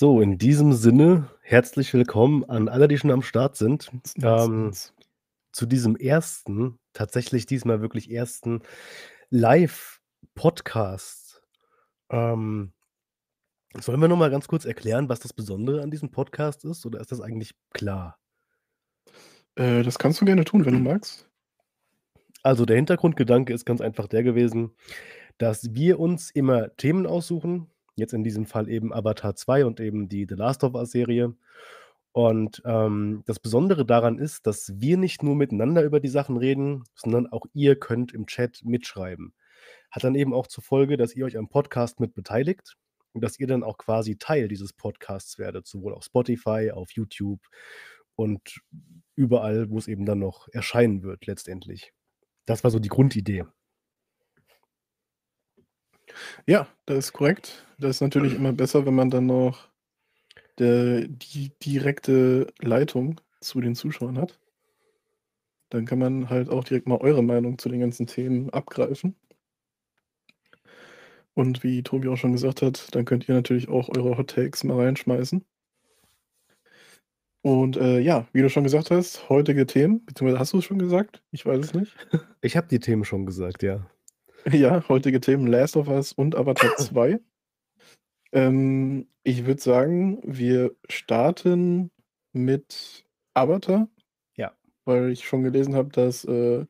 So, in diesem Sinne, herzlich willkommen an alle, die schon am Start sind. Ähm, zu diesem ersten, tatsächlich diesmal wirklich ersten Live-Podcast. Ähm, sollen wir noch mal ganz kurz erklären, was das Besondere an diesem Podcast ist, oder ist das eigentlich klar? Äh, das kannst du gerne tun, wenn du magst. Also, der Hintergrundgedanke ist ganz einfach der gewesen, dass wir uns immer Themen aussuchen, jetzt in diesem Fall eben Avatar 2 und eben die The Last of Us-Serie. Und, ähm, das Besondere daran ist, dass wir nicht nur miteinander über die Sachen reden, sondern auch ihr könnt im Chat mitschreiben. Hat dann eben auch zur Folge, dass ihr euch am Podcast mit beteiligt und dass ihr dann auch quasi Teil dieses Podcasts werdet, sowohl auf Spotify, auf YouTube und überall, wo es eben dann noch erscheinen wird letztendlich. Das war so die Grundidee. Ja, das ist korrekt. Das ist natürlich immer besser, wenn man dann noch der die direkte Leitung zu den Zuschauern hat. Dann kann man halt auch direkt mal eure Meinung zu den ganzen Themen abgreifen. Und wie Tobi auch schon gesagt hat, dann könnt ihr natürlich auch eure Hot Takes mal reinschmeißen. Und, äh, ja, wie du schon gesagt hast, heutige Themen, beziehungsweise hast du es schon gesagt? Ich weiß es nicht. Ich habe die Themen schon gesagt, ja. Ja, heutige Themen Last of Us und Avatar 2. Ähm, ich würde sagen, wir starten mit Avatar. Ja. Weil ich schon gelesen habe, dass äh,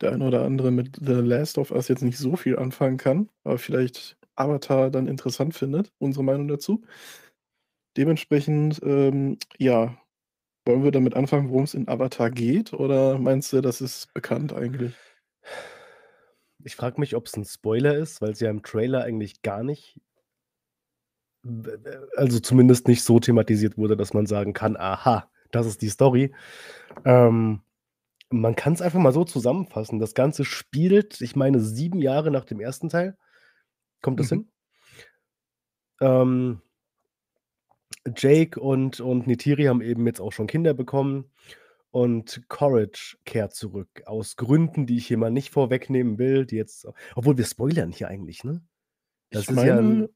der eine oder andere mit The Last of Us jetzt nicht so viel anfangen kann, aber vielleicht Avatar dann interessant findet, unsere Meinung dazu. Dementsprechend, ähm, ja, wollen wir damit anfangen, worum es in Avatar geht, oder meinst du, das ist bekannt eigentlich? Ich frage mich, ob es ein Spoiler ist, weil es ja im Trailer eigentlich gar nicht also zumindest nicht so thematisiert wurde, dass man sagen kann: „Aha, das ist die Story.“ Ähm, man es einfach mal so zusammenfassen. Das Ganze spielt, ich meine, sieben Jahre nach dem ersten Teil. Kommt das Mhm. hin? Ähm Jake und und Neytiri haben eben jetzt auch schon Kinder bekommen und Courage kehrt zurück aus Gründen, die ich hier mal nicht vorwegnehmen will, die jetzt obwohl wir spoilern hier eigentlich, ne? Ich Das ist ja 'n meine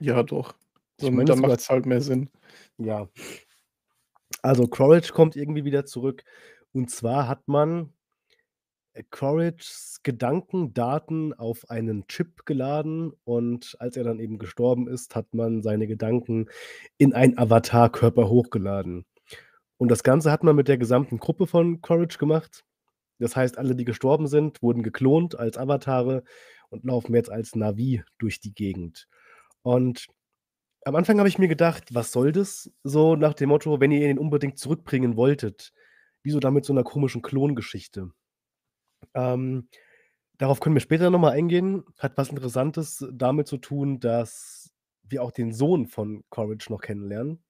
ja doch. Ich Und meine dann sogar macht's halt mehr Sinn. Ja. Also, Courage kommt irgendwie wieder zurück. Und zwar hat man, äh, Courages Gedankendaten auf einen Chip geladen und als er dann eben gestorben ist, hat man seine Gedanken in einen Avatarkörper hochgeladen. Und das Ganze hat man mit der gesamten Gruppe von Courage gemacht. Das heißt, alle, die gestorben sind, wurden geklont als Avatare und laufen jetzt als Na'vi durch die Gegend. Und am Anfang habe ich mir gedacht: „Was soll das?“ So nach dem Motto, wenn ihr ihn unbedingt zurückbringen wolltet, wieso dann mit so 'ner komischen Klongeschichte? Ähm, darauf können wir später noch mal eingehen. Hat was Interessantes damit zu tun, dass wir auch den Sohn von Courage noch kennenlernen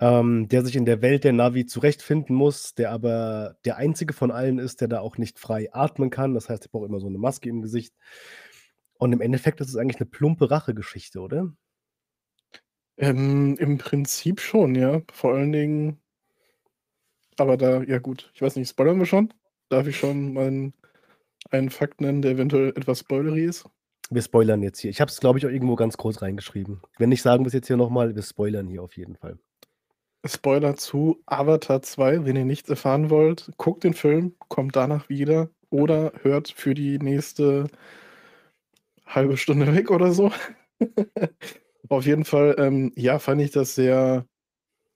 ähm, der sich in der Welt der Na'vi zurechtfinden muss, der aber der Einzige von allen ist, der da auch nicht frei atmen kann. Das heißt, er braucht immer so 'ne Maske im Gesicht. Und im Endeffekt ist es eigentlich 'ne plumpe Rachegeschichte, oder? Ähm, im Prinzip schon, ja. Vor allen Dingen aber da ja gut, ich weiß nicht, spoilern wir schon? Darf ich schon mal einen Fakt nennen, der eventuell etwas spoilery ist? Wir spoilern jetzt hier. Ich habe es, glaube ich, auch irgendwo ganz groß reingeschrieben. Wenn nicht, sagen wir's jetzt hier noch mal. Wir spoilern hier auf jeden Fall. Spoiler zu Avatar 2, wenn ihr nichts erfahren wollt, guckt den Film, kommt danach wieder oder hört für die nächste halbe Stunde weg oder so. Auf jeden Fall, ähm, ja, fand ich das sehr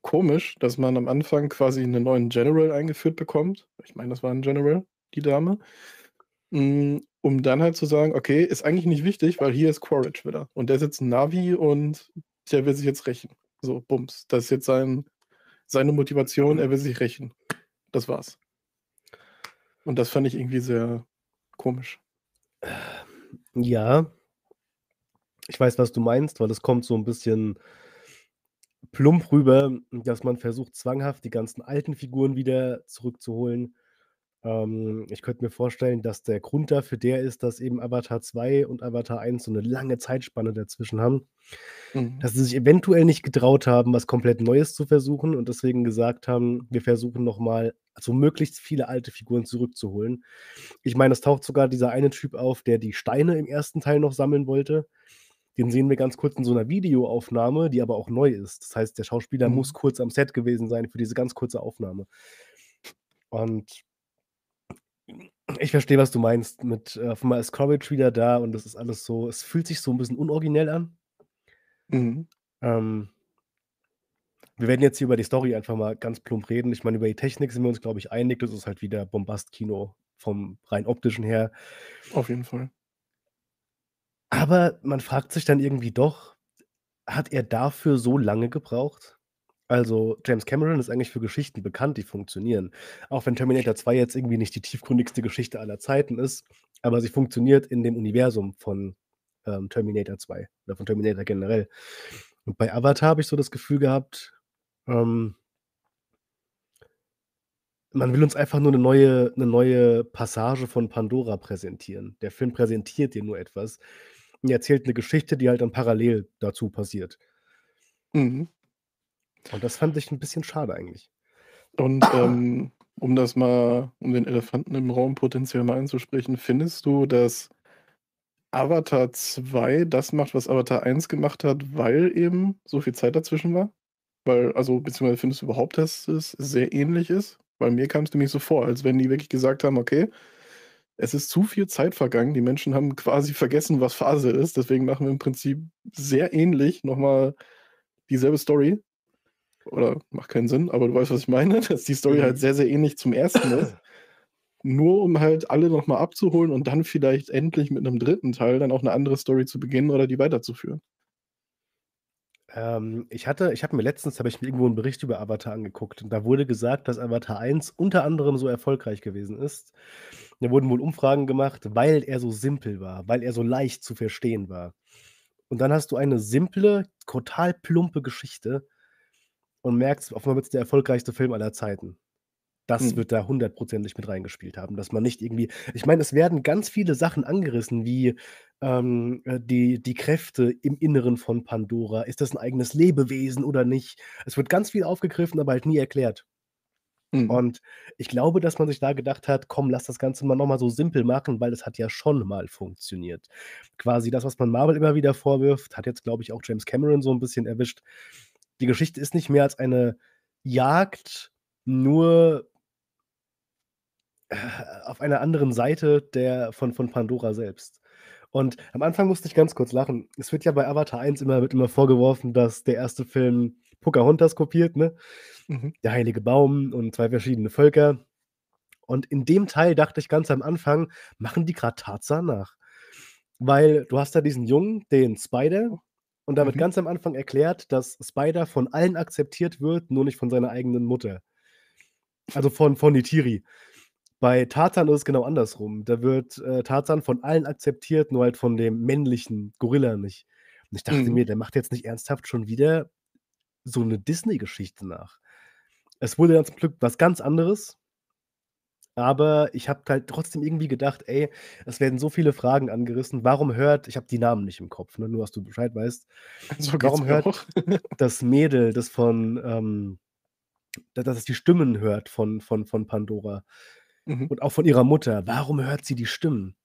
komisch, dass man am Anfang quasi 'nen neuen General eingeführt bekommt. Ich meine, das war 'n General, die Dame. Hm, um dann halt zu sagen: „Okay, ist eigentlich nicht wichtig, weil hier ist Quaritch wieder und der ist jetzt 'n Na'vi und der will sich jetzt rächen.“ So, Bums. Das ist jetzt sein seine Motivation, er will sich rächen. Das war's. Und das fand ich irgendwie sehr komisch. Ja. Ich weiß, was du meinst, weil es kommt so 'n bisschen plump rüber, dass man versucht, zwanghaft die ganzen alten Figuren wieder zurückzuholen. Ähm, ich könnte mir vorstellen, dass der Grund dafür der ist, dass eben Avatar 2 und Avatar 1 so 'ne lange Zeitspanne dazwischen haben. Mhm. Dass sie sich eventuell nicht getraut haben, was komplett Neues zu versuchen und deswegen gesagt haben: „Wir versuchen noch mal, so möglichst viele alte Figuren zurückzuholen.“ Ich meine, es taucht sogar dieser eine Typ auf, der die Steine im ersten Teil noch sammeln wollte. den sehen wir ganz kurz in so 'ner Videoaufnahme, die aber auch neu ist. Das heißt, der Schauspieler muss Mhm. kurz am Set gewesen sein für diese ganz kurze Aufnahme. Und ich verstehe, was du meinst mit, äh, auf einmal ist Quaritch wieder da und das ist alles so es fühlt sich so 'n bisschen unoriginell an. Mhm. Ähm wir werden jetzt hier über die Story einfach mal ganz plump reden. Ich meine, über die Technik sind wir uns, glaube ich, einig. Das ist halt wieder Bombast-Kino vom rein optischen her. Auf jeden Fall. Aber man fragt sich dann irgendwie doch: Hat er dafür so lange gebraucht? Also, James Cameron ist eigentlich für Geschichten bekannt, die funktionieren. Auch wenn Terminator 2 jetzt irgendwie nicht die tiefgründigste Geschichte aller Zeiten ist, aber sie funktioniert in dem Universum von, ähm, Terminator 2 oder von Terminator generell. Und bei Avatar habe ich so das Gefühl gehabt, ähm man will uns einfach nur 'ne neue 'ne neue Passage von Pandora präsentieren. Der Film präsentiert dir nur etwas und erzählt 'ne Geschichte, die halt dann parallel dazu passiert. Mhm. Und das fand ich 'n bisschen schade eigentlich. Und, ähm, um das mal um den Elefanten im Raum potenziell mal anzusprechen, findest du, dass Avatar 2 das macht, was Avatar 1 gemacht hat, weil eben so viel Zeit dazwischen war? Weil also, beziehungsweise findest du überhaupt, dass es sehr ähnlich ist? Weil mir kam's nämlich so vor, als wenn die wirklich gesagt haben: „Okay, es ist zu viel Zeit vergangen. Die Menschen haben quasi vergessen, was Phase ist. Deswegen machen wir im Prinzip sehr ähnlich noch mal dieselbe Story.“ Oder macht keinen Sinn, aber du weißt, was ich meine, dass die Story halt Mhm. sehr, sehr ähnlich zum 1. ist. Nur um halt alle noch mal abzuholen und dann vielleicht endlich mit 'nem 3. Teil dann auch 'ne andere Story zu beginnen oder die weiterzuführen. Ähm, ich hatte ich habe mir letztens habe ich mir irgendwo 'n Bericht über Avatar angeguckt und da wurde gesagt, dass Avatar 1 unter anderem so erfolgreich gewesen ist. Da wurden wohl Umfragen gemacht, weil er so simpel war, weil er so leicht zu verstehen war. Und dann hast du eine simple, total plumpe Geschichte und merkst, auf einmal wird's der erfolgreichste Film aller Zeiten. Das Mhm. wird da hundertprozentig mit reingespielt haben, dass man nicht irgendwie ich meine, es werden ganz viele Sachen angerissen wie, ähm, äh, die die Kräfte im Inneren von Pandora. Ist das 'n eigenes Lebewesen oder nicht? Es wird ganz viel aufgegriffen, aber halt nie erklärt. Mhm. Und ich glaube, dass man sich da gedacht hat: „Komm, lass das Ganze mal noch mal so simpel machen, weil das hat ja schon mal funktioniert.“ Quasi das, was man Marvel immer wieder vorwirft, hat jetzt, glaube ich, auch James Cameron so 'n bisschen erwischt. Die Geschichte ist nicht mehr als eine Jagd, nur äh, auf einer anderen Seite der von von Pandora selbst. Und am Anfang musste ich ganz kurz lachen. Es wird ja bei Avatar 1 immer wird immer vorgeworfen, dass der 1. Film Pocahontas kopiert, ne? Mhm. Der heilige Baum und 2 verschiedene Völker. Und in dem Teil dachte ich ganz am Anfang: „Machen die grad Tarzan nach?“ Weil du hast da diesen Jungen, den Spider, und da wird Mhm. ganz am Anfang erklärt, dass Spider von allen akzeptiert wird, nur nicht von seiner eigenen Mutter. Also, von von Neytiri. Bei Tarzan ist es genau andersrum. Da wird, äh, Tarzan von allen akzeptiert, nur halt von dem männlichen Gorilla nicht. Und ich dachte Mhm. mir, der macht jetzt nicht ernsthaft schon wieder so 'ne Disney-Geschichte nach. Es wurde dann zum Glück was ganz anderes. Aber ich habe halt trotzdem irgendwie gedacht: „Ey, es werden so viele Fragen angerissen. Warum hört“ ich habe die Namen nicht im Kopf, ne, nur dass du Bescheid weißt. So Warum hört das Mädel, das von, ähm da dass es die Stimmen hört von von von Pandora Mhm. und auch von ihrer Mutter. Warum hört sie die Stimmen?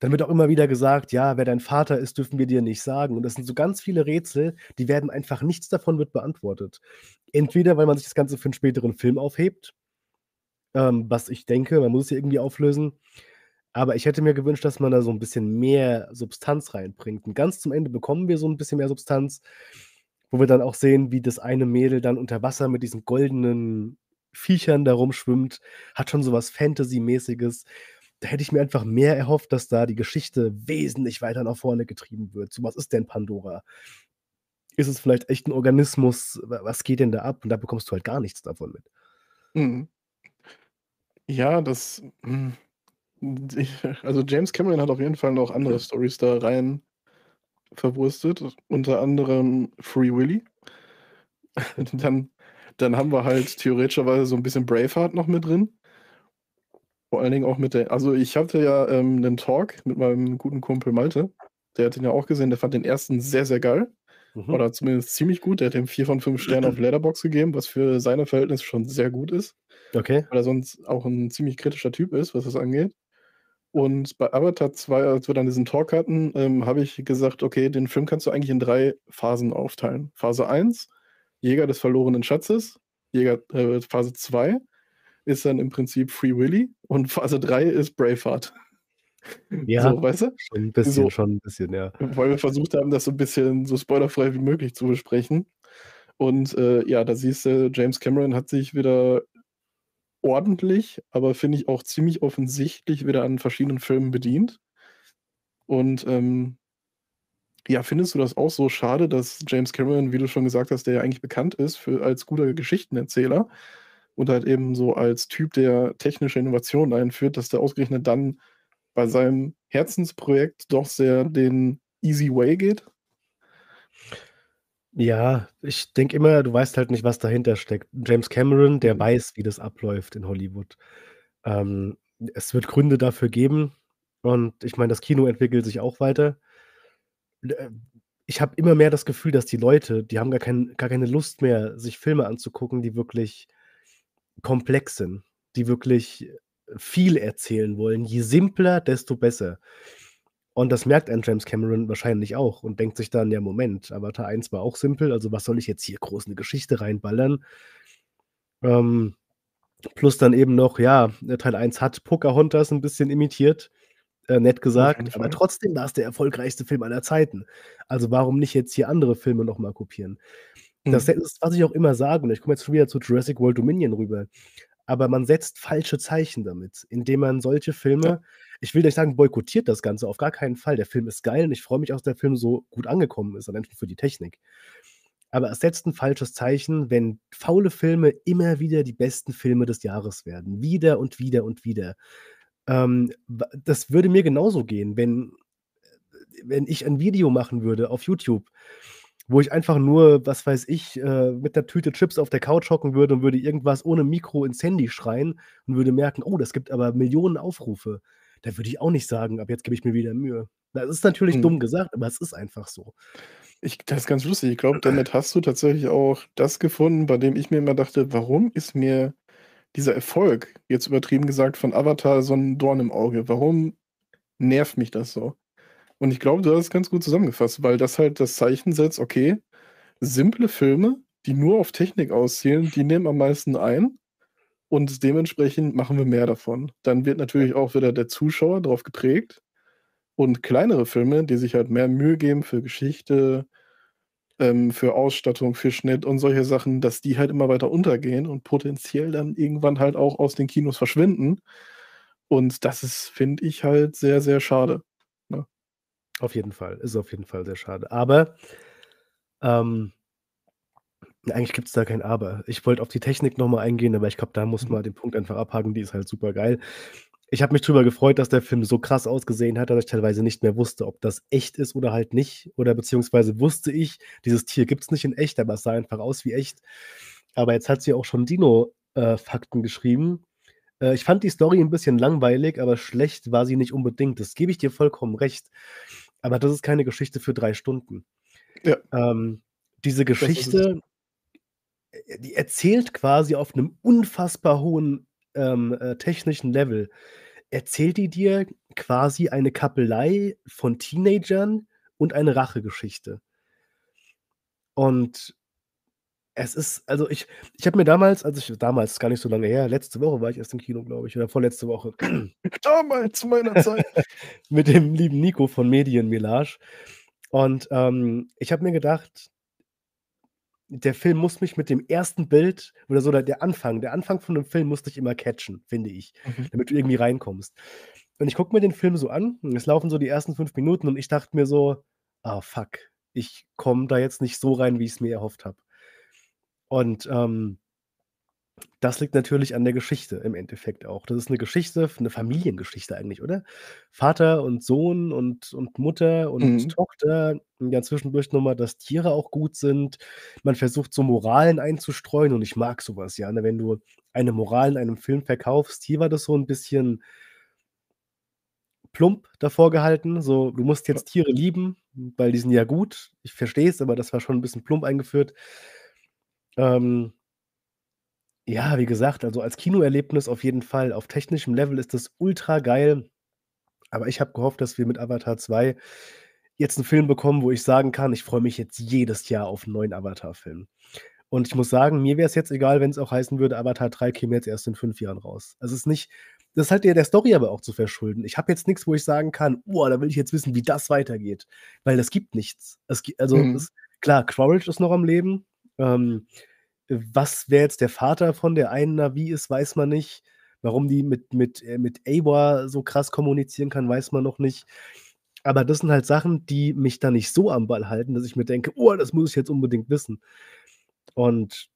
Dann wird auch immer wieder gesagt: „Ja, wer dein Vater ist, dürfen wir dir nicht sagen.“ Und das sind so ganz viele Rätsel, die werden einfach nichts davon wird beantwortet. Entweder, weil man sich das Ganze für 'n späteren Film aufhebt, ähm, was ich denke, man muss es ja irgendwie auflösen. Aber ich hätte mir gewünscht, dass man da so 'n bisschen mehr Substanz reinbringt. Und ganz zum Ende bekommen wir so 'n bisschen mehr Substanz, wo wir dann auch sehen, wie das eine Mädel dann unter Wasser mit diesen goldenen Viechern da rumschwimmt. Hat schon so was Fantasymäßiges. Da hätte ich mir einfach mehr erhofft, dass da die Geschichte wesentlich weiter nach vorne getrieben wird. So, was ist denn Pandora? Ist es vielleicht echt 'n Organismus? Wa was geht denn da ab? Und da bekommst du halt gar nichts davon mit. Mhm. Ja, das hm, also, James Cameron hat auf jeden Fall noch andere Storys da rein verwurstet, unter anderem Free Willy. Dann dann haben wir halt theoretischerweise so 'n bisschen Braveheart noch mit drin. Vor allen Dingen auch mit der also, ich hatte ja, ähm, 'nen Talk mit meinem guten Kumpel Malte. Der hat den ja auch gesehen, der fand den 1. sehr, sehr geil Mhm. oder zumindest ziemlich gut. Der hat dem 4 von 5 Sternen auf Letterboxd gegeben, was für seine Verhältnisse schon sehr gut ist, Okay. weil er sonst auch 'n ziemlich kritischer Typ ist, was das angeht. Und bei Avatar 2, als wir dann diesen Talk hatten, ähm, habe ich gesagt: „Okay, den Film kannst du eigentlich in 3 Phasen aufteilen. Phase 1, Jäger des verlorenen Schatzes, Jäger äh, Phase 2 ist dann im Prinzip Free Willy und Phase 3 ist Braveheart.“ Ja, So, weißt du? schon 'n bisschen So. schon 'n bisschen, ja. Weil wir versucht haben, das so 'n bisschen so spoilerfrei wie möglich zu besprechen. Und, äh, ja, da siehst du, James Cameron hat sich wieder ordentlich, aber finde ich auch ziemlich offensichtlich wieder an verschiedenen Filmen bedient. Und, ähm ja, findest du das auch so schade, dass James Cameron, wie du schon gesagt hast, der ja eigentlich bekannt ist für als guter Geschichtenerzähler und halt eben so als Typ, der technische Innovationen einführt, dass der ausgerechnet dann bei seinem Herzensprojekt doch sehr den easy way geht? Ja, ich denke immer, du weißt halt nicht, was dahinter steckt. James Cameron, der Mhm. weiß, wie das abläuft in Hollywood. Ähm, es wird Gründe dafür geben und ich meine, das Kino entwickelt sich auch weiter. Äh, ich habe immer mehr das Gefühl, dass die Leute, die haben gar kein gar keine Lust mehr, sich Filme anzugucken, die wirklich komplex sind, die wirklich viel erzählen wollen. Je simpler, desto besser. Und das merkt ein James Cameron wahrscheinlich auch und denkt sich dann: „Ja, Moment, Avatar 1 war auch simpel, also was soll ich jetzt hier groß 'ne Geschichte reinballern?“ Ähm, plus dann eben noch, ja, äh, Teil 1 hat Pocahontas 'n bisschen imitiert, äh, nett gesagt, aber trotzdem war's der erfolgreichste Film aller Zeiten. Also, warum nicht jetzt hier andere Filme noch mal kopieren? Das Mhm. ist, was ich auch immer sage, und ich komme jetzt schon wieder zu Jurassic World Dominion rüber, aber man setzt falsche Zeichen damit, indem man solche Ja. Ich will nicht sagen, boykottiert das Ganze, auf gar keinen Fall. Der Film ist geil und ich freue mich dass der Film so gut angekommen ist, allein schon für die Technik. Aber es setzt 'n falsches Zeichen, wenn faule Filme immer wieder die besten Filme des Jahres werden, wieder und wieder und wieder. Ähm, das würde mir genauso gehen, wenn wenn ich ein Video machen würde auf YouTube, wo ich einfach nur, was weiß ich, äh, mit 'ner Tüte Chips auf der Couch hocken würde und würde irgendwas ohne Mikro ins Handy schreien und würde merken: „Oh, das gibt aber Millionen Aufrufe.“ Da würde ich auch nicht sagen: „Ab jetzt gebe ich mir wieder Mühe.“ Das ist natürlich Mhm. dumm gesagt, aber es ist einfach so. Ich das ist ganz lustig. Ich glaube, damit hast du tatsächlich auch das gefunden, bei dem ich mir immer dachte: „Warum ist mir dieser Erfolg, jetzt übertrieben gesagt, von Avatar so 'n Dorn im Auge? Warum nervt mich das so?“ Und ich glaube, du hast es ganz gut zusammengefasst, weil das halt das Zeichen setzt: Okay, simple Filme, die nur auf Technik auszielen, die nehmen am meisten ein und dementsprechend machen wir mehr davon. Dann wird Ja. natürlich auch wieder der Zuschauer drauf geprägt und kleinere Filme, die sich halt mehr Mühe geben für Geschichte, ähm, für Ausstattung, für Schnitt und solche Sachen, dass die halt immer weiter untergehen und potenziell dann irgendwann halt auch aus den Kinos verschwinden. Und das ist, finde ich halt sehr, sehr schade, ne? Auf jeden Fall, ist auf jeden Fall sehr schade. Aber ähm eigentlich gibt's da kein Aber. Ich wollte auf die Technik noch mal eingehen, aber ich glaube, da muss Mhm. man den Punkt einfach abhaken, die ist halt supergeil. Ich habe mich drüber gefreut, dass der Film so krass ausgesehen hat, dass ich teilweise nicht mehr wusste, ob das echt ist oder halt nicht. Oder beziehungsweise wusste ich, dieses Tier gibt's nicht in echt, aber es sah einfach aus wie echt. Aber jetzt hat sie auch schon Dino äh, Fakten geschrieben. Äh, ich fand die Story 'n bisschen langweilig, aber schlecht war sie nicht unbedingt. Das gebe ich dir vollkommen recht. Aber das ist keine Geschichte für 3 Stunden. Ja. Ähm, diese Das ist es. Geschichte die erzählt quasi auf 'nem unfassbar hohen, ähm, äh, technischen Level erzählt die dir quasi eine Kappelei von Teenagern und eine Rachegeschichte. Und es ist also, ich ich habe mir damals als ich damals, ist gar nicht so lange her, letzte Woche war ich erst im Kino, glaube ich, oder vorletzte Woche Damals zu meiner Zeit. mit dem lieben Nico von Medienmelange. Und, ähm, ich habe mir gedacht der Film muss mich mit dem 1. Bild oder so der der Anfang der Anfang von 'nem Film muss dich immer catchen, finde ich, Mhm. damit du irgendwie reinkommst. Und ich gucke mir den Film so an und es laufen so die ersten 5 Minuten und ich dachte mir so: „Ah, fuck, ich komme da jetzt nicht so rein, wie ich's mir erhofft habe.“ Und, ähm das liegt natürlich an der Geschichte im Endeffekt auch. Das ist 'ne Geschichte f 'ne Familiengeschichte eigentlich, oder? Vater und Sohn und und Mutter und Mhm. Tochter und dann zwischendurch noch mal, dass Tiere auch gut sind. Man versucht so Moralen einzustreuen und ich mag so was, ja, ne? Wenn du eine Moral in einem Film verkaufst. Hier war das so 'n bisschen plump davor gehalten, so: „Du musst Ja. jetzt Tiere lieben, weil die sind ja gut.“ Ich verstehe es, aber das war schon 'n bisschen plump eingeführt. Ähm ja, wie gesagt, also, als Kinoerlebnis auf jeden Fall. Auf technischem Level ist das ultrageil. Aber ich habe gehofft, dass wir mit Avatar 2 jetzt 'n Film bekommen, wo ich sagen kann: „Ich freue mich jetzt jedes Jahr auf 'n neuen Avatar-Film.“ Und ich muss sagen, mir wäre es jetzt egal, wenn's auch heißen würde, Avatar 3 käme jetzt erst in 5 Jahren raus. Also, es ist nicht das ist halt eher der Story aber auch zu verschulden. Ich habe jetzt nix, wo ich sagen kann: „Boah, da will ich jetzt wissen, wie das weitergeht“, weil es gibt nichts. Es also, Mhm. es klar, Quaritch ist noch am Leben. Ähm, was wer jetzt der Vater von der einen Na'vi ist, weiß man nicht. Warum die mit mit äh, mit Eywa so krass kommunizieren kann, weiß man noch nicht. Aber das sind halt Sachen, die mich da nicht so am Ball halten, dass ich mir denke: „Oh, das muss ich jetzt unbedingt wissen.“ Und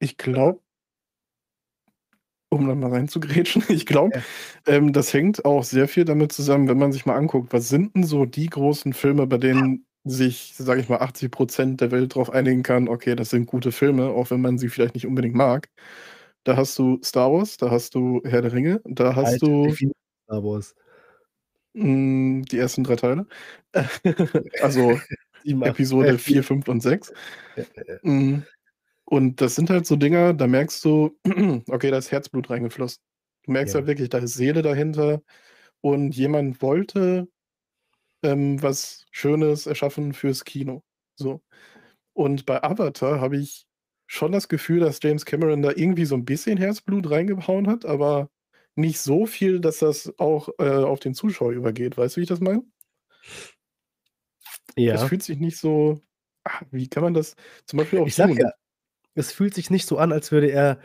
Ich glaube um da mal reinzugrätschen, ich glaube, Ja. ähm, das hängt auch sehr viel damit zusammen, wenn man sich mal anguckt, was sind 'n so die großen Filme, bei denen sich, sage ich mal, 80 % der Welt drauf einigen kann: „Okay, das sind gute Filme“, auch wenn man sie vielleicht nicht unbedingt mag. Da hast du Star Wars, da hast du Herr der Ringe, da hast Alter, du Star Wars. hm, die ersten 3 Teile. Also, 7, 8, äh, Episode 4. 4, 5 und 6. Ja, ja, ja. Hm, und das sind halt so Dinger, da merkst du, okay, da ist Herzblut reingeflossen. Du merkst halt Ja. wirklich, da ist Seele dahinter und jemand wollte, ähm, was Schönes erschaffen fürs Kino, so. Und bei Avatar habe ich schon das Gefühl, dass James Cameron da irgendwie so 'n bisschen Herzblut reingehauen hat, aber nicht so viel, dass das auch, äh, auf den Zuschauer übergeht. Weißt du, wie ich das meine? Es Ja. fühlt sich nicht so ah, wie kann man das zum Beispiel auch Ich sage ja, tun? es fühlt sich nicht so an, als würde er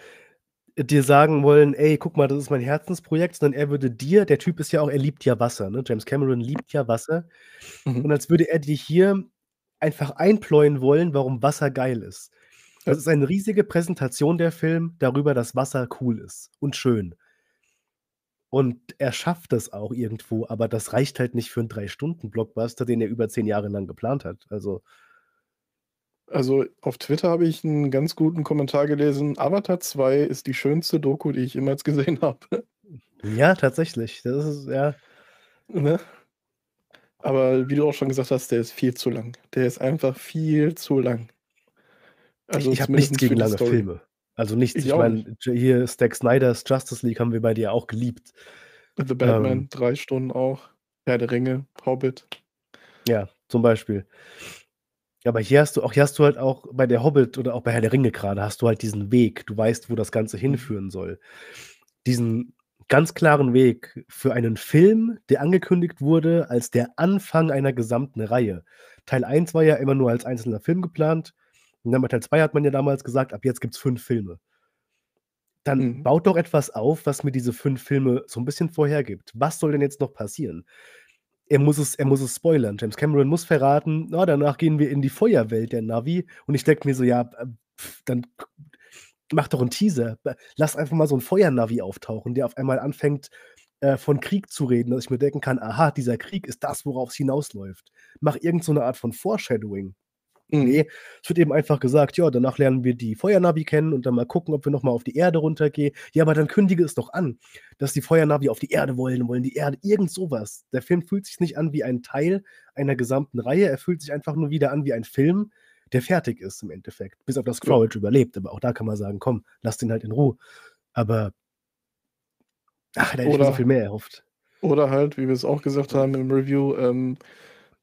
dir sagen wollen: „Ey, guck mal, das ist mein Herzensprojekt“, sondern er würde dir der Typ ist ja auch er liebt ja Wasser, ne? James Cameron liebt ja Wasser. Mhm. Und als würde er dir hier einfach einpläuen wollen, warum Wasser geil ist. Das ist eine riesige Präsentation, der Film, darüber, dass Wasser cool ist und schön. Und er schafft das auch irgendwo, aber das reicht halt nicht für 'n 3-Stunden-Blockbuster, den er über 10 Jahre lang geplant hat. Also Also, auf Twitter habe ich 'n ganz guten Kommentar gelesen: „Avatar 2 ist die schönste Doku, die ich jemals gesehen habe.“ Ja, tatsächlich. Das ist ja Ne? Aber wie du auch schon gesagt hast, der ist viel zu lang. Der ist einfach viel zu lang. Ich Also, ich habe nichts gegen lange Story. Filme. Also, nichts. Ich Ich meine, hier Zack Snyders Justice League haben wir beide ja auch geliebt. The Ähm Batman, 3 Stunden auch. Herr der Ringe, Hobbit. Ja, zum Beispiel. Aber hier hast du auch hier hast du halt auch bei der Hobbit oder auch bei Herr der Ringe grade hast du halt diesen Weg. Du weißt, wo das Ganze Mhm. hinführen soll. Diesen ganz klaren Weg für einen Film, der angekündigt wurde als der Anfang einer gesamten Reihe. Teil 1 war ja immer nur als einzelner Film geplant und dann bei Teil 2 hat man ja damals gesagt: „Ab jetzt gibt's 5 Filme.“ Dann Mhm. baut doch etwas auf, was mir diese 5 Filme so 'n bisschen vorhergibt. Was soll denn jetzt noch passieren? Er muss es er muss es spoilern. James Cameron muss verraten: „Na, danach gehen wir in die Feuerwelt der Na'vi.“ Und ich denke mir so: „Ja, äh, dann mach doch 'n Teaser. Lass einfach mal so 'n Feuer-Na'vi auftauchen, der auf einmal anfängt, äh, von Krieg zu reden, dass ich mir denken kann: „Aha, dieser Krieg ist das, worauf's hinausläuft.“ Mach irgend so Art von Foreshadowing. Mhm. Ne, es wird eben einfach gesagt: „Ja, danach lernen wir die Feuer-Na'vi kennen und dann mal gucken, ob wir noch mal auf die Erde runtergehen.“ Ja, aber dann kündige es doch an, dass die Feuer-Na'vi auf die Erde wollen wollen die Erde irgend so was. Der Film fühlt sich nicht an wie ein Teil einer gesamten Reihe. Er fühlt sich einfach nur wieder an wie ein Film, der fertig ist im Endeffekt. Bis auf dass Ja. Quaritch überlebt, aber auch da kann man sagen: „Komm, lass den halt in Ruhe.“ Aber ach, da hätte ich so viel mehr erhofft. oder halt, wie wir's auch gesagt haben im Review, ähm,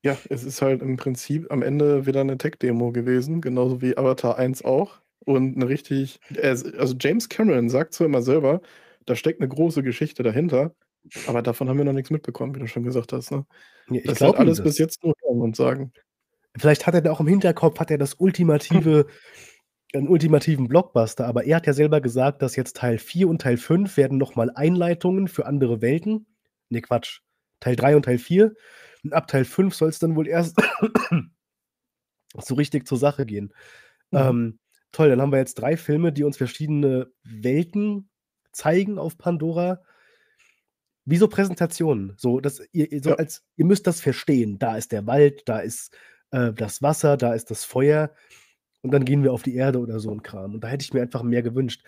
ja, es ist halt im Prinzip am Ende wieder 'ne Tech-Demo gewesen, genauso wie Avatar 1 auch und 'ne richtig also, James Cameron sagt zwar immer selber, da steckt 'ne große Geschichte dahinter, aber davon haben wir noch nix mitbekommen, wie du schon gesagt hast, ne? Ja, ich Das halt alles bis das. jetzt nur Hörensagen. Vielleicht hat er da auch im Hinterkopf hat er das ultimative 'n ultimativen Blockbuster, aber er hat ja selber gesagt, dass jetzt Teil 4 und Teil 5 werden noch mal Einleitungen für andere Welten ne, Quatsch, Teil 3 und Teil 4 und ab Teil 5 soll's dann wohl erst so richtig zur Sache gehen. Mhm. Ähm, toll, dann haben wir jetzt 3 Filme, die uns verschiedene Welten zeigen auf Pandora. Wie so Präsentationen, so dass ihr so Ja. als ihr müsst das verstehen. Da ist der Wald, da ist, äh, das Wasser, da ist das Feuer und dann gehen wir auf die Erde oder so 'n Kram. Und da hätte ich mir einfach mehr gewünscht.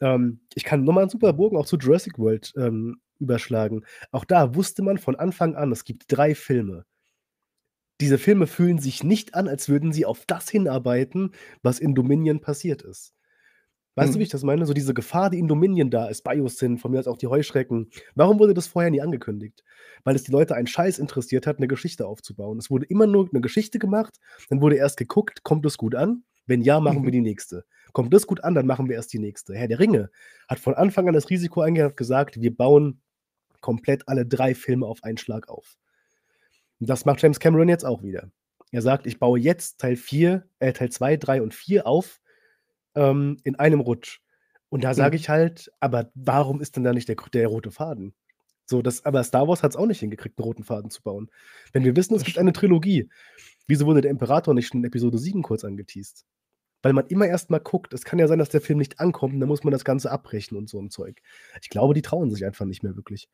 Ähm, ich kann noch mal 'n super Bogen auch zu Jurassic World, ähm, überschlagen. Auch da wusste man von Anfang an, es gibt 3 Filme. Diese Filme fühlen sich nicht an, als würden sie auf das hinarbeiten, was in Dominion passiert ist. Weißt du, wie Mhm. ich das meine? So diese Gefahr, die in Dominion da ist, Biosyn, von mir aus auch die Heuschrecken. Warum wurde das vorher nie angekündigt? Weil es die Leute einen Scheiß interessiert hat, 'ne Geschichte aufzubauen. Es wurde immer nur 'ne Geschichte gemacht, dann wurde erst geguckt, kommt es gut an? Wenn ja, machen wir Mhm. die nächste. Kommt das gut an, dann machen wir erst die nächste. Herr der Ringe hat von Anfang an das Risiko eingegangen und gesagt: „Wir bauen komplett alle 3 Filme auf einen Schlag auf.“ Und das macht James Cameron jetzt auch wieder. Er sagt: „Ich baue jetzt Teil 4 äh, Teil 2, 3 und 4 auf, ähm, in einem Rutsch.“ Und da sage Mhm. ich halt: „Aber warum ist denn da nicht der der rote Faden?“ So, das aber Star Wars hat's auch nicht hingekriegt, 'n roten Faden zu bauen. Wenn wir wissen, es gibt eine Trilogie, wieso wurde der Imperator nicht schon in Episode 7 kurz angeteast? Weil man immer erst mal guckt. Es kann ja sein, dass der Film nicht ankommt und dann muss man das Ganze abbrechen und so 'n Zeug. Ich glaube, die trauen sich einfach nicht mehr wirklich.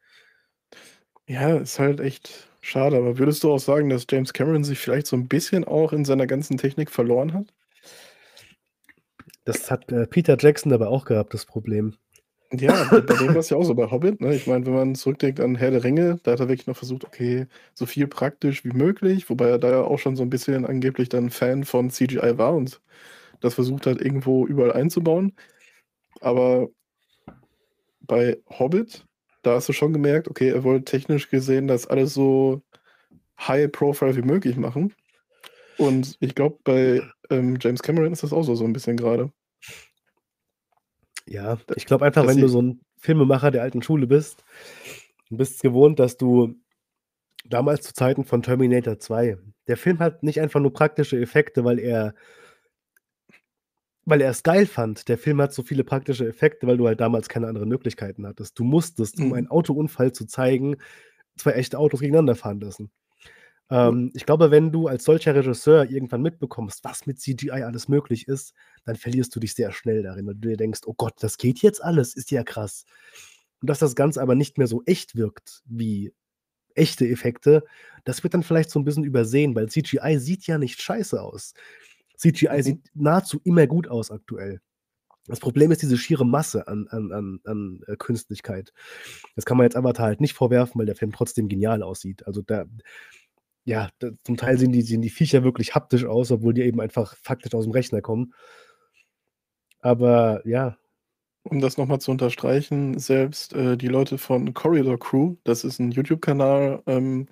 Ja, ist halt echt schade. Aber würdest du auch sagen, dass James Cameron sich vielleicht so 'n bisschen auch in seiner ganzen Technik verloren hat? Das hat, äh, Peter Jackson aber auch gehabt, das Problem. Ja, bei dem war's ja auch so, bei Hobbit, ne? Ich meine, wenn man zurückdenkt an Herr der Ringe, da hat er wirklich noch versucht, okay, so viel praktisch wie möglich, wobei er da ja auch schon so 'n bisschen angeblich dann Fan von CGI war und das versucht hat, irgendwo überall einzubauen. Aber bei Hobbit, da hast du schon gemerkt, okay, er wollte technisch gesehen das alles so high profile wie möglich machen. Und ich glaube, bei, ähm, James Cameron ist das auch so so 'n bisschen grade. Ja, ich glaube einfach, dass wenn du so 'n Filmemacher der alten Schule bist und bist's gewohnt, dass du damals zu Zeiten von Terminator 2 der Film hat nicht einfach nur praktische Effekte, weil er weil er es geil fand. Der Film hat so viele praktische Effekte, weil du halt damals keine anderen Möglichkeiten hattest. Du musstest, um einen Mhm. Autounfall zu zeigen, 2 echte Autos gegeneinander fahren lassen. Ähm, ich glaube, wenn du als solcher Regisseur irgendwann mitbekommst, was mit CGI alles möglich ist, dann verlierst du dich sehr schnell darin, weil du dir denkst: „Oh Gott, das geht jetzt alles? Ist ja krass.“ Und dass das Ganze aber nicht mehr so echt wirkt wie echte Effekte, das wird dann vielleicht so 'n bisschen übersehen, weil CGI sieht ja nicht scheiße aus. CGI Mhm. sieht nahezu immer gut aus aktuell. Das Problem ist diese schiere Masse an an an an, äh, Künstlichkeit. Das kann man jetzt Avatar halt nicht vorwerfen, weil der Film trotzdem genial aussieht. Also, da ja, da zum Teil sehen die sehen die Viecher wirklich haptisch aus, obwohl die eben einfach faktisch aus'm Rechner kommen. Aber ja. Um das noch mal zu unterstreichen, selbst, äh, die Leute von Corridor Crew, das ist 'n YouTube-Kanal, ähm,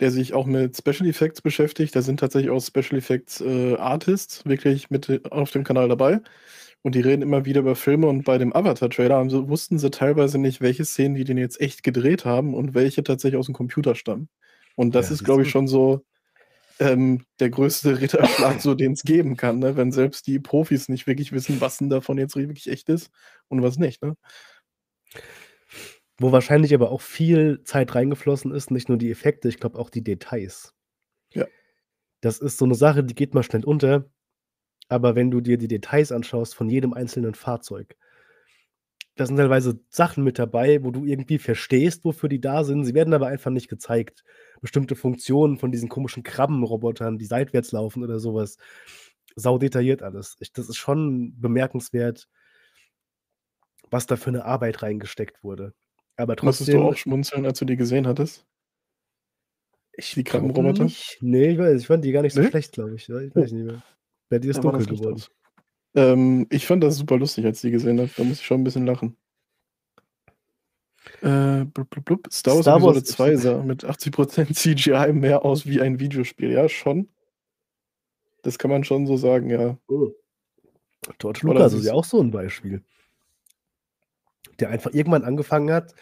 der sich auch mit Special Effects beschäftigt. Da sind tatsächlich auch Special Effects, äh, Artists wirklich mit, äh, auf dem Kanal dabei. Und die reden immer wieder über Filme und bei dem Avatar-Trailer wussten sie teilweise nicht, welche Szenen die denn jetzt echt gedreht haben und welche tatsächlich aus'm Computer stammen. Und das Ja, ist, glaube ich, schon so, ähm, der größte Ritterschlag, so den's geben kann, ne? Wenn selbst die Profis nicht wirklich wissen, was denn davon jetzt wirklich echt ist und was nicht, ne? Wo wahrscheinlich aber auch viel Zeit reingeflossen ist, nicht nur die Effekte, ich glaube auch die Details. Ja. Das ist so 'ne Sache, die geht mal schnell unter. Aber wenn du dir die Details anschaust von jedem einzelnen Fahrzeug da sind teilweise Sachen mit dabei, wo du irgendwie verstehst, wofür die da sind. Sie werden aber einfach nicht gezeigt. Bestimmte Funktionen von diesen komischen Krabbenrobotern, die seitwärts laufen oder so was. Saudetailliert alles. Ich das ist schon bemerkenswert was da für 'ne Arbeit reingesteckt wurde. Aber Musstest du trotzdem auch schmunzeln, als du die gesehen hattest? Ich Die Krabbenroboter? nicht. Ne, ich weiß ich fand die gar nicht so Ne? schlecht, glaube ich. Ja, ich weiß nicht mehr. Bei dir ist war dunkel geworden. Ähm, ich fand das super lustig, als ich die gesehen habe. Da musste ich schon 'n bisschen lachen. Äh, blub, blub, blub. Star Wars Star Wars 2 sah mit 80 % CGI mehr aus wie ein Videospiel. Ja, schon. Das kann man schon so sagen, ja. Oh. George Lucas ist ja auch so 'n Beispiel. Der einfach irgendwann angefangen hat,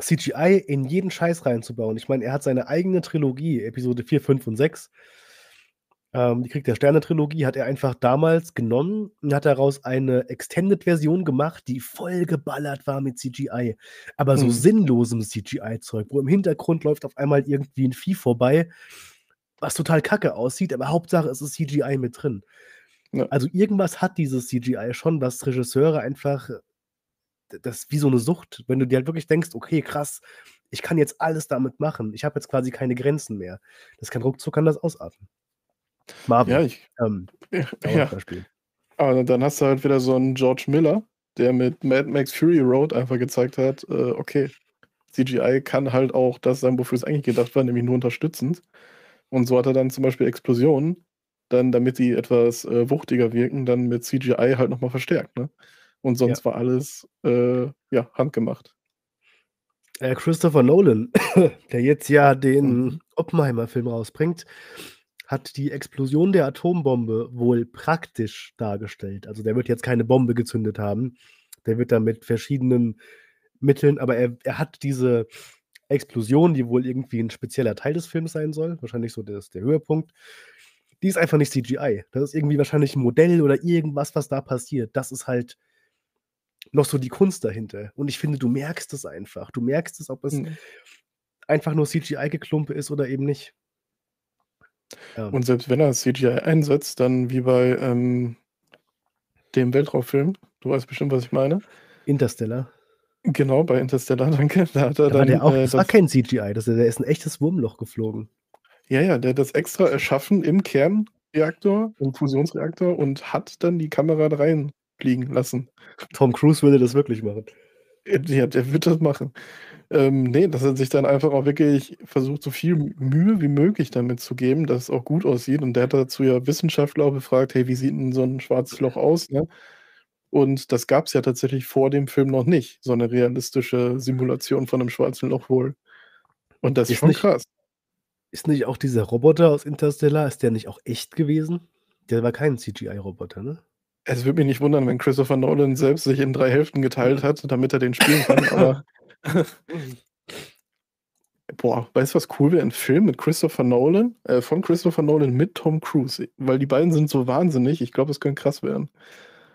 CGI in jeden Scheiß reinzubauen. Ich meine, er hat seine eigene Trilogie, Episode 4, 5 und 6 ähm, die Krieg der Sterne-Trilogie hat er einfach damals genommen und hat daraus eine Extended-Version gemacht, die vollgeballert war mit CGI, aber so Mhm. sinnlosem CGI-Zeug, wo im Hintergrund läuft auf einmal irgendwie 'n Vieh vorbei, was total kacke aussieht, aber Hauptsache es ist CGI mit drin. Ja. Also, irgendwas hat dieses CGI schon, was Regisseure einfach das wie so 'ne Sucht, wenn du dir halt wirklich denkst: „Okay, krass, ich kann jetzt alles damit machen. Ich habe jetzt quasi keine Grenzen mehr.“ Das kann ruckzuck kann das ausarten. Ja, Marvel, ich ähm, ja, ja. Beispiel. Aber dann hast du halt wieder so 'n George Miller, der mit Mad Max Fury Road einfach gezeigt hat, äh, okay, CGI kann halt auch das sein, wofür es eigentlich gedacht war, nämlich nur unterstützend. Und so hat er dann zum Beispiel Explosionen dann, damit die etwas äh, wuchtiger wirken, dann mit CGI halt nochmal verstärkt, ne? Und sonst Ja. war alles äh, ja, handgemacht. Äh, Christopher Nolan, der jetzt ja den Mhm. Oppenheimer-Film rausbringt, hat die Explosion der Atombombe wohl praktisch dargestellt. Also der wird jetzt keine Bombe gezündet haben. Der wird da mit verschiedenen Mitteln, aber er, er hat diese Explosion, die wohl irgendwie ein spezieller Teil des Films sein soll, wahrscheinlich so das, der Höhepunkt, die ist einfach nicht CGI. Das ist irgendwie wahrscheinlich ein Modell oder irgendwas, was da passiert. Das ist halt noch so die Kunst dahinter. Und ich finde, du merkst es einfach. Du merkst es, ob es Mhm. einfach nur CGI-Geklumpe ist oder eben nicht. Ja. Und selbst wenn er CGI einsetzt, dann wie bei ähm, dem Weltraumfilm, du weißt bestimmt, was ich meine. Interstellar. Genau, bei Interstellar, danke. Da hat er Da war dann der auch, äh, das war das, kein CGI, das, der ist ein echtes Wurmloch geflogen. ja, ja, der hat das extra erschaffen im Kernreaktor, im Fusionsreaktor und hat dann die Kamera da reinfliegen lassen. Tom Cruise würde das wirklich machen. Ja, der wird das machen. Ähm, nee, dass er sich dann einfach auch wirklich versucht, so viel Mühe wie möglich damit zu geben, dass es auch gut aussieht. Und der hat dazu ja Wissenschaftler auch befragt, hey, wie sieht denn so ein schwarzes Loch aus? Ne? Und das gab es ja tatsächlich vor dem Film noch nicht, so eine realistische Simulation von einem schwarzen Loch wohl. Und das ist Ist schon nicht- krass. Ist nicht auch dieser Roboter aus Interstellar, ist der nicht auch echt gewesen? Der war kein CGI-Roboter, ne? Es würde mich nicht wundern, wenn Christopher Nolan selbst sich in drei Hälften geteilt hat, damit er den spielen kann. Aber boah, weißt du, was cool wäre? Ein Film mit Christopher Nolan, äh, von Christopher Nolan mit Tom Cruise. Weil die beiden sind so wahnsinnig. Ich glaube, es könnte krass werden.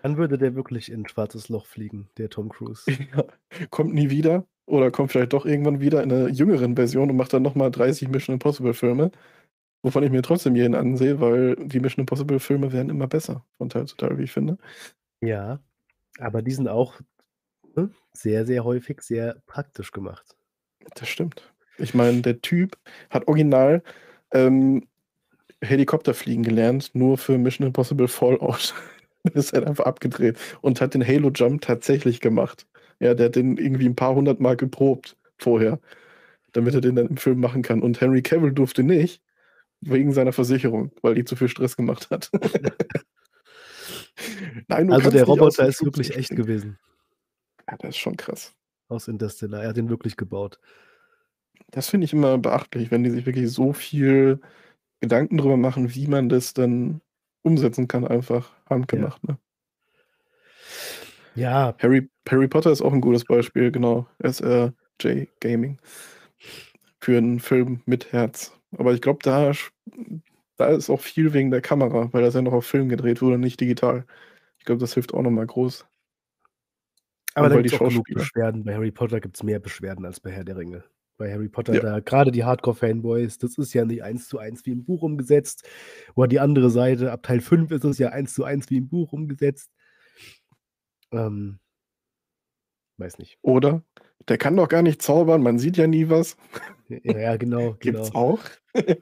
Dann würde der wirklich in ein schwarzes Loch fliegen, der Tom Cruise. Ja, kommt nie wieder oder kommt vielleicht doch irgendwann wieder in einer jüngeren Version und macht dann nochmal 30 Mission Impossible Filme. Wovon ich mir trotzdem jeden ansehe, weil die Mission Impossible Filme werden immer besser von Teil zu Teil, wie ich finde. Ja, aber die sind auch ne, sehr, sehr häufig sehr praktisch gemacht. Das stimmt. Ich meine, der Typ hat original ähm, Helikopter fliegen gelernt, nur für Mission Impossible Fallout. ist halt einfach abgedreht und hat den Halo Jump tatsächlich gemacht. Ja, der hat den irgendwie ein paar hundert Mal geprobt vorher, damit er den dann im Film machen kann. Und Henry Cavill durfte nicht, wegen seiner Versicherung, weil die zu viel Stress gemacht hat. Nein, Also der Roboter ist wirklich Flugzeug echt gewesen Ja, das ist schon krass. aus Interstellar. Er hat den wirklich gebaut. Das finde ich immer beachtlich, wenn die sich wirklich so viel Gedanken drüber machen, wie man das dann umsetzen kann, einfach handgemacht. Ne? Ja, Harry, Harry Potter ist auch ein gutes Beispiel, genau. SRJ Gaming. Für einen Film mit Herz. Aber ich glaube, da, da ist auch viel wegen der Kamera, weil das ja noch auf Film gedreht wurde, nicht digital. Ich glaube, das hilft auch nochmal groß. aber Und da gibt es auch genug Beschwerden. Bei Harry Potter gibt es mehr Beschwerden als bei Herr der Ringe. Bei Harry Potter, Ja. da gerade die Hardcore-Fanboys, das ist ja nicht eins zu eins wie im Buch umgesetzt. Oder die andere Seite, ab Teil 5 ist es ja eins zu eins wie im Buch umgesetzt. Ähm, weiß nicht. Oder? Der kann doch gar nicht zaubern, man sieht ja nie was. Ja, genau, Gibt's genau. auch.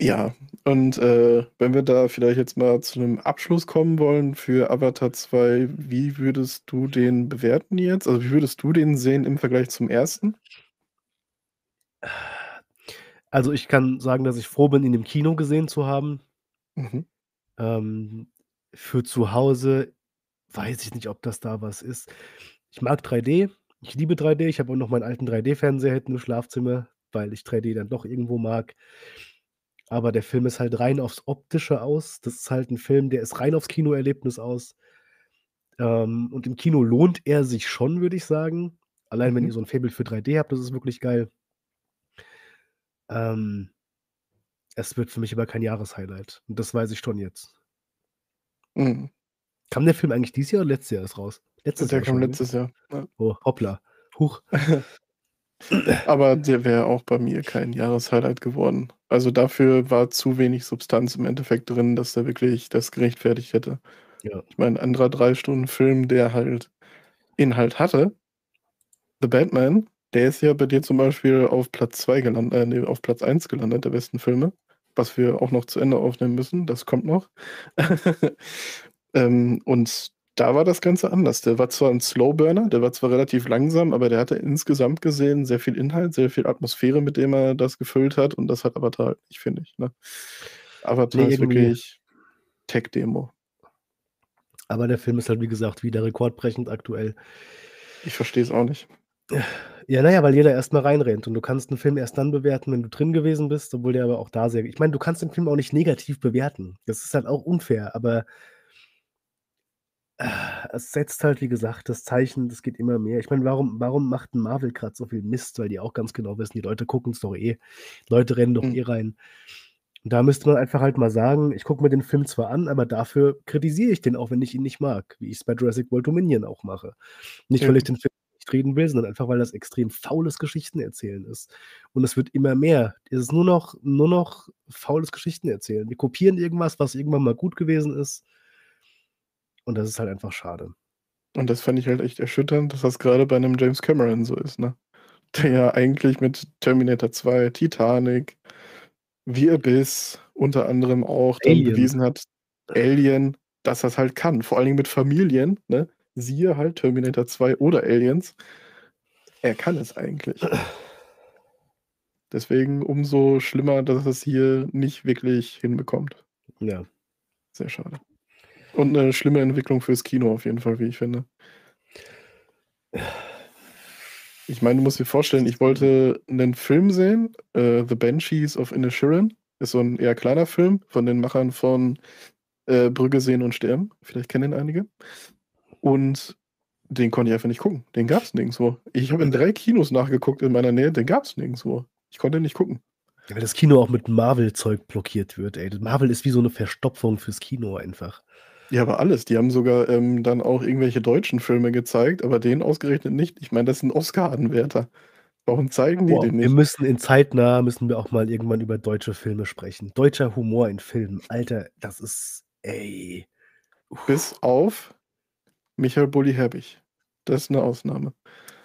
ja, und äh, wenn wir da vielleicht jetzt mal zu einem Abschluss kommen wollen für Avatar 2, wie würdest du den bewerten jetzt? Also wie würdest du den sehen im Vergleich zum ersten? Also ich kann sagen, dass ich froh bin, ihn im Kino gesehen zu haben. Mhm. Ähm, für zu Hause weiß ich nicht, ob das da was ist. Ich mag 3D. Ich liebe 3D. Ich habe auch noch meinen alten 3D-Fernseher hinten im Schlafzimmer, weil ich 3D dann doch irgendwo mag. Aber der Film ist halt rein aufs Optische aus. Das ist halt ein Film, der ist rein aufs Kinoerlebnis aus. Ähm, und im Kino lohnt er sich schon, würde ich sagen. Allein wenn Mhm. ihr so ein Faible für 3D habt, das ist wirklich geil. Ähm, es wird für mich aber kein Jahreshighlight. Und das weiß ich schon jetzt. Mhm. Kam der Film eigentlich dieses Jahr oder letztes Jahr ist raus? Letztes Der Jahr kam schon, ne? letztes Jahr. Ja. Oh, hoppla. Huch. Aber der wäre auch bei mir kein Jahreshighlight geworden. Also dafür war zu wenig Substanz im Endeffekt drin, dass der wirklich das gerechtfertigt hätte. Ja. Ich meine, ein anderer drei Stunden Film, der halt Inhalt hatte, The Batman, der ist ja bei dir zum Beispiel auf Platz 2 gelandet, äh, nee, auf Platz 1 gelandet, der besten Filme, was wir auch noch zu Ende aufnehmen müssen, das kommt noch. ähm, und da war das Ganze anders. Der war zwar ein Slowburner, der war zwar relativ langsam, aber der hatte insgesamt gesehen sehr viel Inhalt, sehr viel Atmosphäre, mit dem er das gefüllt hat und das hat Avatar halt nicht, finde ich. Ne? Avatar Ne, ist wirklich Tech-Demo. Aber der Film ist halt, wie gesagt, wieder rekordbrechend aktuell. Ich verstehe es auch nicht. Ja, na ja, weil jeder erst mal reinrennt und du kannst 'n Film erst dann bewerten, wenn du drin gewesen bist, obwohl der aber auch da sehr ich meine, du kannst den Film auch nicht negativ bewerten. Das ist halt auch unfair, aber es setzt halt, wie gesagt, das Zeichen, das geht immer mehr. Ich meine, warum warum macht 'n Marvel grad so viel Mist? Weil die auch ganz genau wissen, die Leute gucken's doch eh. Leute rennen doch Mhm. eh rein. Und da müsste man einfach halt mal sagen: „Ich gucke mir den Film zwar an, aber dafür kritisiere ich den auch, wenn ich ihn nicht mag“, wie ich's bei Jurassic World Dominion auch mache. Nicht, weil Ja. ich den Film nicht reden will, sondern einfach, weil das extrem faules Geschichtenerzählen ist. Und es wird immer mehr. Es ist nur noch nur noch faules Geschichtenerzählen. Wir kopieren irgendwas, was irgendwann mal gut gewesen ist. Und das ist halt einfach schade. Und das fand ich halt echt erschütternd, dass das grade bei 'nem James Cameron so ist, ne? Der ja eigentlich mit Terminator 2, Titanic, The Abyss unter anderem auch dann Alien. bewiesen hat Alien, dass er's halt kann, vor allen Dingen mit Familien, ne? Siehe halt Terminator 2 oder Aliens. Er kann es eigentlich. Deswegen umso schlimmer, dass er's hier nicht wirklich hinbekommt. Ja. Sehr schade. Und 'ne schlimme Entwicklung fürs Kino auf jeden Fall, wie ich finde. Ich meine, du musst dir vorstellen, ich wollte 'nen Film sehen, äh, „The Banshees of Inisherin“. Ist so 'n eher kleiner Film von den Machern von, äh, „Brügge sehen und sterben“. Vielleicht kennen den einige. Und den konnte ich einfach nicht gucken. Den gab's nirgendswo. Ich habe in 3 Kinos nachgeguckt in meiner Nähe, den gab's nirgendswo. Ich konnte ihn nicht gucken. Ja, weil das Kino auch mit Marvel-Zeug blockiert wird, ey. Marvel ist wie so 'ne Verstopfung fürs Kino einfach. Ja, aber alles. Die haben sogar, ähm, dann auch irgendwelche deutschen Filme gezeigt, aber den ausgerechnet nicht. Ich meine, das 'n Oscar-Anwärter. Warum zeigen die Boah, den wir nicht? müssen in zeitnah müssen wir auch mal irgendwann über deutsche Filme sprechen. Deutscher Humor in Filmen. Alter, das ist ey. Bis auf Michael Bulli Herbig. Das ist 'ne Ausnahme.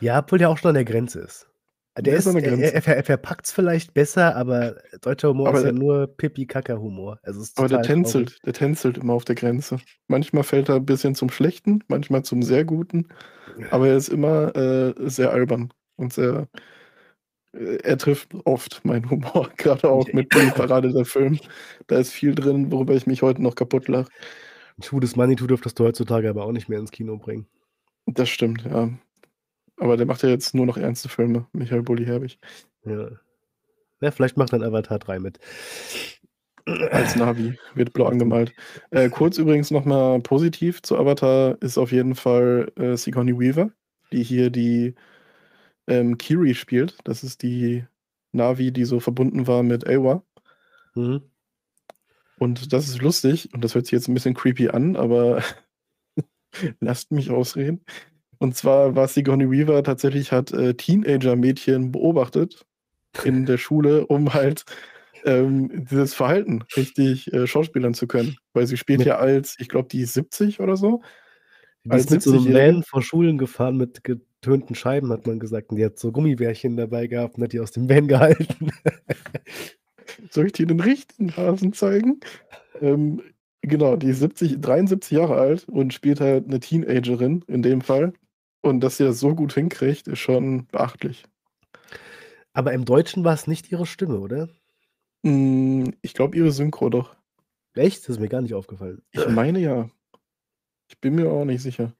Ja, obwohl der auch schon an der Grenze ist. Der ist ist er er er verpackt's vielleicht besser, aber deutscher Humor Aber ist ja der nur Pipi-Kaka-Humor. Es ist aber der total traurig. tänzelt der tänzelt immer auf der Grenze. Manchmal fällt er 'n bisschen zum Schlechten, manchmal zum sehr Guten, aber er ist immer, äh, sehr albern und sehr äh, er trifft oft meinen Humor, grade auch mit Bully Parade, der Film. Da ist viel drin, worüber ich mich heute noch kaputtlache. Too This Money, Too dürftest du heutzutage aber auch nicht mehr ins Kino bringen. Das stimmt, ja. Aber der macht ja jetzt nur noch ernste Filme, Michael Bulli Herbig. Ja. Ja, vielleicht macht dann Avatar 3 mit. Als Navi, wird blau angemalt. Äh, kurz übrigens noch mal positiv zu Avatar ist auf jeden Fall, äh, Sigourney Weaver, die hier die, ähm, Kiri spielt. Das ist die Navi, die so verbunden war mit Eywa. Mhm. Und das ist lustig und das hört sich jetzt 'n bisschen creepy an, aber lasst mich ausreden. Und zwar war Sigourney Weaver tatsächlich hat, äh, Teenager-Mädchen beobachtet in der Schule, um halt, ähm, dieses Verhalten richtig, äh, schauspielern zu können. Weil sie spielt Mit ja als ich glaube, die ist 70 oder so. Die Als ist mit so 'nem 70-Jährige. Van vor Schulen gefahren mit getönten Scheiben, hat man gesagt. Und die hat so Gummibärchen dabei gehabt und hat die aus dem Van gehalten. Soll ich dir den richtigen Hasen zeigen? Ähm, genau, die ist 70 73 Jahre alt und spielt halt 'ne Teenagerin in dem Fall. Und dass sie das so gut hinkriegt, ist schon beachtlich. Aber im Deutschen war's nicht ihre Stimme, oder? Hm, ich glaube, ihre Synchro doch. Echt? Das ist mir gar nicht aufgefallen. Ich meine ja. Ich bin mir auch nicht sicher.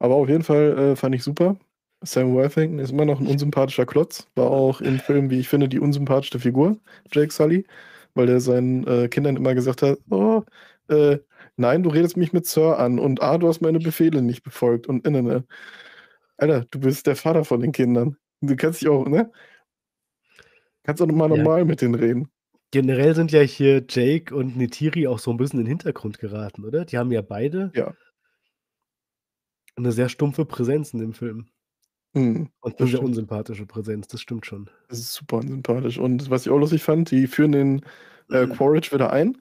Aber auf jeden Fall, äh, fand ich super. Sam Worthington ist immer noch 'n unsympathischer Klotz. War auch im Film, wie ich finde, die unsympathischste Figur, Jake Sully, weil der seinen, äh, Kindern immer gesagt hat: „Oh, äh, nein, du redest mich mit Sir an und ah, du hast meine Befehle nicht befolgt und ne, ne, ne.“ Alter, du bist der Vater von den Kindern. Du kannst dich auch ne? Kannst doch mal Ja. normal mit denen reden. Generell sind ja hier Jake und Neytiri auch so 'n bisschen in den Hintergrund geraten, oder? Die haben ja beide Ja. 'ne sehr stumpfe Präsenz in dem Film. Mhm, Und 'ne das sehr unsympathische Präsenz, das stimmt schon. Das ist super unsympathisch. Und was ich auch lustig fand, die führen den, äh, Quaritch wieder ein.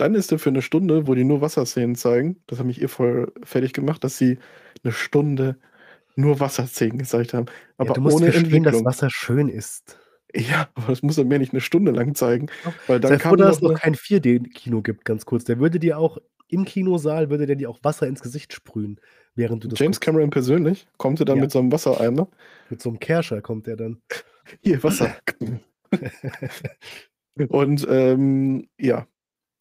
Dann ist er für 'ne Stunde, wo die nur Wasserszenen zeigen das hat mich eh voll fertig gemacht, dass sie 'ne Stunde nur Wasserszenen gezeigt haben, Ja, aber du musst ohne verstehen, dass. Wasser schön ist. Ja, aber das muss er mir nicht 'ne Stunde lang zeigen, weil dann Sei froh, dass es noch kein 4D-Kino gibt, ganz kurz. Der würde dir auch im Kinosaal würde der dir auch Wasser ins Gesicht sprühen, während du das James guckst. Cameron persönlich kommt er dann Ja. mit so 'nem Wassereimer. Mit so 'nem Kerscher kommt er dann. „Hier, Wasser.“ Und, ähm, ja.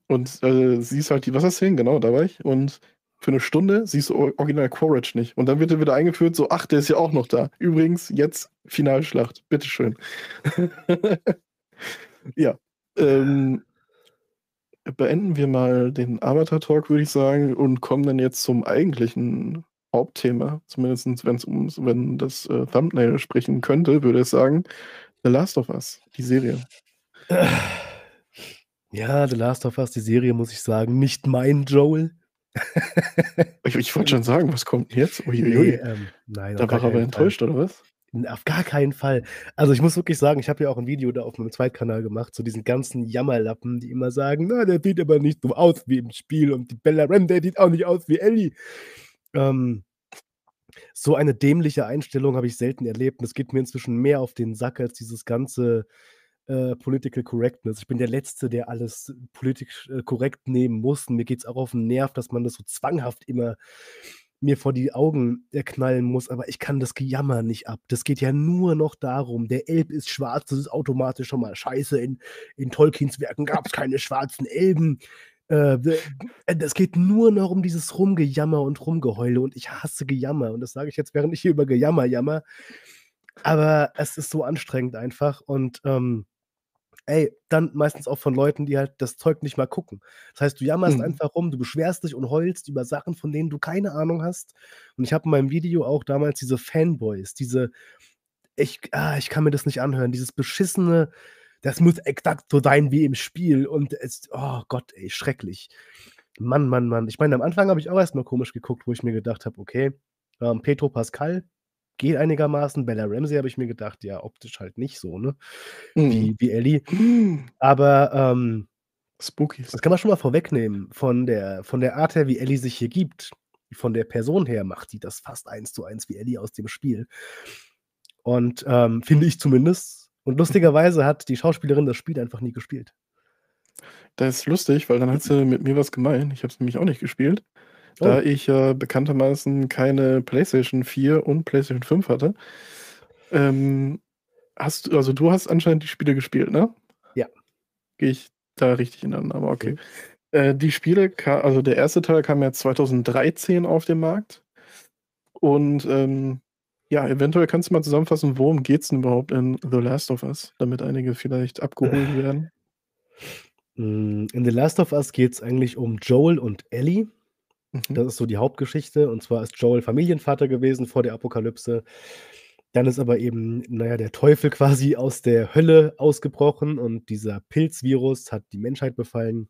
Und äh, siehst halt die Wasserszenen, genau, da war ich. Und für eine Stunde siehst du original Quaritch nicht. Und dann wird er wieder eingeführt, so, ach, der ist ja auch noch da. Übrigens, jetzt Finalschlacht. Bitteschön. ja. Ähm, beenden wir mal den Avatar-Talk, würde ich sagen, und kommen dann jetzt zum eigentlichen Hauptthema. Zumindest wenn es um wenn das äh, Thumbnail sprechen könnte, würde ich sagen, The Last of Us, die Serie. Ja, The Last of Us, die Serie, muss ich sagen, nicht mein Joel. ich ich wollte schon sagen, was kommt jetzt? Uiuiui. Nee, ähm, nein, da war er aber enttäuscht, Fall. oder was? Auf gar keinen Fall. Also ich muss wirklich sagen, ich habe ja auch ein Video da auf meinem Zweitkanal gemacht, zu diesen ganzen Jammerlappen, die immer sagen, na, der sieht aber nicht so aus wie im Spiel und die Bella Ram, der sieht auch nicht aus wie Ellie. Ähm, so eine dämliche Einstellung habe ich selten erlebt und es geht mir inzwischen mehr auf den Sack als dieses ganze äh, Political Correctness. Ich bin der Letzte, der alles politisch äh, korrekt nehmen muss. Und mir geht es auch auf den Nerv, dass man das so zwanghaft immer mir vor die Augen äh, knallen muss, aber ich kann das Gejammer nicht ab. Das geht ja nur noch darum, der Elb ist schwarz, das ist automatisch schon mal scheiße. In, in Tolkiens Werken gab es keine schwarzen Elben. Äh, es geht nur noch um dieses Rumgejammer und Rumgeheule und ich hasse Gejammer und das sage ich jetzt, während ich hier über Gejammer jammer. Aber es ist so anstrengend einfach und ähm, ey, dann meistens auch von Leuten, die halt das Zeug nicht mal gucken. Das heißt, du jammerst mhm. einfach rum, du beschwerst dich und heulst über Sachen, von denen du keine Ahnung hast. Und ich habe in meinem Video auch damals diese Fanboys, diese, ich, ah, ich kann mir das nicht anhören, dieses beschissene, das muss exakt so sein wie im Spiel. Und es, oh Gott, ey, schrecklich. Mann, Mann, Mann. Ich meine, am Anfang habe ich auch erstmal komisch geguckt, wo ich mir gedacht habe, okay, ähm, Petro Pascal, geht einigermaßen. Bella Ramsey habe ich mir gedacht, ja, optisch halt nicht so, ne? Mhm. Wie, wie Ellie. Mhm. Aber ähm, Spooky. Das kann man schon mal vorwegnehmen. Von der, von der Art her, wie Ellie sich hier gibt, von der Person her macht die das fast eins zu eins wie Ellie aus dem Spiel. Und ähm, finde ich zumindest. Und lustigerweise hat die Schauspielerin das Spiel einfach nie gespielt. Das ist lustig, weil dann hat sie mit mir was gemeint. Ich habe es nämlich auch nicht gespielt. Da oh. ich äh, bekanntermaßen keine PlayStation 4 und PlayStation 5 hatte. Ähm, hast also du hast anscheinend die Spiele gespielt, ne? Ja. Gehe ich da richtig in den aber okay. Mhm. Äh, die Spiele, also der erste Teil kam ja 2013 auf den Markt. Und ähm, ja, eventuell kannst du mal zusammenfassen, worum geht es denn überhaupt in The Last of Us, damit einige vielleicht abgeholt werden. Mm, in The Last of Us geht es eigentlich um Joel und Ellie. Mhm. Das ist so die Hauptgeschichte. Und zwar ist Joel Familienvater gewesen vor der Apokalypse. Dann ist aber eben, naja, der Teufel quasi aus der Hölle ausgebrochen und dieser Pilzvirus hat die Menschheit befallen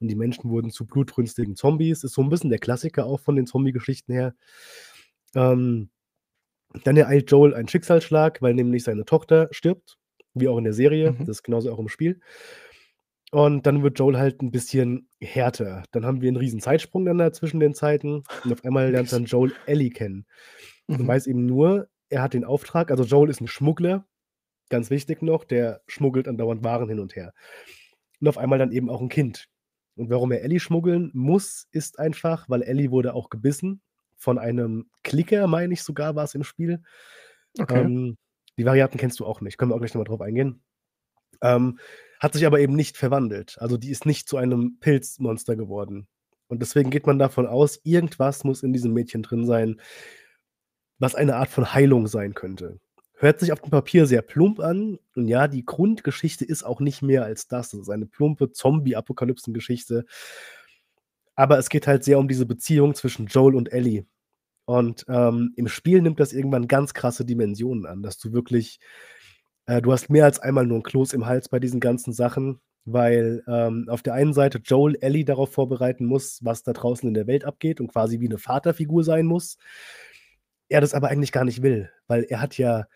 und die Menschen wurden zu blutrünstigen Zombies. Ist so ein bisschen der Klassiker auch von den Zombie-Geschichten her. Ähm, dann ereilt Joel einen Schicksalsschlag, weil nämlich seine Tochter stirbt, wie auch in der Serie. Mhm. Das ist genauso auch im Spiel. Und dann wird Joel halt ein bisschen härter. Dann haben wir einen riesen Zeitsprung dann da zwischen den Zeiten und auf einmal lernt dann Joel Ellie kennen. Und mhm. weiß eben nur, er hat den Auftrag, also Joel ist ein Schmuggler, ganz wichtig noch, der schmuggelt andauernd Waren hin und her. Und auf einmal dann eben auch ein Kind. Und warum er Ellie schmuggeln muss, ist einfach, weil Ellie wurde auch gebissen von einem Klicker, meine ich sogar, war es im Spiel. Okay. Ähm, die Varianten kennst du auch nicht. Können wir auch gleich nochmal drauf eingehen. Ähm, hat sich aber eben nicht verwandelt. Also die ist nicht zu einem Pilzmonster geworden. Und deswegen geht man davon aus, irgendwas muss in diesem Mädchen drin sein, was eine Art von Heilung sein könnte. Hört sich auf dem Papier sehr plump an. Und ja, die Grundgeschichte ist auch nicht mehr als das. Es ist eine plumpe Zombie-Apokalypsen-Geschichte. Aber es geht halt sehr um diese Beziehung zwischen Joel und Ellie. Und ähm, im Spiel nimmt das irgendwann ganz krasse Dimensionen an, dass du wirklich äh, du hast mehr als einmal nur ein Kloß im Hals bei diesen ganzen Sachen, weil ähm, auf der einen Seite Joel Ellie darauf vorbereiten muss, was da draußen in der Welt abgeht und quasi wie eine Vaterfigur sein muss. Er das aber eigentlich gar nicht will, weil er hat ja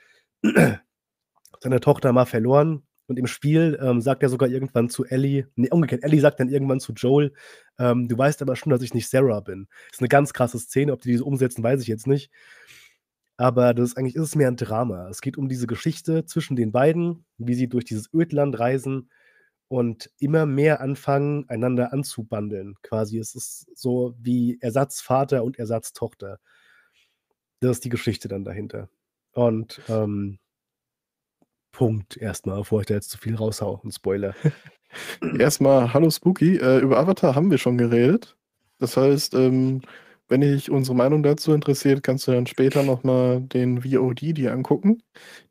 seine Tochter mal verloren und im Spiel ähm, sagt er sogar irgendwann zu Ellie, nee, umgekehrt, Ellie sagt dann irgendwann zu Joel, ähm, du weißt aber schon, dass ich nicht Sarah bin. Ist eine ganz krasse Szene, ob die diese umsetzen, weiß ich jetzt nicht. Aber das eigentlich ist es mehr ein Drama. Es geht um diese Geschichte zwischen den beiden, wie sie durch dieses Ödland reisen und immer mehr anfangen, einander anzubandeln. Quasi, es ist so wie Ersatzvater und Ersatztochter. Das ist die Geschichte dann dahinter. Und ähm, Punkt erstmal, bevor ich da jetzt zu viel raushau, 'n Spoiler. Erstmal hallo Spooky. Äh, über Avatar haben wir schon geredet. Das heißt, ähm, wenn dich unsere Meinung dazu interessiert, kannst du dann später noch mal den VOD dir angucken,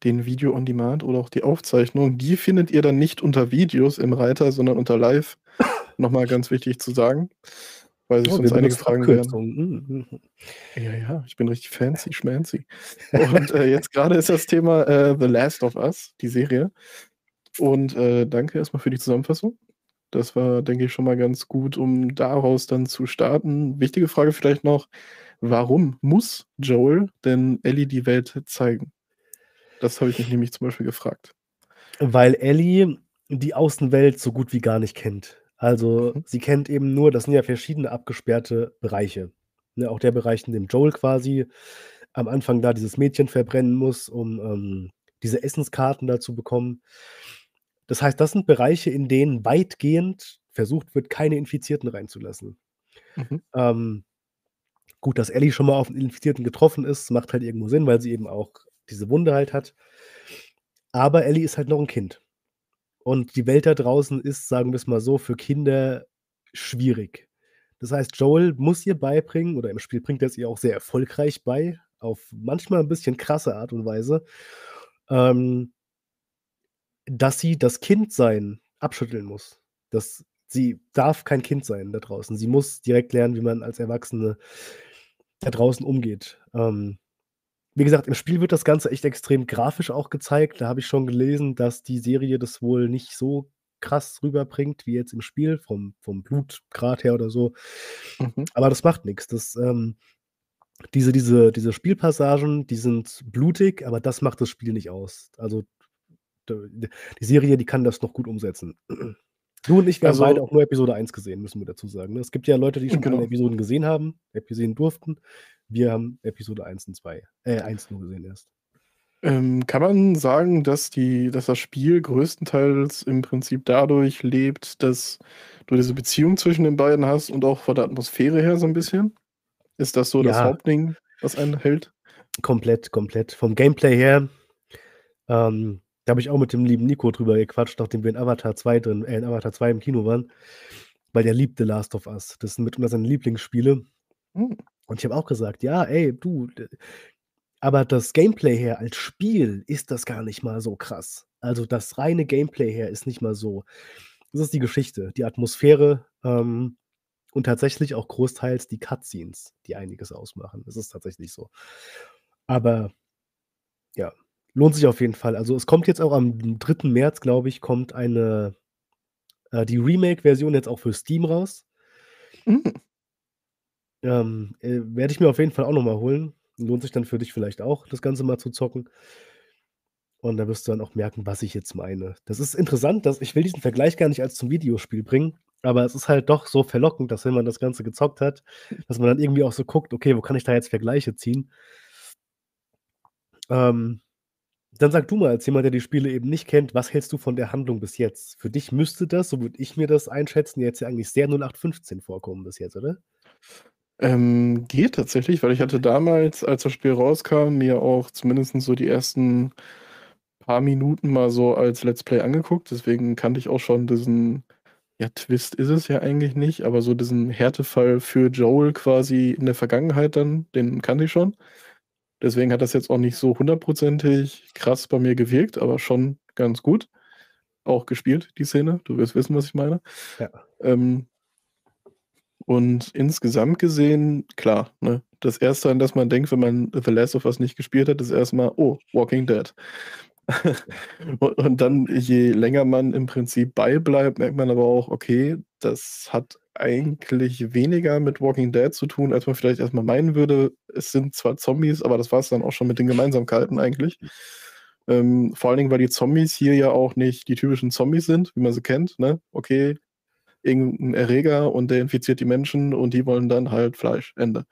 den Video on Demand oder auch die Aufzeichnung. Die findet ihr dann nicht unter Videos im Reiter, sondern unter Live. Noch mal ganz wichtig zu sagen, weil sich Oh, sonst einige fragen werden. Abkürzungen. Mhm, mhm. Ja, ja, ich bin richtig fancy schmancy. Und, äh, jetzt grade ist das Thema, äh, „The Last of Us“, die Serie. Und, äh, danke erst mal für die Zusammenfassung. Das war, denke ich, schon mal ganz gut, um daraus dann zu starten. Wichtige Frage vielleicht noch: Warum muss Joel denn Ellie die Welt zeigen? Das habe ich mich nämlich zum Beispiel gefragt. Weil Ellie die Außenwelt so gut wie gar nicht kennt. Also, Mhm. sie kennt eben nur das sind ja verschiedene abgesperrte Bereiche, ne? Auch der Bereich, in dem Joel quasi am Anfang da dieses Mädchen verbrennen muss, um, ähm, diese Essenskarten da zu bekommen. Das heißt, das sind Bereiche, in denen weitgehend versucht wird, keine Infizierten reinzulassen. Mhm. Ähm, gut, dass Ellie schon mal auf 'n Infizierten getroffen ist, macht halt irgendwo Sinn, weil sie eben auch diese Wunde halt hat. Aber Ellie ist halt noch 'n Kind. Und die Welt da draußen ist, sagen wir's mal so, für Kinder schwierig. Das heißt, Joel muss ihr beibringen oder im Spiel bringt er's ihr auch sehr erfolgreich bei, auf manchmal 'n bisschen krasse Art und Weise, ähm dass sie das Kindsein abschütteln muss. Dass sie darf kein Kind sein da draußen. Sie muss direkt lernen, wie man als Erwachsene da draußen umgeht. Ähm, wie gesagt, im Spiel wird das Ganze echt extrem grafisch auch gezeigt. Da habe ich schon gelesen, dass die Serie das wohl nicht so krass rüberbringt wie jetzt im Spiel vom vom Blutgrad her oder so. Mhm. Aber das macht nix. Das, ähm diese diese diese Spielpassagen, die sind blutig, aber das macht das Spiel nicht aus. Also, die Serie, die kann das noch gut umsetzen. Du und ich, wir haben beide Also auch nur Episode 1 gesehen, müssen wir dazu sagen, ne? Es gibt ja Leute, die schon alle Genau. Episoden gesehen haben Episoden durften. Wir haben Episode 1 und 2 äh, 1 nur gesehen erst. Ähm, kann man sagen, dass die dass das Spiel größtenteils im Prinzip dadurch lebt, dass du diese Beziehung zwischen den beiden hast und auch von der Atmosphäre her so 'n bisschen? Ist das so das Ja. Hauptding, was einen hält? Komplett, komplett. Vom Gameplay her, ähm, da habe ich auch mit dem lieben Nico drüber gequatscht, nachdem wir in Avatar 2 drin äh, in Avatar 2 im Kino waren, weil der liebt „The Last of Us“. Das sind mitunter seine Lieblingsspiele. Hm. Und ich habe auch gesagt: „Ja, ey, du, d“ aber das Gameplay her als Spiel ist das gar nicht mal so krass. Also, das reine Gameplay her ist nicht mal so. Das ist die Geschichte, die Atmosphäre, ähm, und tatsächlich auch großteils die Cutscenes, die einiges ausmachen. Das ist tatsächlich so. Aber ja, lohnt sich auf jeden Fall. Also, es kommt jetzt auch am 3. März, glaube ich, kommt eine äh, die Remake-Version jetzt auch für Steam raus. Hm. Ähm, äh, werde ich mir auf jeden Fall auch noch mal holen. Lohnt sich dann für dich vielleicht auch, das Ganze mal zu zocken. Und da wirst du dann auch merken, was ich jetzt meine. Das ist interessant, dass ich will diesen Vergleich gar nicht als zum Videospiel bringen, aber es ist halt doch so verlockend, dass wenn man das Ganze gezockt hat, dass man dann irgendwie auch so guckt: „Okay, wo kann ich da jetzt Vergleiche ziehen?“ Ähm, dann sag du mal als jemand, der die Spiele eben nicht kennt, was hältst du von der Handlung bis jetzt? Für dich müsste das, so würde ich mir das einschätzen, jetzt ja eigentlich sehr 0815 vorkommen bis jetzt, oder? Ähm, geht tatsächlich, weil ich hatte damals, als das Spiel rauskam, mir auch zumindest so die ersten paar Minuten mal so als Let's Play angeguckt. Deswegen kannte ich auch schon diesen ja, Twist ist es ja eigentlich nicht, aber so diesen Härtefall für Joel quasi in der Vergangenheit dann, den kannte ich schon. Deswegen hat das jetzt auch nicht so hundertprozentig krass bei mir gewirkt, aber schon ganz gut. Auch gespielt, die Szene. Du wirst wissen, was ich meine. Ja. Ähm und insgesamt gesehen, klar, ne? Das Erste, an das man denkt, wenn man „The Last of Us“ nicht gespielt hat, ist erst mal: „Oh, Walking Dead.“ U und dann, je länger man im Prinzip bei bleibt, merkt man aber auch, okay, das hat eigentlich weniger mit Walking Dead zu tun, als man vielleicht erst mal meinen würde. Es sind zwar Zombies, aber das war's dann auch schon mit den Gemeinsamkeiten eigentlich. Ähm, vor allen Dingen, weil die Zombies hier ja auch nicht die typischen Zombies sind, wie man sie kennt, ne? Okay, irgend 'n Erreger und der infiziert die Menschen und die wollen dann halt Fleisch, Ende.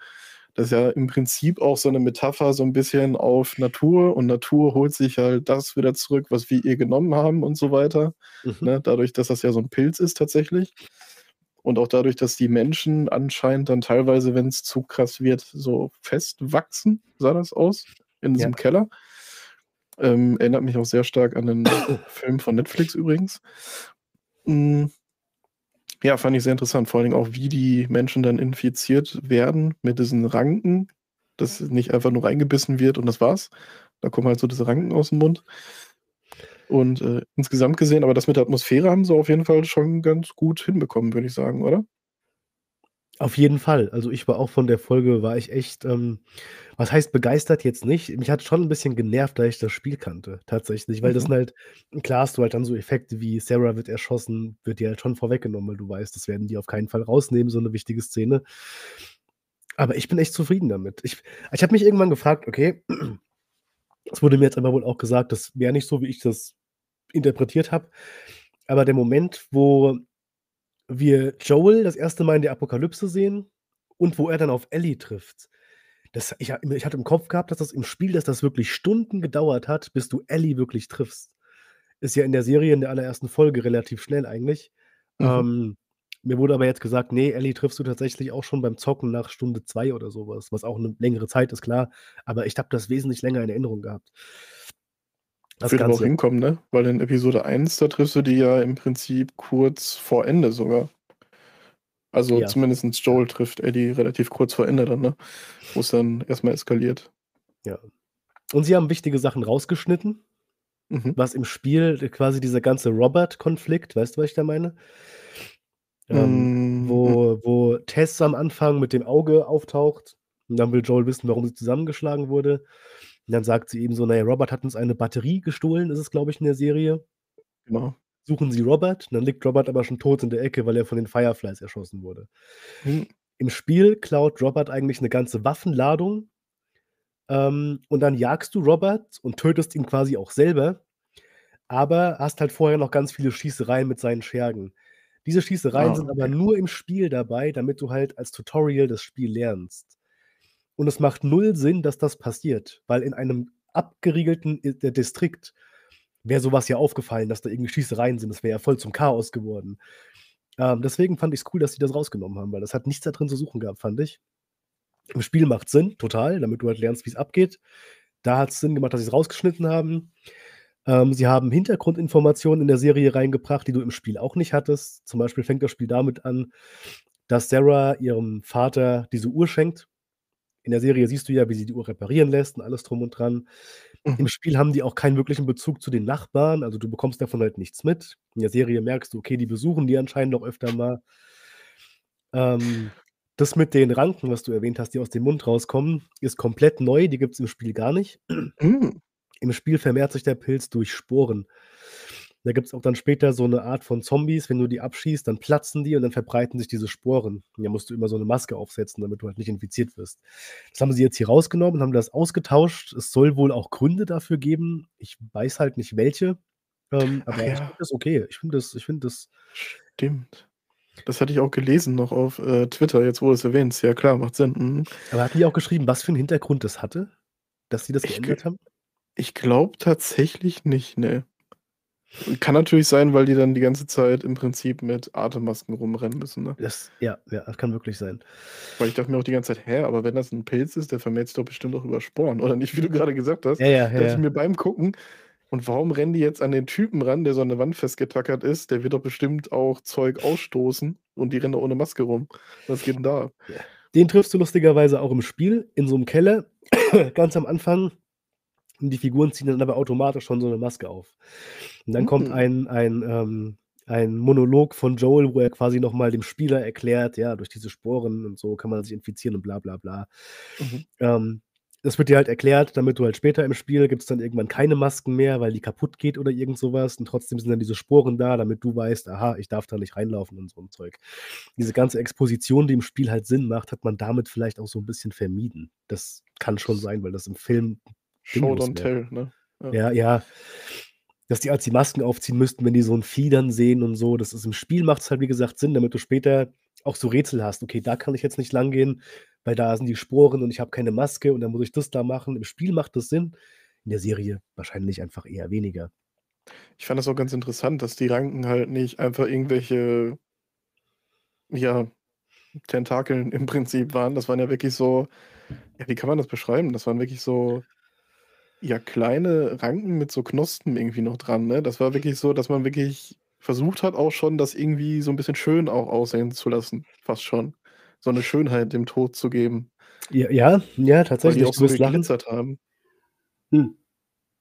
Das ist ja im Prinzip auch so 'ne Metapher so 'n bisschen auf Natur und Natur holt sich halt das wieder zurück, was wir ihr genommen haben und so weiter, Mhm. ne? Dadurch, dass das ja so 'n Pilz ist tatsächlich. Und auch dadurch, dass die Menschen anscheinend dann teilweise, wenn's zu krass wird, so festwachsen, sah das aus, in Ja. diesem Keller. Ähm, erinnert mich auch sehr stark an 'nen Film von Netflix übrigens. Hm. Ja, fand ich sehr interessant, vor allen Dingen auch, wie die Menschen dann infiziert werden mit diesen Ranken, dass nicht einfach nur reingebissen wird und das war's. Da kommen halt so diese Ranken aus dem Mund. Und, äh, insgesamt gesehen aber das mit der Atmosphäre haben sie auf jeden Fall schon ganz gut hinbekommen, würde ich sagen, oder? Auf jeden Fall. Also, ich war auch von der Folge war ich echt, ähm was heißt begeistert jetzt nicht. Mich hat's schon 'n bisschen genervt, da ich das Spiel kannte tatsächlich, weil das Mhm. sind halt klar hast du halt dann so Effekte wie Sarah wird erschossen, wird dir halt schon vorweggenommen, weil du weißt, das werden die auf keinen Fall rausnehmen, so 'ne wichtige Szene. Aber ich bin echt zufrieden damit. Ich ich habe mich irgendwann gefragt: „Okay“ es wurde mir jetzt aber wohl auch gesagt, das wäre nicht so, wie ich das interpretiert habe. Aber der Moment, wo wir Joel das 1. Mal in der Apokalypse sehen und wo er dann auf Ellie trifft, das ich ich hatte im Kopf gehabt, dass das im Spiel dass das wirklich Stunden gedauert hat, bis du Ellie wirklich triffst. Ist ja in der Serie in der allerersten Folge relativ schnell eigentlich. Mhm. Ähm, mir wurde aber jetzt gesagt: „Ne, Ellie triffst du tatsächlich auch schon beim Zocken nach Stunde 2 oder so was“, auch 'ne längere Zeit ist, klar. Aber ich habe das wesentlich länger in Erinnerung gehabt. Das Würde aber auch hinkommen, ne? Weil in Episode 1, da triffst du die ja im Prinzip kurz vor Ende sogar. Also, Ja. zumindest. Joel trifft Ellie relativ kurz vor Ende dann, ne? Wo's dann erst mal eskaliert. Ja. Und sie haben wichtige Sachen rausgeschnitten, Mhm. was im Spiel quasi dieser ganze Robert-Konflikt weißt du, was ich da meine? Ähm, Hm, hm. wo wo Tess am Anfang mit dem Auge auftaucht und dann will Joel wissen, warum sie zusammengeschlagen wurde. Und dann sagt sie ihm so: „Na ja, Robert hat uns eine Batterie gestohlen“, ist es, glaube ich, in der Serie. Genau. Suchen sie Robert, dann liegt Robert aber schon tot in der Ecke, weil er von den Fireflies erschossen wurde. Hm. Im Spiel klaut Robert eigentlich 'ne ganze Waffenladung, ähm, und dann jagst du Robert und tötest ihn quasi auch selber, aber hast halt vorher noch ganz viele Schießereien mit seinen Schergen. Diese Schießereien Ah, sind aber okay. nur im Spiel dabei, damit du halt als Tutorial das Spiel lernst. Und es macht 0 Sinn, dass das passiert, weil in einem abgeriegelten D Distrikt wäre so was ja aufgefallen, dass da irgendwie Schießereien sind. Das wäre ja voll zum Chaos geworden. Ähm, deswegen fand ich's cool, dass sie das rausgenommen haben, weil das hat nichts da drin zu suchen gehabt, fand ich. Im Spiel macht's Sinn, total, damit du halt lernst, wie's abgeht. Da hat's Sinn gemacht, dass sie's rausgeschnitten haben. Ähm, sie haben Hintergrundinformationen in der Serie reingebracht, die du im Spiel auch nicht hattest. Zum Beispiel fängt das Spiel damit an, dass Sarah ihrem Vater diese Uhr schenkt. In der Serie siehst du ja, wie sie die Uhr reparieren lässt und alles drum und dran. Im Mhm. Spiel haben die auch keinen wirklichen Bezug zu den Nachbarn, also, du bekommst davon halt nichts mit. In der Serie merkst du, okay, die besuchen die anscheinend auch öfter mal. Ähm, das mit den Ranken, was du erwähnt hast, die aus dem Mund rauskommen, ist komplett neu, die gibt's im Spiel gar nicht. Hm. Im Spiel vermehrt sich der Pilz durch Sporen. Da gibt's auch dann später so 'ne Art von Zombies, wenn du die abschießt, dann platzen die und dann verbreiten sich diese Sporen. Und dann musst du immer so 'ne Maske aufsetzen, damit du halt nicht infiziert wirst. Das haben sie jetzt hier rausgenommen, haben das ausgetauscht. Es soll wohl auch Gründe dafür geben. Ich weiß halt nicht welche, ähm, aber ich finde ja. das okay. Ich finde das ich finde das Stimmt. Das hatte ich auch gelesen noch auf, äh, Twitter, jetzt wo du's erwähnst. Ja klar, macht Sinn. Mhm. Aber hatten die auch geschrieben, was für 'n Hintergrund das hatte, dass sie das Ich geändert haben? ich glaube tatsächlich nicht, ne. Kann natürlich sein, weil die dann die ganze Zeit im Prinzip mit Atemmasken rumrennen müssen, ne? Das ja, ja, das kann wirklich sein. Weil ich dachte mir auch die ganze Zeit: „Hä, aber wenn das 'n Pilz ist, der vermehrt sich doch bestimmt auch über Sporen, oder nicht?“ Wie du grade gesagt hast, Ja, ja, ja, dachte ich mir beim Gucken: „Und warum rennen die jetzt an den Typen ran, der so an der Wand festgetackert ist? Der wird doch bestimmt auch Zeug ausstoßen und die rennen da ohne Maske rum. Was geht 'n da ab?“ Ja. Den triffst du lustigerweise auch im Spiel in so 'nem Keller ganz am Anfang. Und die Figuren ziehen dann aber automatisch schon so 'ne Maske auf. Und dann kommt Mhm. ein ein, ähm ein Monolog von Joel, wo er quasi noch mal dem Spieler erklärt: „Ja, durch diese Sporen und so kann man sich infizieren und bla bla bla.“ Mhm. Ähm, das wird dir halt erklärt, damit du halt später im Spiel gibt's dann irgendwann keine Masken mehr, weil die kaputt geht oder irgend so was und trotzdem sind dann diese Sporen da, damit du weißt: „Aha, ich darf da nicht reinlaufen“ und so 'n Zeug. Diese ganze Exposition, die im Spiel halt Sinn macht, hat man damit vielleicht auch so 'n bisschen vermieden. Das kann schon sein, weil das im Film Show don't tell, ne? Ja. Ja, ja. Dass die als die Masken aufziehen müssten, wenn die so 'n Vieh dann sehen und so. Das ist im Spiel macht's halt, wie gesagt, Sinn, damit du später auch so Rätsel hast. Okay, da kann ich jetzt nicht langgehen, weil da sind die Sporen und ich habe keine Maske und dann muss ich das da machen. Im Spiel macht das Sinn, in der Serie wahrscheinlich einfach eher weniger. Ich fand das auch ganz interessant, dass die Ranken halt nicht einfach irgendwelche ja, Tentakeln im Prinzip waren. Das waren ja wirklich so ja, wie kann man das beschreiben? Das waren wirklich so Ja, kleine Ranken mit so Knospen irgendwie noch dran, ne? Das war wirklich so, dass man wirklich versucht hat auch schon, das irgendwie so 'n bisschen schön auch aussehen zu lassen, fast schon. So 'ne Schönheit dem Tod zu geben. J ja, ja, Weil die tatsächlich, auch so geglitzert haben. Hm.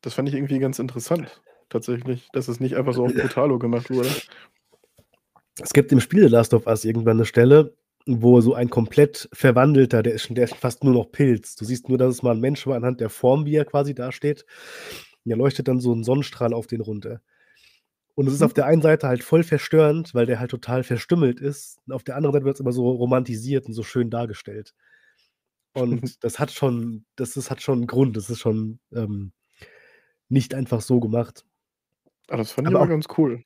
Das fand ich irgendwie ganz interessant tatsächlich, dass es nicht einfach so auf brutalo gemacht wurde. Es gibt im Spiel The Last of Us irgendwann 'ne Stelle, wo so ein komplett verwandelter der ist schon der ist fast nur noch Pilz. Du siehst nur, dass es mal 'n Mensch war anhand der Form, wie er quasi dasteht. Und da leuchtet dann so 'n Sonnenstrahl auf den runter. Und es ist Mhm. auf der einen Seite halt voll verstörend, weil der halt total verstümmelt ist. Und auf der anderen Seite wird's aber so romantisiert und so schön dargestellt. Und das hat schon das ist hat schon 'n Grund. Das ist schon, ähm, nicht einfach so gemacht. Ah, das fand ich Aber aber auch ganz cool.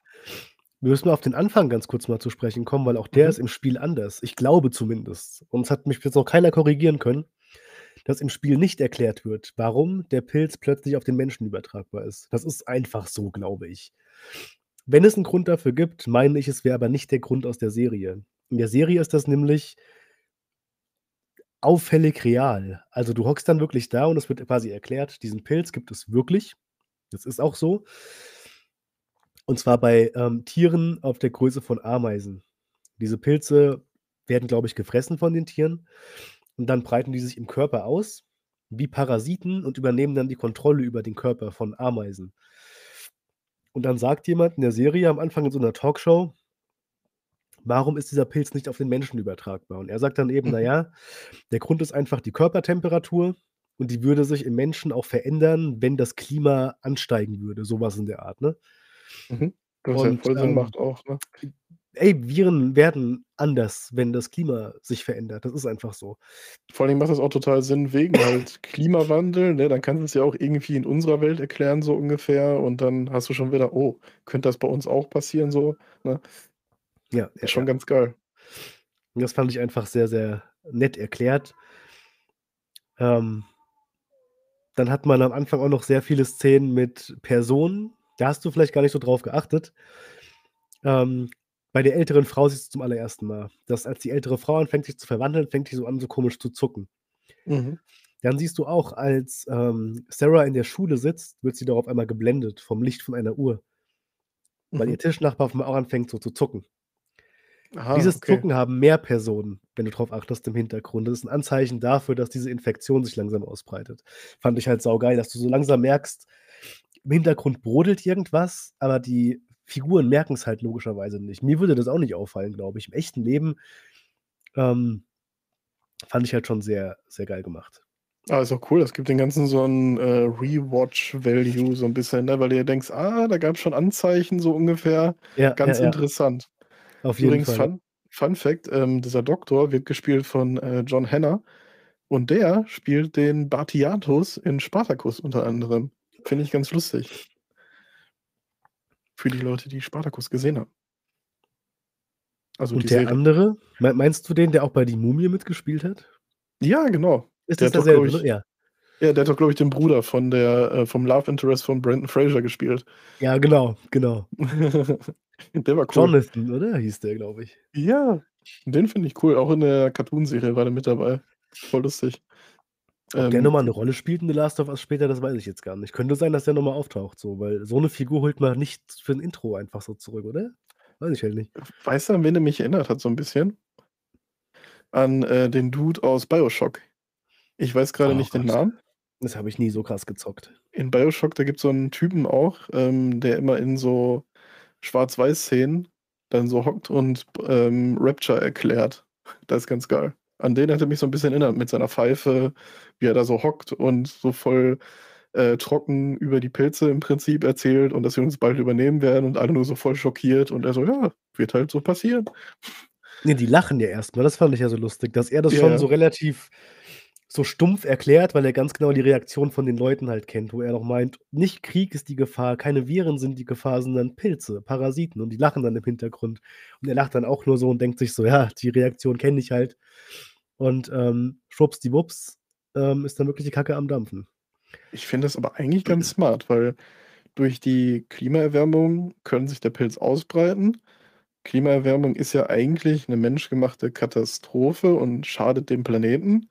Wir müssen mal auf den Anfang ganz kurz mal zu sprechen kommen, weil auch der Mhm. ist im Spiel anders. Ich glaube zumindest. Und es hat mich jetzt noch keiner korrigieren können, dass im Spiel nicht erklärt wird, warum der Pilz plötzlich auf den Menschen übertragbar ist. Das ist einfach so, glaube ich. Wenn es 'n Grund dafür gibt, meine ich, es wäre aber nicht der Grund aus der Serie. In der Serie ist das nämlich auffällig real. Also, du hockst dann wirklich da und es wird quasi erklärt, diesen Pilz gibt es wirklich. Das ist auch so. Und zwar bei, ähm, Tieren auf der Größe von Ameisen. Diese Pilze werden, glaube ich, gefressen von den Tieren und dann breiten die sich im Körper aus wie Parasiten und übernehmen dann die Kontrolle über den Körper von Ameisen. Und dann sagt jemand in der Serie am Anfang in so 'ner Talkshow warum ist dieser Pilz nicht auf den Menschen übertragbar? Und er sagt dann eben: „Na Mhm. ja, der Grund ist einfach die Körpertemperatur und die würde sich im Menschen auch verändern, wenn das Klima ansteigen würde“, so was in der Art, ne? Mhm. Was Und, voll Sinn ähm, macht auch, ne? ey, Viren werden anders, wenn das Klima sich verändert. Das ist einfach so. Vor allen Dingen macht das auch total Sinn wegen halt Klimawandel, ne? Dann kannst du's ja auch irgendwie in unserer Welt erklären, so ungefähr. Und dann hast du schon wieder: „Oh, könnte das bei uns auch passieren?“ So, ne? Ja, ja, schon ja. ganz geil. Und das fand ich einfach sehr, sehr nett erklärt. Ähm dann hat man am Anfang auch noch sehr viele Szenen mit Personen. Da hast du vielleicht gar nicht so drauf geachtet. Ähm, bei der älteren Frau siehst du's zum allerersten Mal, dass als die ältere Frau anfängt, sich zu verwandeln, fängt die so an, so komisch zu zucken. Mhm. Dann siehst du auch, als, ähm, Sarah in der Schule sitzt, wird sie da auf einmal geblendet vom Licht von einer Uhr. Weil Mhm. ihr Tischnachbar auf auch anfängt, so zu zucken. Aha, Dieses okay. Zucken haben mehr Personen, wenn du drauf achtest im Hintergrund. Das ist 'n Anzeichen dafür, dass diese Infektion sich langsam ausbreitet. Fand ich halt saugeil, dass du so langsam merkst, im Hintergrund brodelt irgendwas, aber die Figuren merken's halt logischerweise nicht. Mir würde das auch nicht auffallen, glaube ich. Im echten Leben, ähm, fand ich halt schon sehr, sehr geil gemacht. Ah, ist auch cool. Das gibt dem Ganzen so 'n, äh, Rewatch-Value so 'n bisschen, ne, weil du dir denkst: „Ah, da gab's schon Anzeichen so ungefähr.“ Ja, ja, Ganz ja. interessant. Auf jeden Übrigens Fall, ja. Fun Fun Fact, ähm, dieser Doktor wird gespielt von, äh, John Hannah und der spielt den Batiatus in Spartacus unter anderem. Finde ich ganz lustig. Für die Leute, die Spartacus gesehen haben. Also Und der Serie. andere? Mei meinst du den, der auch bei Die Mumie mitgespielt hat? Ja, genau. Ist Der das derselbe, ich ne? Ja. ja, der hat doch, glaube ich, den Bruder von der äh, vom Love Interest von Brendan Fraser gespielt. Ja, genau, genau. Der war cool. Jonathan, oder? Hieß der, glaube ich. Ja, den finde ich cool. Auch in der Cartoonserie war der mit dabei. Voll lustig. Ob der Ähm noch mal 'ne Rolle spielt in The Last of Us später, das weiß ich jetzt gar nicht. Könnte sein, dass der noch mal auftaucht so, weil so 'ne Figur holt man nicht für 'n Intro einfach so zurück, oder? Weiß ich halt nicht. weißt du, an wen der mich erinnert hat so 'n bisschen? An, äh, den Dude aus BioShock. Ich weiß grade Oh nicht den Gott. Namen. Das habe ich nie so krass gezockt. In BioShock, da gibt's so 'n Typen auch, ähm, der immer in so Schwarz-Weiß-Szenen dann so hockt und, ähm, Rapture erklärt. Das ist ganz geil. An den hat er mich so 'n bisschen erinnert mit seiner Pfeife, wie er da so hockt und so voll, äh, trocken über die Pilze im Prinzip erzählt und dass sie uns bald übernehmen werden und alle nur so voll schockiert und er so: „Ja, wird halt so passieren.“ Ne, die lachen ja erst mal. Das fand ich ja so lustig, dass er das Ja, schon so relativ so stumpf erklärt, weil er ganz genau die Reaktion von den Leuten halt kennt, wo er noch meint: „Nicht Krieg ist die Gefahr, keine Viren sind die Gefahr, sondern Pilze, Parasiten.“ Und die lachen dann im Hintergrund. Und er lacht dann auch nur so und denkt sich so: „Ja, die Reaktion kenne ich halt.“ Und, ähm, schwuppsdiwupps, ähm, ist dann wirklich die Kacke am Dampfen. Ich finde das aber eigentlich ganz smart, weil durch die Klimaerwärmung könnte sich der Pilz ausbreiten. Klimaerwärmung ist ja eigentlich 'ne menschgemachte Katastrophe und schadet dem Planeten.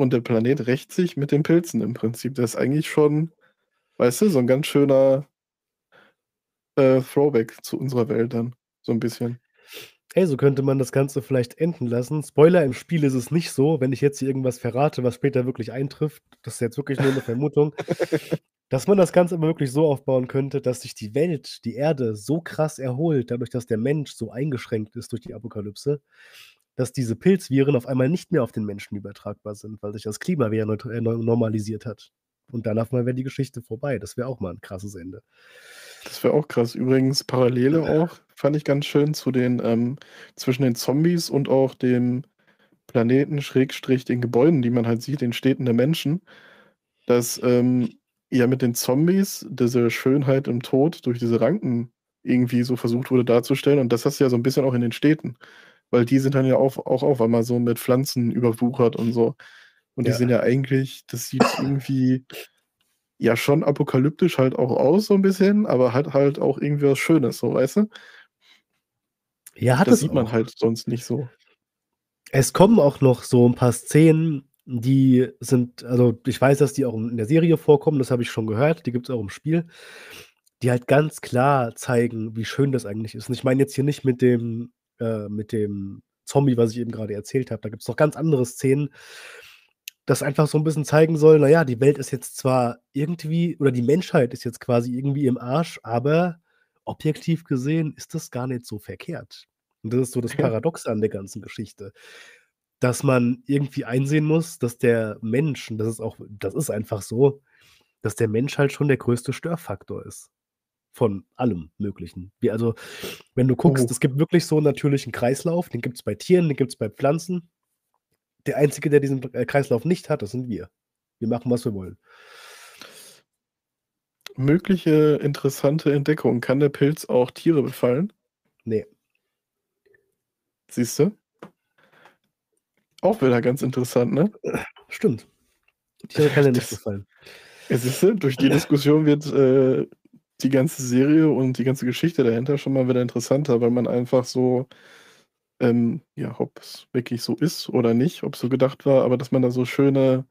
Und der Planet rächt sich mit den Pilzen im Prinzip. Das ist eigentlich schon Weißt du, so 'n ganz schöner äh, Throwback zu unserer Welt dann, so 'n bisschen. Hey, so könnte man das Ganze vielleicht enden lassen. Spoiler, im Spiel ist es nicht so, wenn ich jetzt hier irgendwas verrate, was später wirklich eintrifft, das ist jetzt wirklich nur 'ne Vermutung, dass man das Ganze aber wirklich so aufbauen könnte, dass sich die Welt, die Erde so krass erholt, dadurch, dass der Mensch so eingeschränkt ist durch die Apokalypse, dass diese Pilzviren auf einmal nicht mehr auf den Menschen übertragbar sind, weil sich das Klima wieder äh, nor normalisiert hat. Und dann auf einmal wäre die Geschichte vorbei. Das wäre auch mal 'n krasses Ende. Das wäre auch krass. Übrigens Parallele auch, fand ich ganz schön zu den ähm, zwischen den Zombies und auch dem Planeten Schrägstrich den Gebäuden, die man halt sieht, den Städten der Menschen, dass, ähm, ja mit den Zombies diese Schönheit im Tod durch diese Ranken irgendwie so versucht wurde darzustellen. Und das hast du ja so 'n bisschen auch in den Städten, weil die sind dann ja auf auch auf einmal so mit Pflanzen überwuchert und so. Und die Ja. sind ja eigentlich das sieht irgendwie ja schon apokalyptisch halt auch aus so 'n bisschen, aber hat halt auch irgendwie was Schönes so, weißt du? Ja, hat Das es sieht man auch. halt sonst nicht so. Es kommen auch noch so 'n paar Szenen, die sind also, ich weiß, dass die auch in der Serie vorkommen, das habe ich schon gehört, die gibt's auch im Spiel, die halt ganz klar zeigen, wie schön das eigentlich ist. Und ich meine jetzt hier nicht mit dem äh, mit dem Zombie, was ich eben grade erzählt habe. Da gibt's noch ganz andere Szenen, das einfach so 'n bisschen zeigen soll, na ja, die Welt ist jetzt zwar irgendwie oder die Menschheit ist jetzt quasi irgendwie im Arsch, aber objektiv gesehen ist das gar nicht so verkehrt. Und das ist so das Ja. Paradoxe an der ganzen Geschichte, dass man irgendwie einsehen muss, dass der Mensch und das ist auch das ist einfach so, dass der Mensch halt schon der größte Störfaktor ist von allem Möglichen. Wie also, wenn du guckst, Oh. es gibt wirklich so 'n natürlichen Kreislauf, den gibt's bei Tieren, den gibt's bei Pflanzen. Der Einzige, der diesen, äh, Kreislauf nicht hat, das sind wir. Wir machen, was wir wollen. Mögliche interessante Entdeckung. Kann der Pilz auch Tiere befallen? Ne. Siehst du? Auch wieder ganz interessant, ne? Stimmt. Tiere kann er nicht befallen. ja, siehst du, durch die Diskussion wird, äh, die ganze Serie und die ganze Geschichte dahinter schon mal wieder interessanter, weil man einfach so ähm, ja, ob's wirklich so ist oder nicht, ob's so gedacht war, aber dass man da so schöne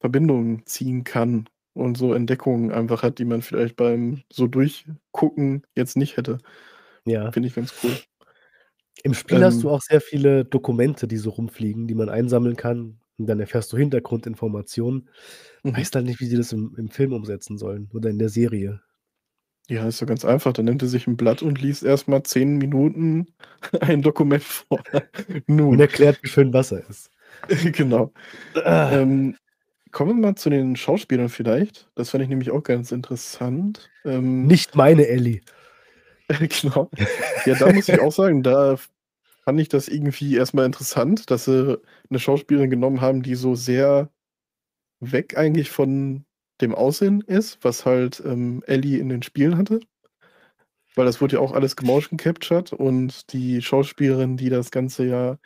Verbindungen ziehen kann und so Entdeckungen einfach hat, die man vielleicht beim so Durchgucken jetzt nicht hätte. Ja. Finde ich ganz cool. Im Spiel hast du Ähm auch sehr viele Dokumente, die so rumfliegen, die man einsammeln kann und dann erfährst du Hintergrundinformationen. Mhm. Weiß halt nicht, wie sie das im im Film umsetzen sollen oder in der Serie. Ja, ist ja ganz einfach. Da nimmt er sich 'n Blatt und liest erst mal 10 Minuten ein Dokument vor. Und Nun. erklärt, wie schön Wasser ist. Genau. Ähm, kommen wir mal zu den Schauspielern vielleicht. Das fand ich nämlich auch ganz interessant. Ähm Nicht meine Ellie. Genau. Ja, da muss ich auch sagen, da fand ich das irgendwie erst mal interessant, dass sie 'ne Schauspielerin genommen haben, die so sehr weg eigentlich von dem Aussehen ist, was halt, ähm, Ellie in den Spielen hatte. Weil das wurde ja auch alles gemotion captured und die Schauspielerin, die das Ganze ja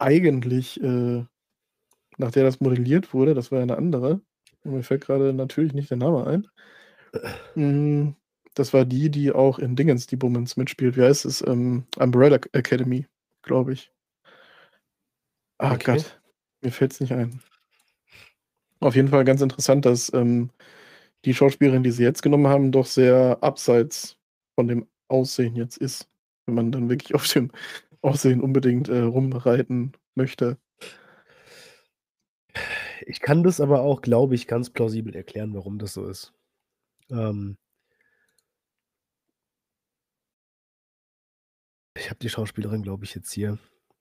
eigentlich, äh nach der das modelliert wurde, das war ja 'ne andere. Und mir fällt grade natürlich nicht der Name ein. Hm, das war die, die auch in Dingens die Bummens mitspielt. Wie heißt es? Ähm, Umbrella Ac Academy, glaube ich. Ah Okay. Gott, mir fällt's nicht ein. Auf jeden Fall ganz interessant, dass, ähm, die Schauspielerin, die sie jetzt genommen haben, doch sehr abseits von dem Aussehen jetzt ist, wenn man dann wirklich auf dem Aussehen unbedingt, äh, rumreiten möchte. Ich kann das aber auch, glaube ich, ganz plausibel erklären, warum das so ist. Ähm Ich habe die Schauspielerin, glaube ich, jetzt hier.